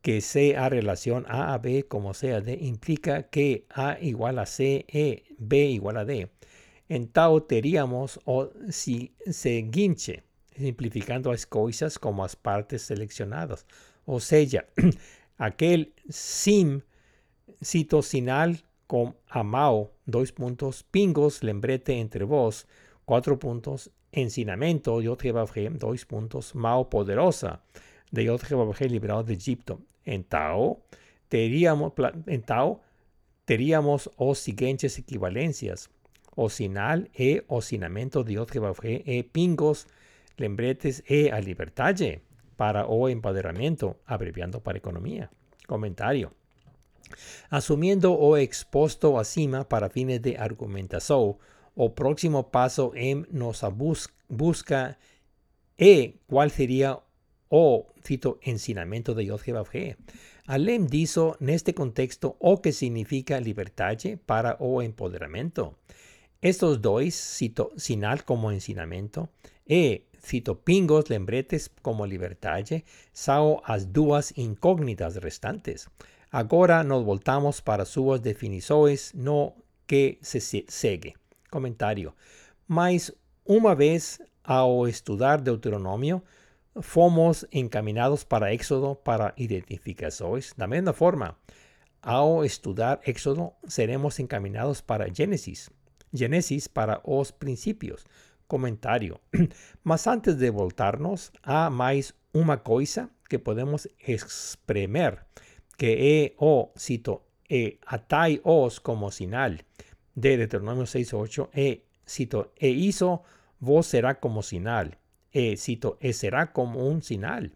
que C a relación A a B como C a D, implica que A igual a C, E, B igual a D. En tal teríamos o si guinche, simplificando las cosas como las partes seleccionadas. O sea, aquel sim cito sinal con amao, dos puntos, pingos, lembrete entre vos, cuatro puntos, ensinamento, Yod dos puntos, Mao poderosa, de Yod liberado de Egipto. En Tao, teríamos, en Tao, teríamos os siguientes equivalencias. Osinal e osinamento de Yod e pingos, lembretes e a libertaje para o empoderamiento, abreviando para economía. Comentario. Asumiendo o expuesto acima para fines de argumentación, o próximo paso en nos busca e cuál sería o, cito, ensinamento de Yod Alem dijo en este contexto o que significa libertad para o empoderamiento. Estos dos, cito, sinal como ensinamento e, cito, pingos, lembretes como libertad, sao as duas incógnitas restantes. Ahora nos voltamos para sus definiciones no que se segue. Comentario. Mas una vez ao estudar Deuteronomio, fomos encaminados para Éxodo para identificações. Da mesma forma, ao estudar Éxodo, seremos encaminados para Génesis. Génesis para os princípios. Comentario. Mas antes de voltarnos, há mais uma coisa que podemos espremer, que é o, cito, e atai os como sinal de Deuteronomio 6.8 e cito e hizo vos será como sinal e cito e será como un sinal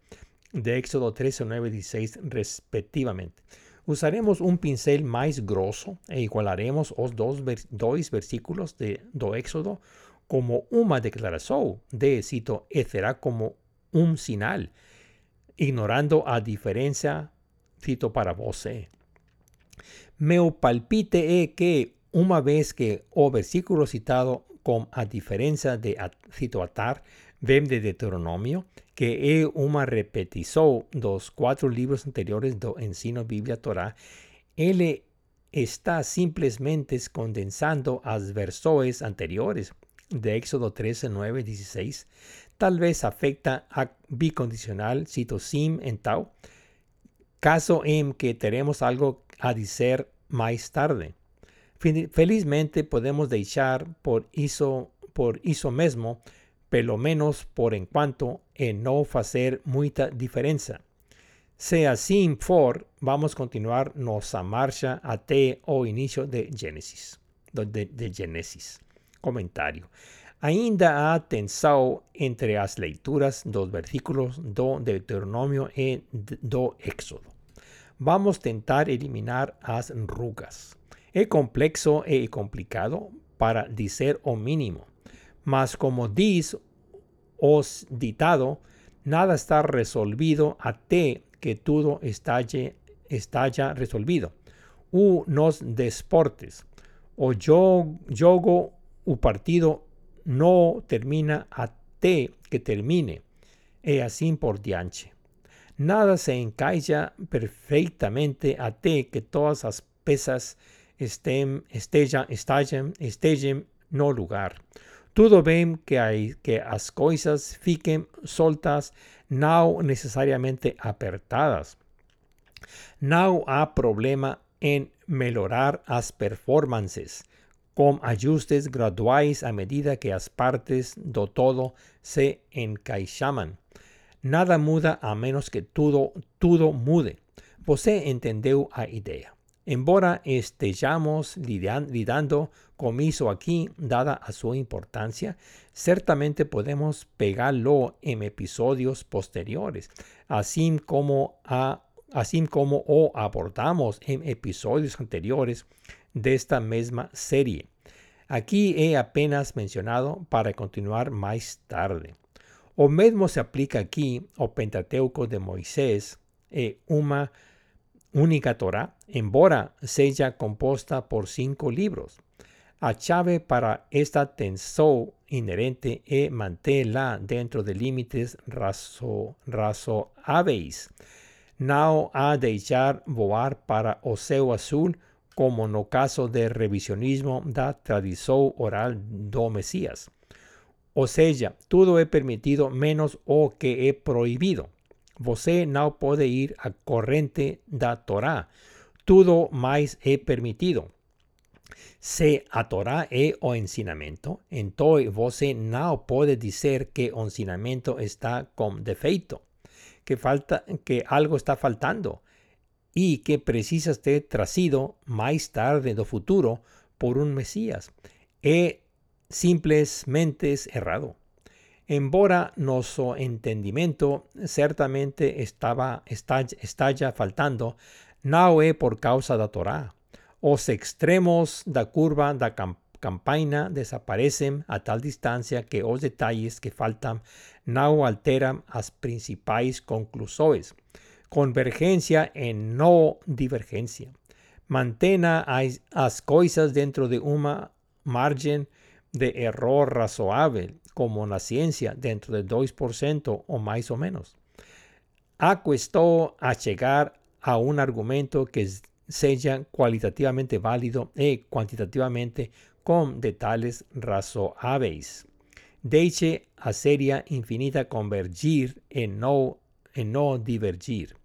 de Éxodo 13, 9 16 respectivamente. Usaremos un pincel más grosso e igualaremos los dos, dos versículos de, do Éxodo como una declaración de cito e será como un sinal, ignorando a diferencia cito para vos. Me palpite e que una vez que o versículo citado con a diferencia de cito atar, vem de Deuteronomio, que es una repetición dos cuatro libros anteriores do ensino Biblia Torah, él está simplemente condensando las versos anteriores de Éxodo 13, 9, 16. Tal vez afecta a bicondicional cito sim en tau, caso en que tenemos algo a decir más tarde. Felizmente podemos dejar por eso, por eso mismo pelo menos por enquanto en no hacer mucha diferencia. Sea así for, vamos continuar nuestra marcha até o inicio de Génesis. De, de Génesis. Comentario. Ainda há tensão entre as leituras dos versículos do Deuteronômio e do Éxodo. Vamos tentar eliminar as rugas. É complexo e complicado para dizer o mínimo. Mas como dice os ditado, nada está resolvido até que todo estalle, ya resolvido. U nos desportes. O yo, jogo u partido no termina até que termine. E así por diante. Nada se encaixa perfectamente até que todas las pesas estén, estén no lugar. Todo ven que, hay, que as coisas fiquen soltas, no necesariamente apertadas. No há problema en mejorar as performances con ajustes graduais a medida que as partes do todo se encaixaman. Nada muda a menos que todo, todo mude. Você entendeu a Embora estemos lidando con eso aquí, dada a su importancia, ciertamente podemos pegarlo en episodios posteriores, así como, a, así como o abordamos en episodios anteriores de esta misma serie. Aquí he apenas mencionado para continuar más tarde. O mismo se aplica aquí o Pentateuco de Moisés e una única Torah, embora sea compuesta por cinco libros. A chave para esta tensión inherente e manténla dentro de límites razo, razoáveis. No ha de voar para o azul como no caso de revisionismo da tradición oral do Mesías. O sea, todo es permitido menos o que he prohibido. Você no puede ir a corrente da Torá. Todo más é permitido. Se a Torá é o ensinamento, então você no puede decir que o ensinamento está con defeito, que, falta, que algo está faltando y que precisa ser trazido más tarde do futuro por un Mesías. Es simplemente errado. Embora nuestro entendimiento certamente estaba, está, faltando, no es por causa da Torá. Os extremos da curva da campaña desaparecen a tal distancia que os detalles que faltan no alteran las principales conclusiones. Convergencia en no divergencia. Mantena las cosas dentro de una margen de error razonable como la ciencia dentro del 2% o más o menos. Acuestó a llegar a un argumento que sea cualitativamente válido y cuantitativamente con detalles razoables. Deje a seria infinita convergir en no, divergir.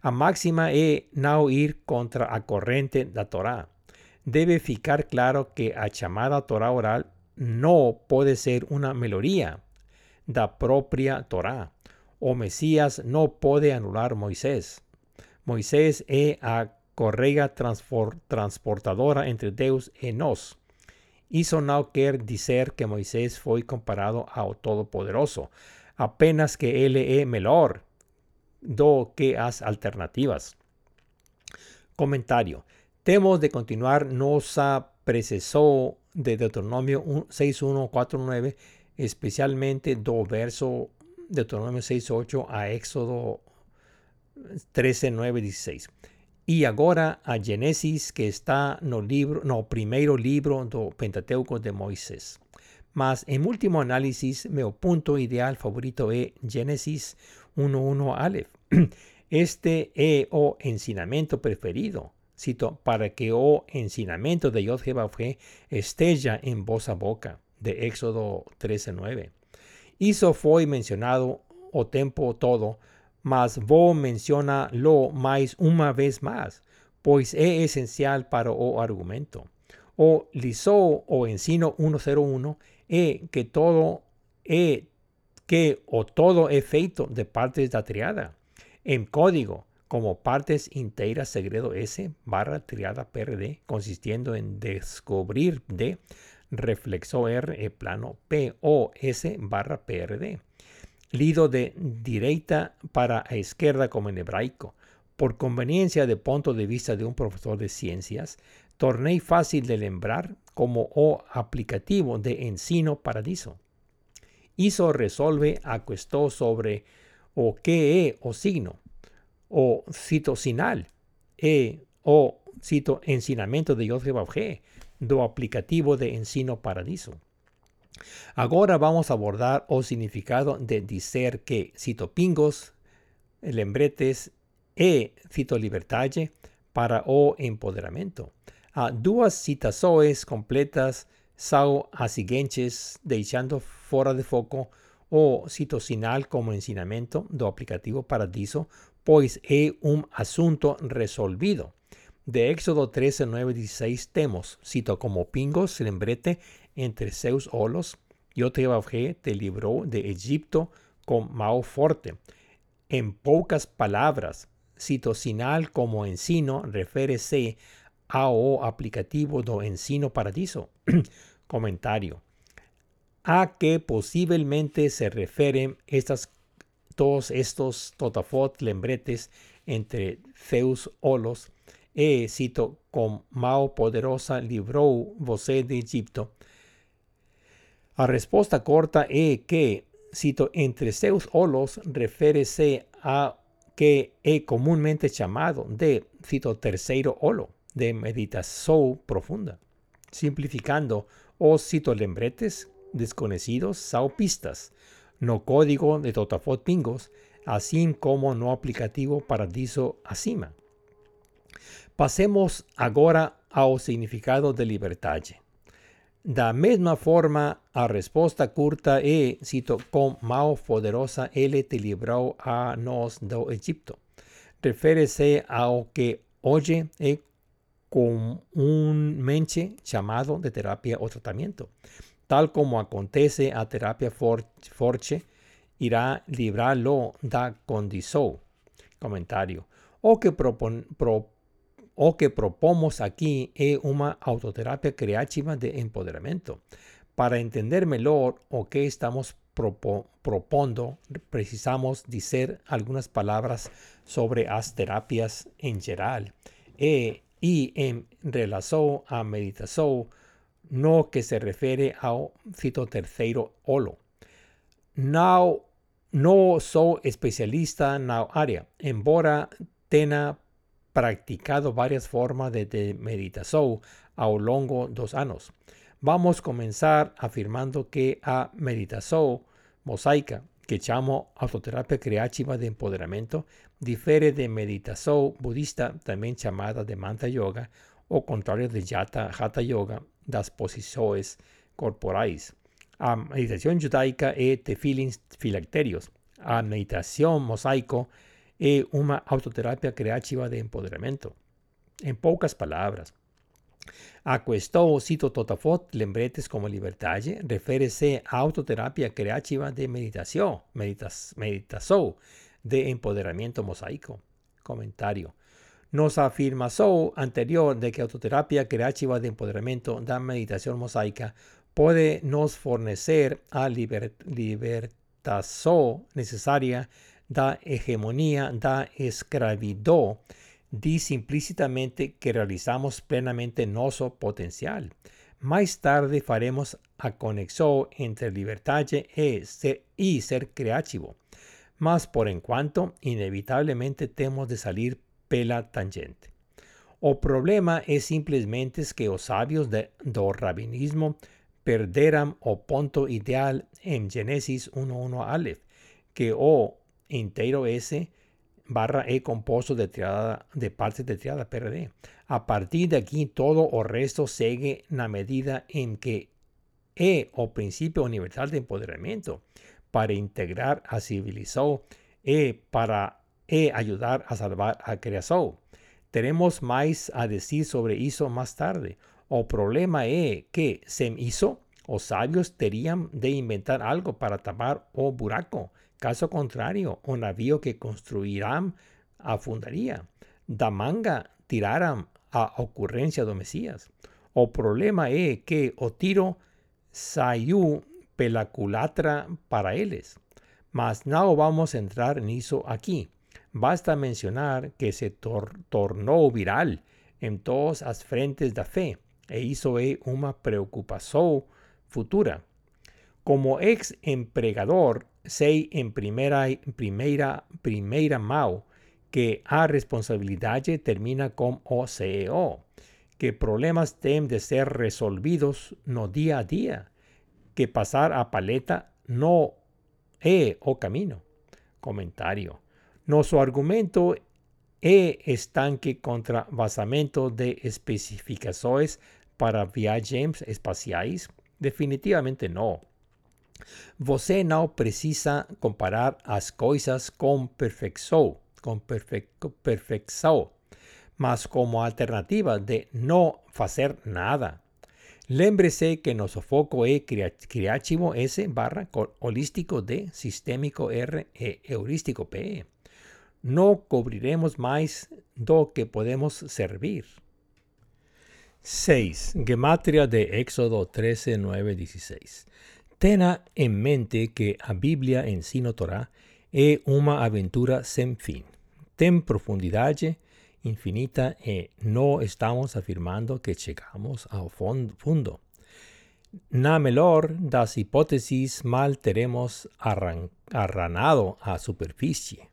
A máxima es no ir contra a corriente da Torah. Debe ficar claro que a chamada Torah oral no puede ser una melodía da propia Torá. O Mesías no puede anular Moisés. Moisés es a correia transportadora entre Deus e nós. Isso não quer dizer que Moisés foi comparado ao Todo-Poderoso, apenas que ele é melhor do que as alternativas. Comentário. Temos de continuar nossa precessão de Deuteronômio 6.1.4.9, especialmente do verso Deuteronômio 6.8 a Éxodo 13.9.16. E agora a Gênesis que está no livro, no primeiro livro do Pentateuco de Moisés. Mas em último análise, meu ponto ideal favorito é Gênesis 1.1 Aleph. Este é o ensinamento preferido cito, para que o ensinamento de Yod fue esteja en voz a boca, de Éxodo 13:9. Isso foi mencionado o tempo todo, mas vou lo mais uma vez más, pues é esencial para o argumento. O liso o ensino 101 é que todo é que o todo é feito de partes da triada. En código, como partes integras segredo S barra triada PRD, consistiendo en descubrir D, reflexo R e plano POS barra PRD. Lido de derecha para izquierda como en hebraico. Por conveniencia de punto de vista de un profesor de ciencias, tornei fácil de lembrar como o aplicativo de ensino paradiso. Hizo resolve a sobre o qué es o signo o cito sinal e o cito ensinamento de Yod do aplicativo de ensino paradiso. Agora vamos a abordar o significado de dizer que cito pingos, lembretes e cito liberdade para o empoderamento. A duas citações completas são as seguintes, deixando fora de foco o cito sinal como ensinamento do aplicativo Paradiso pues es un asunto resolvido. De Éxodo 13, 9, 16 temos, cito como pingos lembrete entre seus olos, yo te bajé, te libró de Egipto con mao forte. En pocas palabras, cito sinal como ensino refere-se ao aplicativo do ensino paradiso. Comentario. A que posiblemente se refieren estas todos estos totafot lembretes entre Zeus olos, e cito, con mao poderosa librou você de Egipto. A resposta corta é que, cito, entre Zeus olos refere-se a que é comumente chamado de, cito, terceiro olo, de meditação profunda. Simplificando, os cito lembretes desconhecidos são pistas, no código de Totafot Pingos, así como no aplicativo Paradiso acima. Pasemos agora ao significado de liberdade. Da mesma forma, a resposta curta é, cito, com mão poderosa ele te livrou a nós do Egipto. Refere-se ao que hoje é comumente chamado de terapia ou tratamento tal como acontece a terapia forte, irá librarlo da condición. Comentario. O que, propon, o que propomos aquí es una autoterapia creativa de empoderamiento. Para entender mejor o que estamos propondo, precisamos decir algunas palabras sobre las terapias en general e, y en relación a meditación no que se refiere ao cito terceiro olo. No, no soy especialista área, embora tenha practicado varias formas de, de meditación a lo largo dos años. Vamos a comenzar afirmando que a meditación mosaica, que llamo autoterapia creativa de empoderamiento, difiere de meditación budista, también llamada de Manta Yoga, o contrario de Yata Hatha Yoga, das posições corporais. A meditação judaica é tefilins filacterios. A meditação mosaico é uma autoterapia criativa de empoderamento. Em poucas palavras, a questão cito Totafot, lembretes como liberdade, refere-se à autoterapia criativa de meditação, medita meditação de empoderamento mosaico. Comentário. Nos afirmó anterior de que autoterapia creativa de empoderamiento da meditación mosaica puede nos fornecer a libertación necesaria da hegemonía da escravidão, dice implícitamente que realizamos plenamente nuestro potencial. Más tarde faremos a conexión entre libertad y ser, y ser creativo. Mas por en cuanto, inevitablemente tenemos de salir pela tangente. O problema es simplemente que los sabios de, do rabinismo perderam o punto ideal en Génesis 1.1 Aleph, que o inteiro S barra E compuesto de, triada, de partes de triada PRD. A partir de aquí, todo o resto sigue la medida en que E o principio universal de empoderamiento para integrar a civilizado e para e ayudar a salvar a creación. Tenemos más a decir sobre eso más tarde. O problema es que se hizo os sabios terían de inventar algo para tapar o buraco. Caso contrario, o navío que construirán afundaría. Da manga a ocurrencia do Mesías. O problema es que o tiro saiu pela culatra para ellos. Mas no vamos entrar en eso aquí. Basta mencionar que se tornó viral en todas las frentes de fe e hizo una preocupación futura. Como ex empregador, sei en primera, primera, primera que a responsabilidade termina com o CEO, que problemas têm de ser resolvidos no dia a dia, que passar a paleta no é o caminho. Comentário. Nosso argumento é estanque contra vazamento de especificações para viagens espaciais? Definitivamente no. Você não precisa comparar as coisas com perfeição, com perfeição, mas como alternativa de não fazer nada. Lembre-se que nosso foco é criativo S barra holístico D, sistémico R e heurístico P. Não cobriremos mais do que podemos servir. 6. Gematria de Éxodo 13, 9, 16. Tena en mente que a Biblia en sino Torah es una aventura sin fin. Ten profundidad infinita y no estamos afirmando que llegamos al fondo. Na melhor das hipótesis mal teremos arranado a superficie.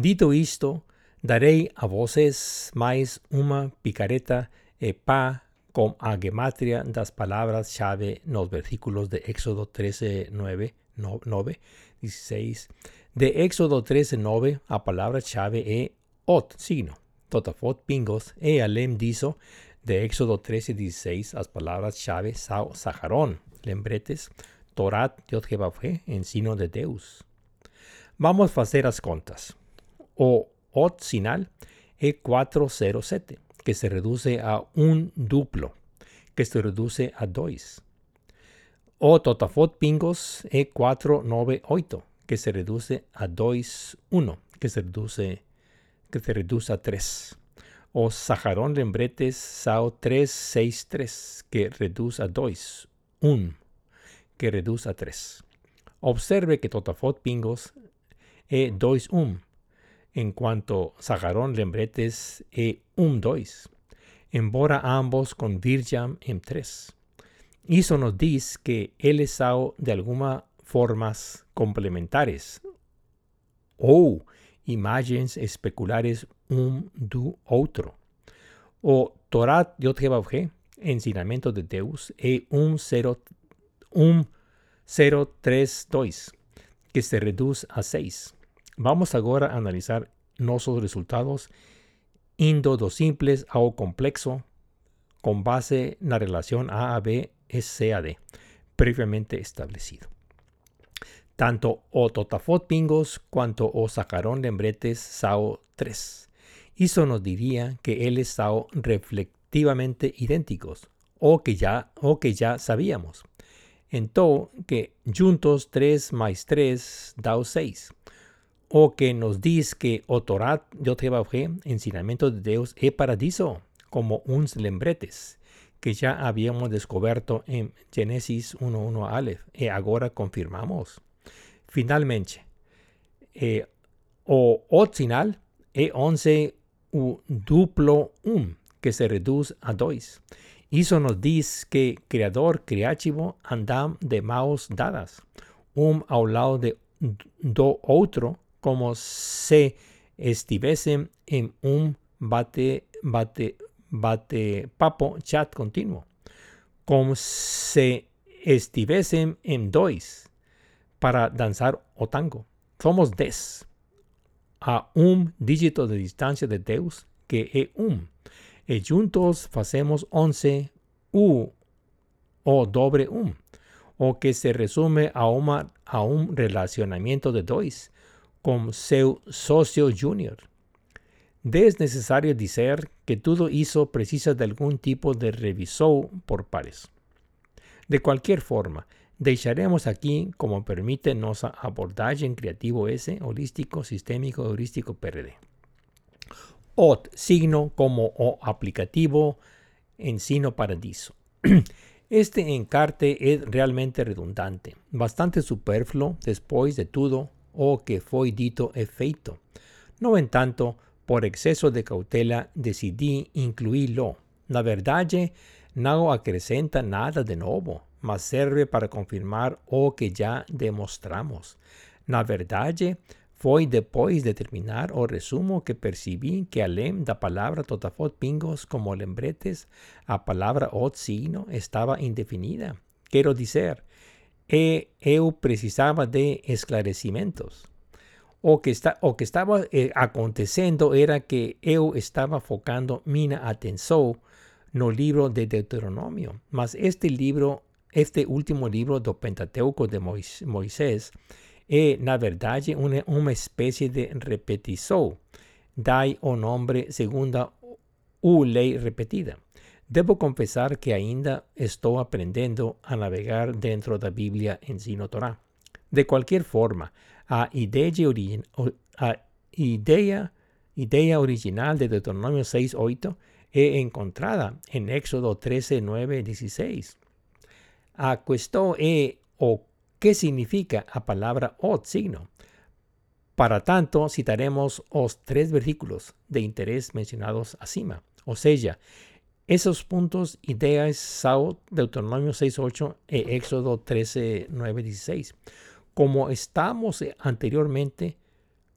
Dito esto, daré a voces más una picareta e pa con a gematria das palabras chave los versículos de Éxodo 13, 9, 9 16. De Éxodo 13, 9, a palabra chave e ot, signo. Totafot pingos e alem diso de Éxodo 13, 16, las palabras chave sao sajarón, lembretes, torat, Dios fue en sino de Deus. Vamos a hacer las contas. O ot sinal e 407 que se reduce a un duplo, que se reduce a 2. O totafot pingos E498, que se reduce a 2, 1, que se reduce, a 3. O sajarón lembretes SAO 363, que reduce a 2, 1, que reduce a 3. Observe que totafot pingos E2, 1, en cuanto Sagarón Lembretes e un 2, embora ambos con Virjam en 3. Eso nos dice que él es de algunas formas complementares o imágenes especulares un du otro. O Torah Yod ensinamiento de Deus, e 0, un 0, 3, 2, que se reduce a 6. Vamos agora a analizar nuestros resultados indo dos simples ao complexo con base en la relación A a B SAD previamente establecido. Tanto o totafot pingos cuanto o sacarón lembretes SAO 3. Eso nos diría que es SAO reflectivamente idénticos o que ya, o que ya sabíamos. Entonces, que juntos 3 más 3 da 6 o que nos dice que otorat yo te ensinamiento de Dios e paradiso, como uns lembretes, que ya habíamos descubierto en Génesis 1.1 Aleph, y ahora confirmamos. Finalmente, eh, o otzinal e 11 u duplo um, que se reduce a 2. Eso nos dice que creador creativo andam de maus dadas, um al lado de do otro, como se estuviesen en un bate, bate, bate papo chat continuo, como se estuviesen en dos para danzar o tango. Somos des a un dígito de distancia de Deus que es un. Y juntos hacemos once u o doble un, o que se resume a, a un relacionamiento de dos con su socio junior. Es necesario decir que todo hizo precisa de algún tipo de revisor por pares. De cualquier forma, dejaremos aquí como permite nuestra abordaje creativo ese holístico, sistémico, heurístico PRD. OT, signo como o aplicativo en sino paradiso. Este encarte es realmente redundante, bastante superfluo después de todo o que fue dito e feito. No en tanto, por exceso de cautela decidí incluirlo. La verdad no acrescenta nada de nuevo, mas serve para confirmar o que ya demostramos. La verdad fue después de terminar o resumo que percibí que além da palabra totafot pingos como lembretes, a palabra ot signo estaba indefinida. Quiero decir, e eu precisaba de esclarecimentos. O que, está, o que estaba eh, acontecendo era que eu estaba focando minha atenção no libro de Deuteronomio. Mas este libro, este último libro do Pentateuco de Moisés, é, na verdade, uma, uma espécie de repetição. Dai o nome segunda u lei repetida. Debo confesar que ainda estou aprendendo a navegar dentro da Bíblia ensino Torá. De qualquer forma, a ideia, original de Deuteronomio 6.8 é encontrada em Éxodo 13, 9, 16. A questão é o que significa a palavra o signo. Para tanto, citaremos os três versículos de interés mencionados acima. O seja, esos puntos, ideas, Sao, Deuteronomio 6.8 e Éxodo 13, 9, 16. Como estamos anteriormente,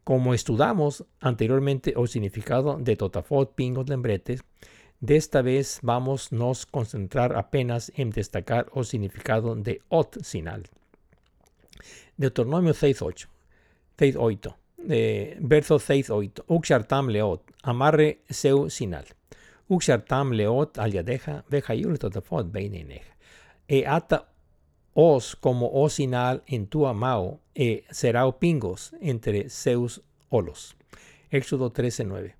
como estudiamos anteriormente el significado de totafot, pingos, lembretes, de esta vez vamos nos concentrar apenas en destacar el significado de ot sinal. Deuteronomio 6.8, 6.8, eh, verso 6.8, Uxartam leot, amarre seu sinal. Leot al yadeja, veja totafot beineneja. E ata os como o sinal en tu amao, e será pingos entre seus olos. Éxodo 13.9.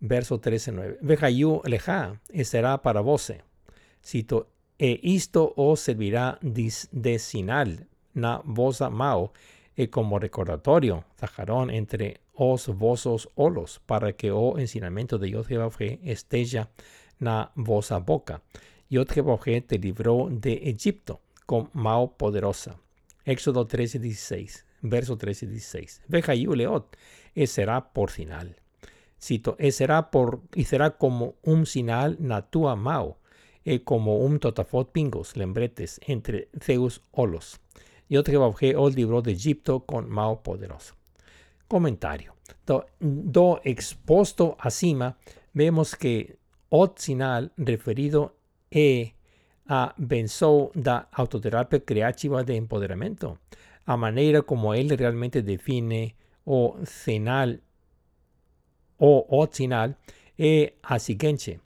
Verso 13.9. Vejayu leja, e será para vose. Cito, e isto os servirá de sinal na vosa mao, e como recordatorio, tajarón entre os vosos olos, para que o ensinamiento de Yod estella na vosa boca. Yod te libró de Egipto con mao poderosa. Éxodo 13, 16, verso 13, 16. Veja y será por final. Cito, y será, por, y será como un sinal na tua mao, y como un totafot pingos, lembretes, entre Zeus olos. Yo trabajé el libro de Egipto con mao poderoso. Comentario. Do, do exposto acima, vemos que ot sinal referido e a benzo da autoterapia creativa de empoderamiento, a manera como él realmente define o sinal o otsinal e a siguiente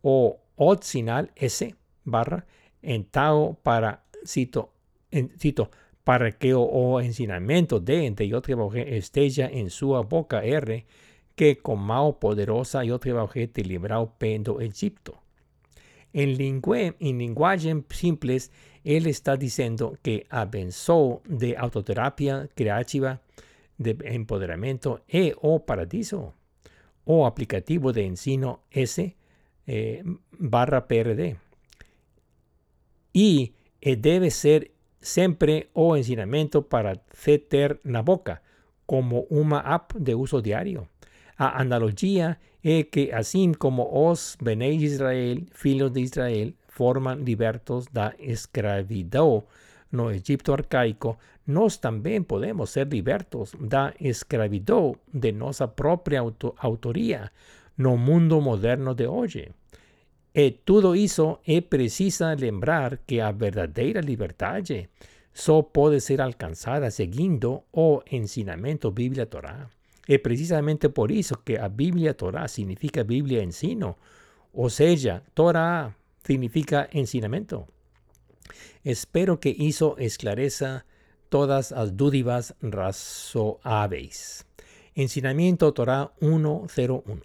o otsinal s barra en tao para cito, en, cito para que o, ensinamiento de entre yo trabajé estella en su boca r que con mao poderosa yo trabajé te librao pendo Egipto en, en lenguaje simples, él está diciendo que avanzó de autoterapia creativa de empoderamiento e o paradiso o aplicativo de ensino S eh, barra PRD. Y eh, debe ser siempre o ensinamiento para CETER na boca, como una app de uso diario. A analogía es que así como os Bene Israel, filos de Israel, forman libertos da escravidão no Egipto arcaico, nós también podemos ser libertos da escravidão de nuestra propia autoría no mundo moderno de hoy. E todo eso es precisa lembrar que a verdadeira liberdade só puede ser alcanzada seguindo o ensinamento Biblia Torá. Es precisamente por eso que a Biblia Torá significa Biblia ensino, o sea, Torá significa ensinamento. Espero que eso esclareza todas las dudas razoáveis. Ensinamiento Torah 101.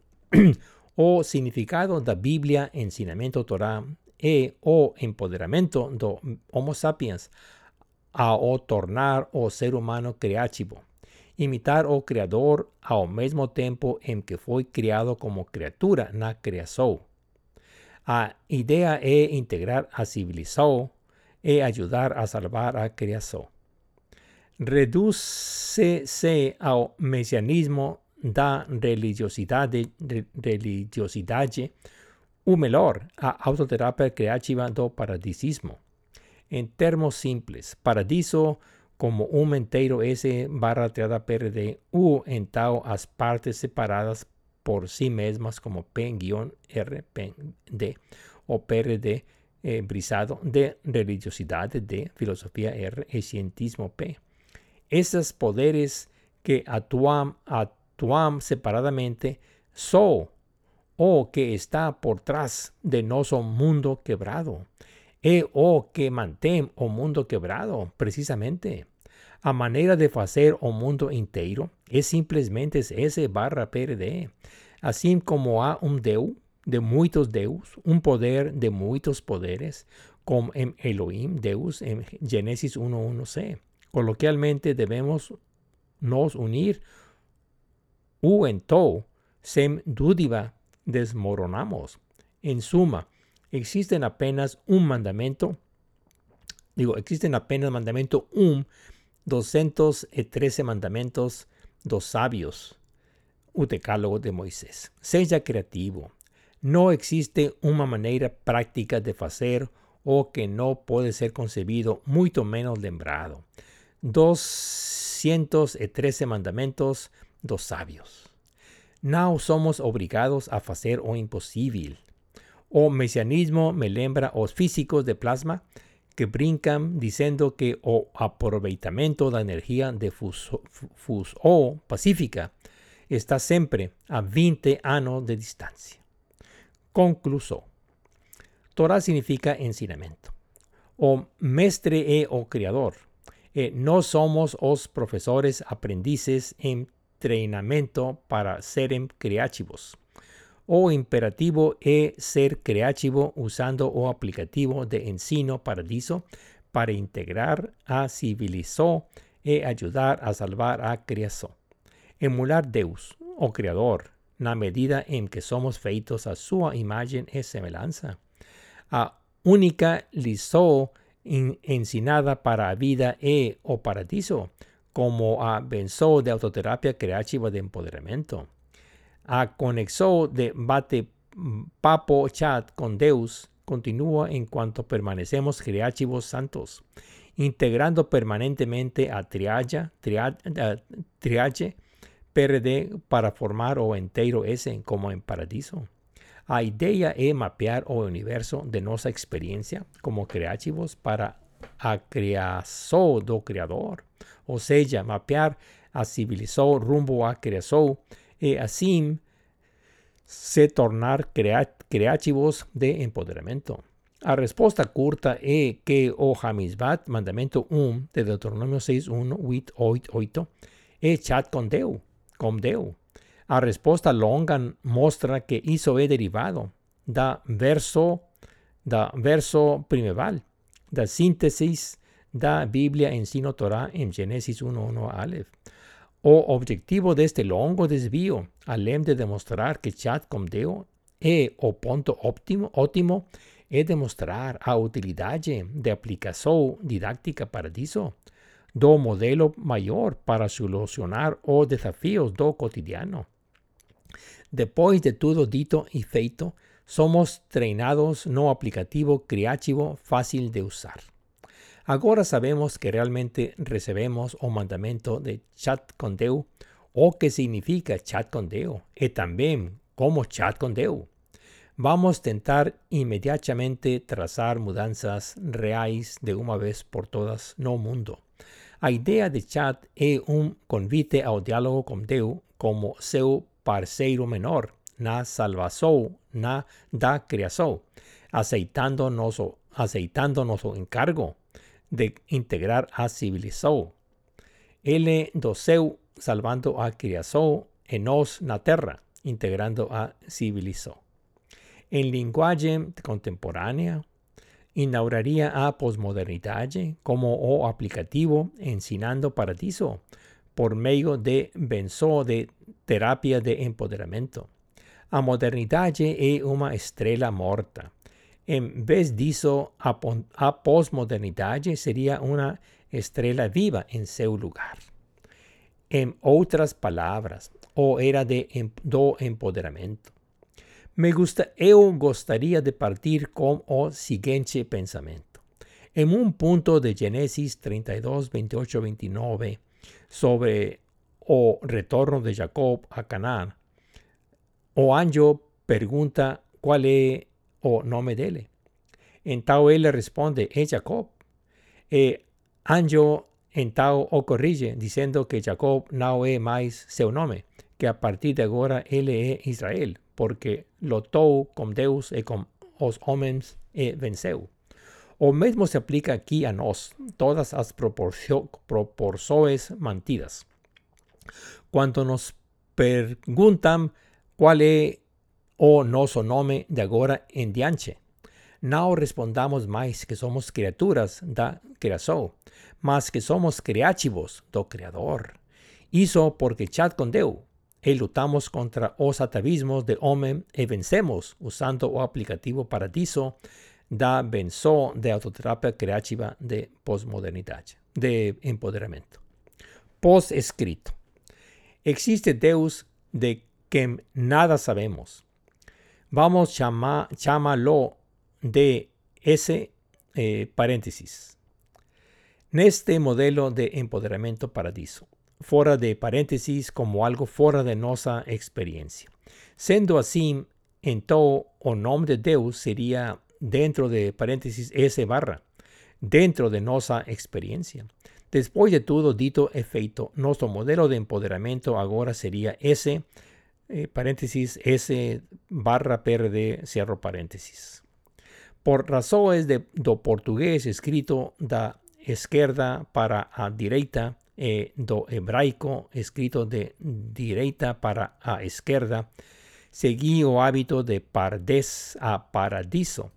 O significado da Biblia ensinamento Torah e o empoderamento do Homo sapiens a o tornar o ser humano creativo. Imitar o Criador ao mesmo tempo en que fue criado como criatura na criação. A idea é integrar a civilización e ayudar a salvar a criação. Reduce-se ao mesianismo da religiosidade, religiosidade o melhor, a autoterapia creativa do paradisismo. En termos simples, paradiso como un entero S barra triada PRD u en tau as partes separadas por sí mismas como P-R, D o PRD eh, brisado de religiosidad de filosofía R y cientismo P. Esos poderes que actúan, actúan separadamente son o que está por trás de nuestro mundo quebrado, e o que mantém o mundo quebrado, precisamente. A maneira de fazer o mundo inteiro é simplesmente S barra PRD. Assim como há um Deus de muitos Deus, um poder de muitos poderes, como em Elohim, Deus, em Gênesis 1.1c. Coloquialmente devemos nos unir u então, sem dúvida, desmoronamos. En suma, existen apenas un mandamiento, digo, existen apenas mandamiento un 213 mandamientos dos sabios, un de Moisés. Sea creativo. No existe una manera práctica de hacer o que no puede ser concebido, mucho menos lembrado. 213 mandamientos dos sabios. No somos obligados a hacer o imposible. O mesianismo me lembra os físicos de plasma que brincan diciendo que o aproveitamento da energía de fuso, pacífica está siempre a 20 años de distancia. Concluso. Torah significa ensinamento. O mestre e o criador. E no somos os profesores aprendices en entrenamiento para serem creativos. O imperativo es ser creativo usando o aplicativo de ensino paradiso para integrar a civilizó e ayudar a salvar a criação. Emular Deus, o Criador, na medida en que somos feitos a su imagen e semejanza. A única lição ensinada para a vida e o paradiso como a benzo de autoterapia creativa de empoderamiento. A conexo de bate papo chat con Deus continúa en cuanto permanecemos creativos santos, integrando permanentemente a triage, triage PRD para formar o entero S como en paradiso. A idea es mapear o universo de nuestra experiencia como creativos para a criação do Criador, ou seja, mapear a civilização rumbo à criação e assim se tornar criativos de empoderamento. A resposta curta é que o Hamizbat, mandamento 1 de Deuteronômio 6, 1, 8, 8, 8, é chat com Deus, com Deus. A resposta longa mostra que isso é derivado da verso, da verso primeval la síntesis da Biblia en Sino Torah en Génesis 1.1 Aleph. O objetivo deste longo desvio, além de demonstrar que chat com Deo é o ponto óptimo, ótimo, é demonstrar a utilidade de aplicação didáctica para isso, do modelo maior para solucionar os desafios do cotidiano. Depois de tudo dito e feito, somos treinados no aplicativo criativo fácil de usar. Agora sabemos que realmente recebemos o mandamento de chat con Deu, o que significa chat con Deu, e también como chat con Deu. Vamos tentar inmediatamente trazar mudanças reais de uma vez por todas no mundo. A ideia de chat é um convite ao diálogo com Deus como seu parceiro menor na salvação na da criação, aceitando nosso, aceitando nosso encargo de integrar a civilização. Ele do seu salvando a criação e nós na terra, integrando a civilização. Em linguagem contemporânea, inauguraria a posmodernidade como o aplicativo Ensinando Paradiso por meio de benzo de terapia de empoderamento. A modernidade é uma estrela morta. Em vez disso, a, a pós-modernidade seria uma estrela viva em seu lugar. Em outras palavras, o era de, do empoderamento. Me gusta, eu gostaria de partir com o seguinte pensamento. Em um ponto de Gênesis 32, 28, 29, sobre o retorno de Jacob a Canaã, o anjo pergunta qual é o nome dele. Então ele responde, é Jacob. E anjo o corrige, dizendo que Jacob não é mais seu nome, que a partir de agora ele é Israel, porque lutou com Deus e com os homens e venceu. O mesmo se aplica aqui a nós, todas as proporções mantidas. Quando nos perguntam qual é o nosso nome de agora em diante, não respondamos mais que somos criaturas da criação, mas que somos criativos do Criador. Isso porque chat com Deus e lutamos contra os atavismos de homem e vencemos usando o aplicativo Paradiso da benzo de autoterapia creativa de posmodernidade, de empoderamento. Pós-escrito. Existe Deus de quem nada sabemos. Vamos chamar, chamarlo de ese eh, paréntesis. Neste modelo de empoderamento paradiso, fora de paréntesis como algo fora de nossa experiência. Sendo assim, então o nome de Deus seria dentro de paréntesis S barra, dentro de nossa experiência. Depois de tudo dito e nosso modelo de empoderamento agora seria S, eh, paréntesis S barra PRD, cierro paréntesis. Por razões de, do português escrito da esquerda para a direita e do hebraico escrito de direita para a esquerda, segui o hábito de pardes a paradiso,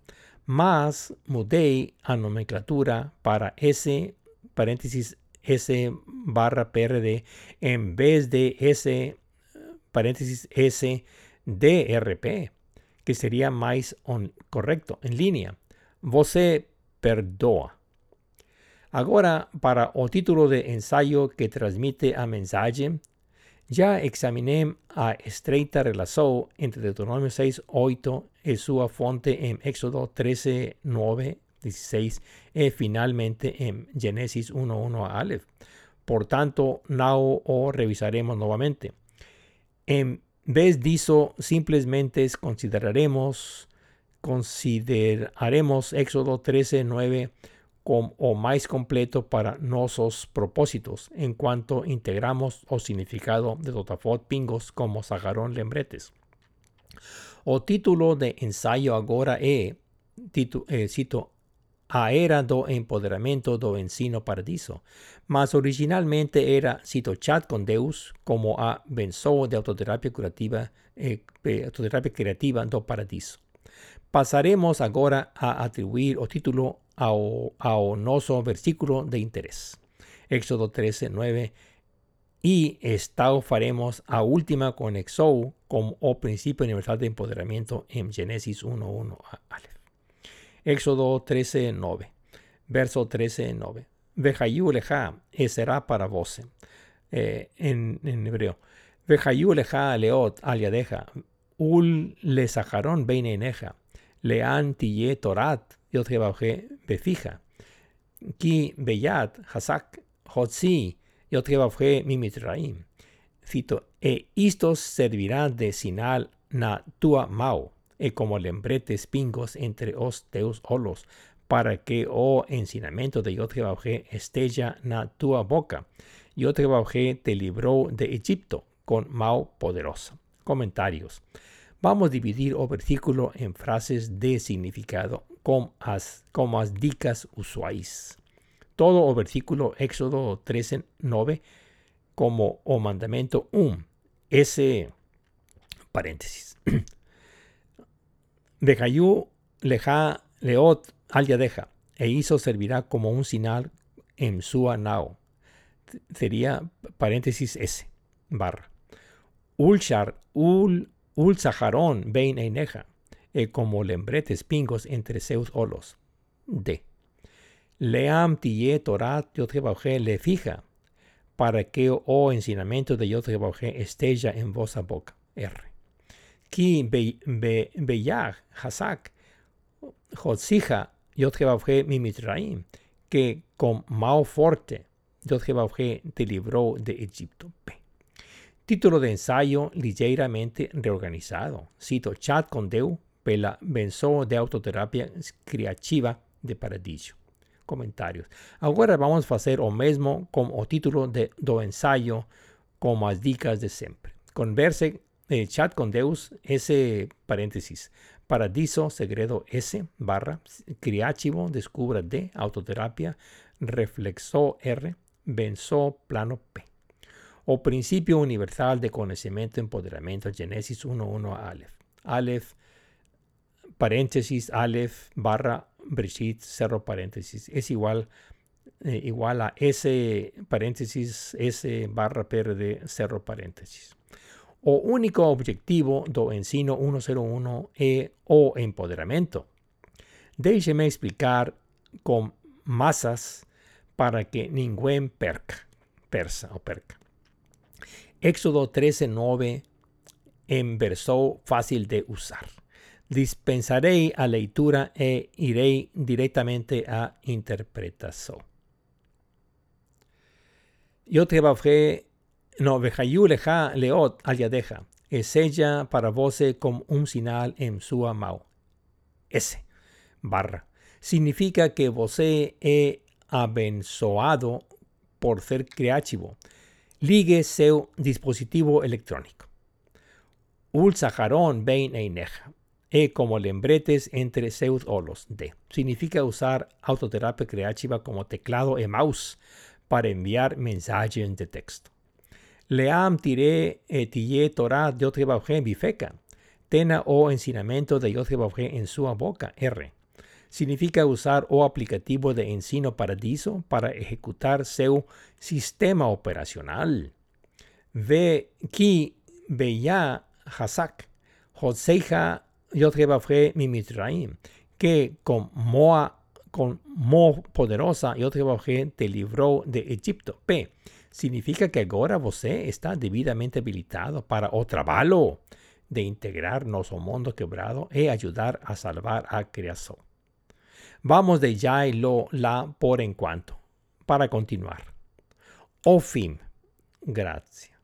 mas mudei a nomenclatura para S, paréntesis S barra PRD, en vez de S, paréntesis S DRP, que sería más correcto, en línea. Você perdoa. Agora, para o título de ensayo que transmite a mensaje, ya examiné a estreita relación entre Deuteronomio 6, 8 y su fuente en Éxodo 13, 9, 16 y finalmente en Génesis 1, 1 a Aleph. Por tanto, no o revisaremos nuevamente. En vez de eso, simplemente consideraremos, consideraremos Éxodo 13, 9 o más completo para nuestros propósitos en cuanto integramos o significado de Dotafot Pingos como Sagarón Lembretes. O título de ensayo agora é, eh, cito, A Era do Empoderamento do Ensino Paradiso, mas originalmente era, cito, Chat con Deus como a benzo de autoterapia curativa, eh, creativa do Paradiso. Pasaremos agora a atribuir o título ao, ao nosso versículo de interés. Éxodo 13, 9 y esta faremos a última con exou como o principio universal de empoderamiento en Génesis 1.1 Aleph. Éxodo 13.9, verso 13.9. Vejayu leja, será para vos. Eh, en, hebreo. Vejayu leja leot al yadeja, ul le sajaron beineneja, lean tiye torat, yot befija. Ki beyat hasak hotzi, yot mi mitraim. Cito, e istos servirán de sinal na tua mau, e como lembretes pingos entre os teus olos, para que o ensinamento de Yod estella na tua boca. Yod te libró de Egipto con mau poderosa. Comentarios. Vamos a dividir o versículo en frases de significado como as, dicas usuais. Todo o versículo Éxodo 13, 9 como o mandamiento um. Ese paréntesis. Dejayú leja leot al yadeja e hizo servirá como un sinal en su anao. Sería paréntesis S, barra. Ulchar, ul, ul saharón bein eineja, e como lembretes pingos entre seus olos. D. Leam tiye torat le fija, para que o oh ensinamiento de Yod estella en vosa boca. R. Ki beyag hasak hotzija Yod mi mitraim, que con mao forte Yod te libró de Egipto. Título de ensayo ligeramente reorganizado. Cito chat con Deu pela benzo de autoterapia criativa de Paradiso comentários. Agora vamos fazer o mesmo com o título de, do ensaio, como as dicas de sempre. Converse, chat com Deus, esse parênteses. Paradiso Segredo S barra Criativo Descubra D Autoterapia Reflexo R Benzo Plano P. O Principio Universal de Conocimiento Empoderamiento Genesis 1.1 Aleph. Aleph paréntesis Aleph barra Brigitte, cerro paréntesis, es igual, eh, igual a S paréntesis S barra PRD, cerro paréntesis. O único objetivo do ensino 101 é o empoderamento. Déjeme explicar con masas para que ninguém perca, persa o perca. Éxodo 13.9 en verso fácil de usar dispensaré a lectura e iré directamente a interpretación. Yo te bajé, no, vejayu leja leot al yadeja, es ella para vos como un sinal en su amau. Ese, barra, significa que vos he abenzoado por ser creativo. Ligue seu dispositivo electrónico. Ul saharón bein eineja e como lembretes entre seus olos. D. Significa usar autoterapia creativa como teclado e mouse para enviar mensajes de texto. Leam tiré etille Torah de bifeca. Tena o ensinamiento de Yotrebauge en su boca. R. Significa usar o aplicativo de ensino paradiso para ejecutar seu sistema operacional. Ve ki beya hasak. Joseja yo mi Mimitraim, que con Moa, con Mo poderosa, yo te libró de Egipto. P. Significa que ahora você está debidamente habilitado para o trabajo de integrarnos ao mundo quebrado e ayudar a salvar a creación. Vamos de ya y lo la por en cuanto, para continuar. O fin. Gracias.